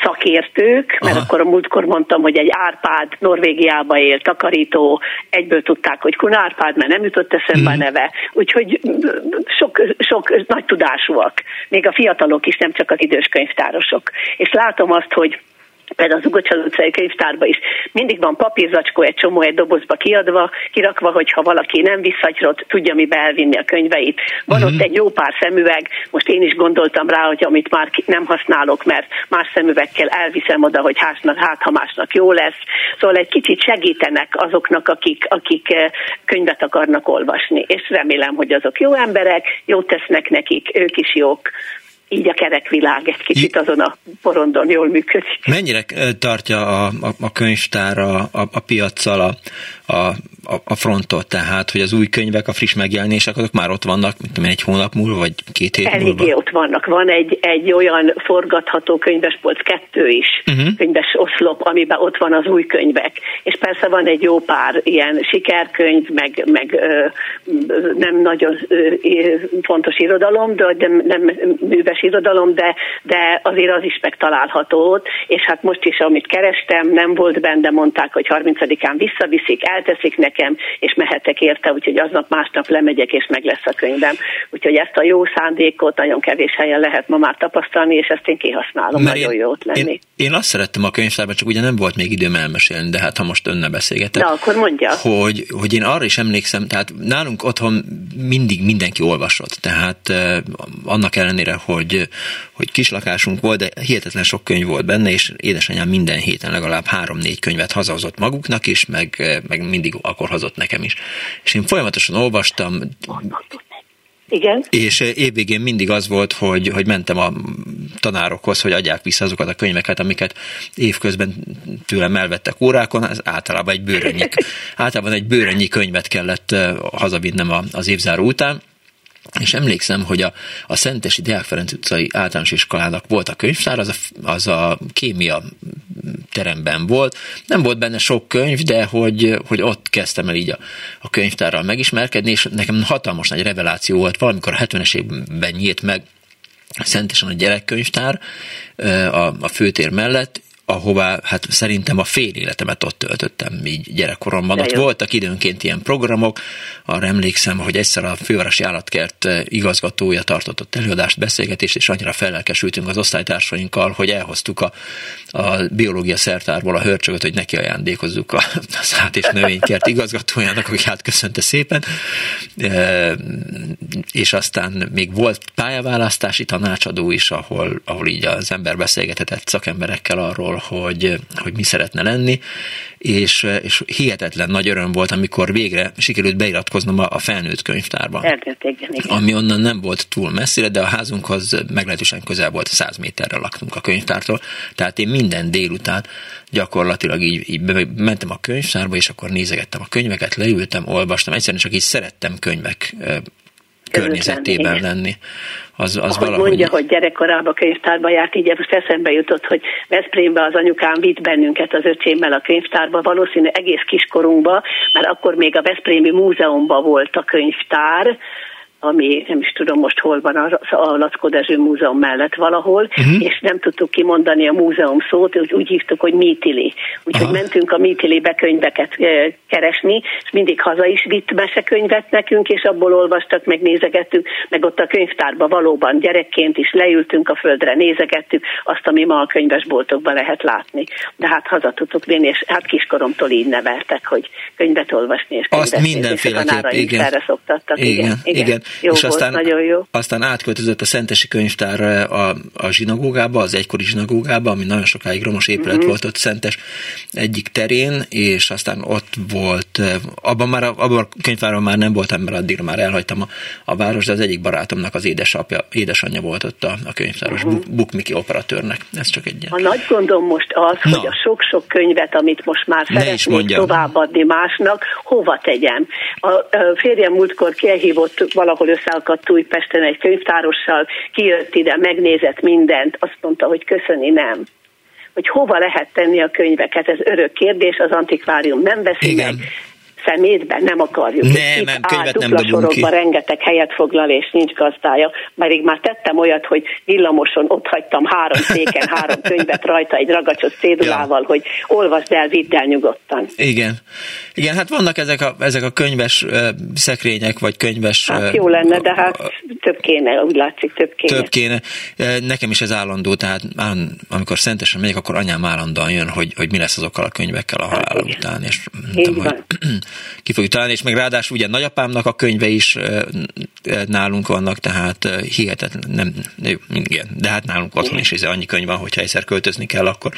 szakértők, mert Aha. akkor a múltkor mondtam, hogy egy Árpád Norvégiába él, takarító, egyből tudták, hogy Kun Árpád, mert nem jutott eszembe uh-huh. a neve. Úgyhogy sok, sok nagy tudásúak, még a fiatalok is, nem csak az idős könyvtárosok. És látom azt, hogy például az Ugocsal utcai könyvtárban is mindig van papírzacskó egy csomó egy dobozba kiadva, kirakva, hogyha valaki nem visszagyrott, tudja mibe elvinni a könyveit. Van uh-huh. ott egy jó pár szemüveg, most én is gondoltam rá, hogy amit már nem használok, mert más szemüvegkel elviszem oda, hogy hásnak, hát ha másnak jó lesz. Szóval egy kicsit segítenek azoknak, akik, akik eh, könyvet akarnak olvasni, és remélem, hogy azok jó emberek, jót tesznek nekik, ők is jók, így a kerekvilág egy kicsit azon a porondon jól működik. Mennyire tartja a, a, a könyvtár a, a, a piaccal a, a, a frontot, tehát, hogy az új könyvek, a friss megjelenések, azok már ott vannak, mint egy hónap múlva, vagy két hét Eléggé múlva? ott vannak. Van egy, egy olyan forgatható könyvespolc kettő is, uh-huh. könyves oszlop, amiben ott van az új könyvek. És persze van egy jó pár ilyen sikerkönyv, meg, meg ö, nem nagyon ö, fontos irodalom, de nem, nem műves irodalom, de, de azért az is megtalálható ott, és hát most is, amit kerestem, nem volt benne, mondták, hogy 30-án visszaviszik, elteszik nekem, és mehetek érte, úgyhogy aznap másnap lemegyek, és meg lesz a könyvem. Úgyhogy ezt a jó szándékot nagyon kevés helyen lehet ma már tapasztalni, és ezt én kihasználom, Mert nagyon én, jót lenni. Én, én azt szerettem a könyvtárban, csak ugye nem volt még időm elmesélni, de hát ha most önne beszélgetek. Na, akkor mondja. Hogy, hogy én arra is emlékszem, tehát nálunk otthon mindig mindenki olvasott, tehát eh, annak ellenére, hogy, hogy kislakásunk volt, de hihetetlen sok könyv volt benne, és édesanyám minden héten legalább három-négy könyvet hazahozott maguknak is, meg, eh, meg mindig akkor hozott nekem is. És én folyamatosan olvastam, igen. És eh, évvégén mindig az volt, hogy, hogy mentem a tanárokhoz, hogy adják vissza azokat a könyveket, amiket évközben tőlem elvettek órákon, az általában egy bőrönnyi, általában egy bőrönnyi könyvet kellett eh, hazavinnem az évzáró után, és emlékszem, hogy a, a Szentesi Deák Ferenc utcai általános iskolának volt a könyvtár, az a, az a kémia teremben volt. Nem volt benne sok könyv, de hogy, hogy ott kezdtem el így a, a könyvtárral megismerkedni, és nekem hatalmas nagy reveláció volt, valamikor a 70-es évben nyílt meg Szentesen a gyerekkönyvtár a, a főtér mellett, ahová hát szerintem a fél életemet ott töltöttem így gyerekkoromban. Ott voltak időnként ilyen programok, arra emlékszem, hogy egyszer a fővárosi állatkert igazgatója tartott ott előadást, beszélgetést, és annyira felelkesültünk az osztálytársainkkal, hogy elhoztuk a, a biológia szertárból a hörcsögöt, hogy neki ajándékozzuk a, a szát és növénykert igazgatójának, aki hát köszönte szépen. E, és aztán még volt pályaválasztási tanácsadó is, ahol, ahol így az ember beszélgethetett szakemberekkel arról, hogy, hogy mi szeretne lenni, és, és hihetetlen nagy öröm volt, amikor végre sikerült beiratkoznom a, a felnőtt könyvtárba. Ami onnan nem volt túl messzire, de a házunkhoz meglehetősen közel volt, 100 méterre laktunk a könyvtártól, tehát én minden délután gyakorlatilag így, így mentem a könyvtárba, és akkor nézegettem a könyveket, leültem, olvastam, egyszerűen csak így szerettem könyvek környezetében lenni. Az, az Ahogy valahogy... mondja, hogy gyerekkorában könyvtárba járt, így most eszembe jutott, hogy Veszprémbe az anyukám vitt bennünket az öcsémmel a könyvtárba, valószínű egész kiskorunkba, mert akkor még a Veszprémi Múzeumban volt a könyvtár, ami nem is tudom most hol van, a, a Lackó Dezső Múzeum mellett valahol, uh-huh. és nem tudtuk kimondani a múzeum szót, úgy, úgy hívtuk, hogy Mítili. Úgyhogy Aha. mentünk a Mítilibe könyveket e, keresni, és mindig haza is vitt mesekönyvet nekünk, és abból olvastak, meg nézegettük, meg ott a könyvtárban valóban gyerekként is leültünk a földre, nézegettük azt, ami ma a könyvesboltokban lehet látni. De hát haza tudtuk vinni, és hát kiskoromtól így neveltek, hogy könyvet olvasni és könyvet Azt mindenféleképp, igen. Erre szoktattak. Igen, igen. igen. igen. Jó és volt, aztán, nagyon jó. aztán átköltözött a Szentesi Könyvtár a, a zsinagógába, az egykori zsinagógába, ami nagyon sokáig romos épület uh-huh. volt ott Szentes egyik terén, és aztán ott volt, abban már abban a könyvtárban már nem voltam, mert addigra már elhagytam a, a város, de az egyik barátomnak az édesapja, édesanyja volt ott a, a könyvtáros uh-huh. Bukmiki operatőrnek. Ez csak egy A nagy gondom most az, Na. hogy a sok-sok könyvet, amit most már szeretnék továbbadni másnak, hova tegyem. A, a férjem múltkor kielhívott valahol ahol összeakadt Újpesten egy könyvtárossal, kijött ide, megnézett mindent, azt mondta, hogy köszöni nem. Hogy hova lehet tenni a könyveket, ez örök kérdés, az antikvárium nem veszi Igen. meg, szemétben nem akarjuk. Nem, nem, könyvet nem dobunk ki. rengeteg helyet foglal, és nincs gazdája. Pedig már tettem olyat, hogy villamoson ott hagytam három széken, három könyvet rajta egy ragacsos cédulával, ja. hogy olvasd el, vidd el nyugodtan. Igen. Igen, hát vannak ezek a, ezek a könyves uh, szekrények, vagy könyves... Hát jó lenne, de hát több kéne, úgy látszik, több kéne. Több kéne. Nekem is ez állandó, tehát amikor szentesen megyek, akkor anyám állandóan jön, hogy, hogy mi lesz azokkal a könyvekkel a halál után, és mondtam, hogy ki fogjuk találni, és meg ráadásul ugye nagyapámnak a könyve is nálunk vannak, tehát hihetetlen, nem, igen, de hát nálunk otthon is ez annyi könyv van, hogyha egyszer költözni kell, akkor,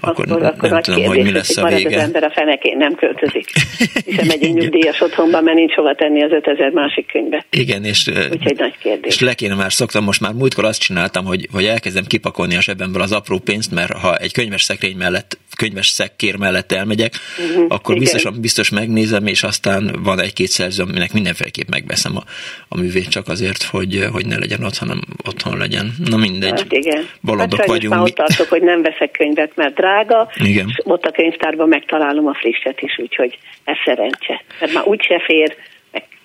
akkor, akkor, akkor nem tudom, kérdés, hogy mi lesz a vége. az ember a fenekén nem költözik, hiszen megy egy nyugdíjas otthonban, mert nincs hova tenni az 5000 másik könyvet. Igen, és, Úgyhogy nagy kérdés. és le kéne már szoktam, most már múltkor azt csináltam, hogy, hogy elkezdem kipakolni a zsebemből az apró pénzt, mert ha egy könyves szekrény mellett, könyves szekkér mellett elmegyek, uh-huh, akkor biztos, biztos megnézem, és aztán van egy-két szerző, aminek mindenféleképp megveszem a, a művét csak azért, hogy, hogy ne legyen ott, hanem otthon legyen. Na mindegy. Hát igen. Bolondok hát vagyunk. Már ott tartok, hogy nem veszek könyvet, mert drága, igen. és ott a könyvtárban megtalálom a frisset is, úgyhogy ez szerencse. Mert már úgyse fér,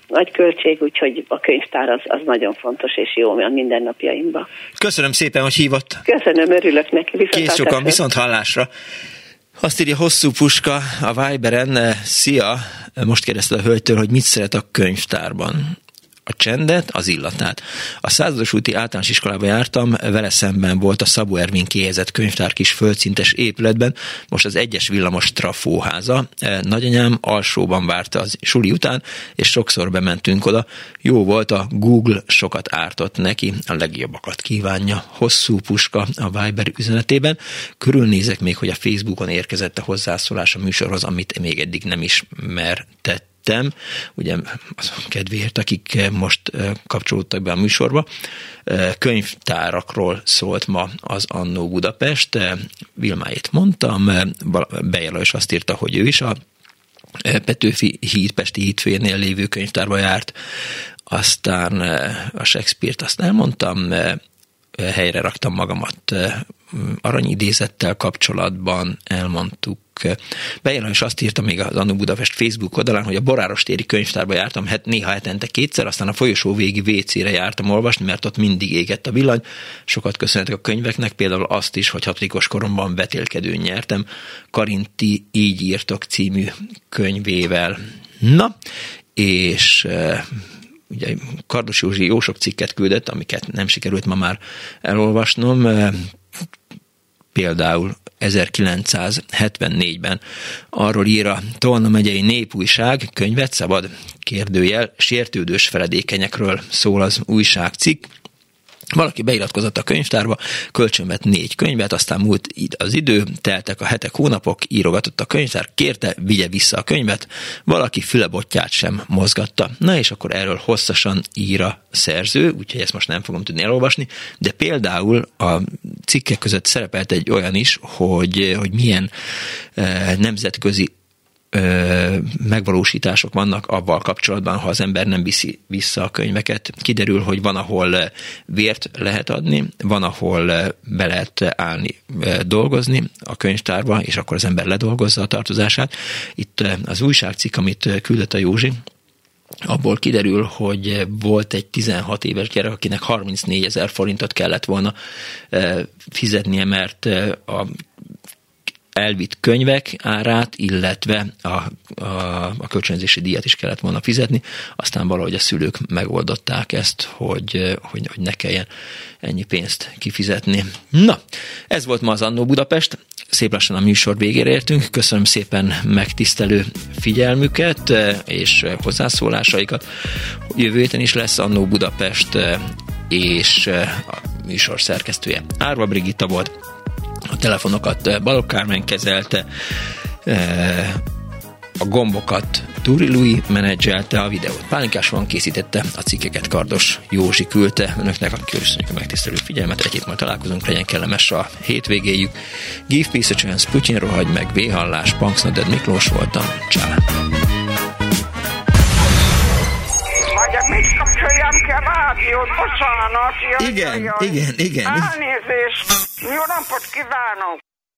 nagy költség, úgyhogy a könyvtár az, az nagyon fontos és jó a mindennapjaimban. Köszönöm szépen, hogy hívott. Köszönöm, örülök neki. Viszont Kész sokan, viszont hallásra. Azt írja hosszú puska a Viberen, szia, most kérdezte a hölgytől, hogy mit szeret a könyvtárban a csendet, az illatát. A százados úti általános iskolába jártam, vele szemben volt a Szabó Ervin kihelyezett könyvtár kis földszintes épületben, most az egyes villamos trafóháza. E, nagyanyám alsóban várta az suli után, és sokszor bementünk oda. Jó volt, a Google sokat ártott neki, a legjobbakat kívánja. Hosszú puska a Viber üzenetében. Körülnézek még, hogy a Facebookon érkezett a hozzászólás a műsorhoz, amit még eddig nem ismertett vettem, ugye azon kedvéért, akik most kapcsolódtak be a műsorba, könyvtárakról szólt ma az Annó Budapest, Vilmáit mondtam, Bejela is azt írta, hogy ő is a Petőfi híd, Pesti hídfőjénél lévő könyvtárba járt, aztán a Shakespeare-t azt elmondtam, helyre raktam magamat aranyidézettel kapcsolatban elmondtuk. Bejelön és azt írta még az Annu Budapest Facebook oldalán, hogy a Boráros téri könyvtárba jártam het, néha hetente kétszer, aztán a folyosó végi WC-re jártam olvasni, mert ott mindig égett a villany. Sokat köszönhetek a könyveknek, például azt is, hogy hatodikos koromban vetélkedőn nyertem Karinti Így írtok című könyvével. Na, és ugye Kardos Józsi jó sok cikket küldött, amiket nem sikerült ma már elolvasnom, például 1974-ben arról ír a Tolna megyei népújság, könyvet szabad kérdőjel, sértődős feledékenyekről szól az újságcikk, valaki beiratkozott a könyvtárba, kölcsönvett négy könyvet, aztán múlt az idő, teltek a hetek, hónapok, írogatott a könyvtár, kérte, vigye vissza a könyvet, valaki fülebotját sem mozgatta. Na és akkor erről hosszasan ír a szerző, úgyhogy ezt most nem fogom tudni elolvasni, de például a cikkek között szerepelt egy olyan is, hogy, hogy milyen eh, nemzetközi ö, megvalósítások vannak avval kapcsolatban, ha az ember nem viszi vissza a könyveket. Kiderül, hogy van, ahol vért lehet adni, van, ahol be lehet állni dolgozni a könyvtárba, és akkor az ember ledolgozza a tartozását. Itt az újságcikk, amit küldött a Józsi, abból kiderül, hogy volt egy 16 éves gyerek, akinek 34 ezer forintot kellett volna fizetnie, mert a elvitt könyvek árát, illetve a, a, a kölcsönzési díjat is kellett volna fizetni, aztán valahogy a szülők megoldották ezt, hogy, hogy, hogy ne kelljen ennyi pénzt kifizetni. Na, ez volt ma az Annó Budapest, szép lassan a műsor végére értünk. Köszönöm szépen megtisztelő figyelmüket és hozzászólásaikat. Jövő héten is lesz Annó Budapest és a műsor szerkesztője Árva Brigitta volt a telefonokat eh, Balogh Kármen kezelte, eh, a gombokat Turi Louis menedzselte, a videót Pálinkás van készítette, a cikkeket Kardos Józsi küldte. Önöknek köszönjük a megtisztelő figyelmet, egy hét majd találkozunk, legyen kellemes a hétvégéjük. Give peace a chance, Putyin rohagy meg, V-hallás, Punksnoded Miklós voltam, csá! bocsánat. Igen, igen, igen. Elnézést. Jó napot kívánok!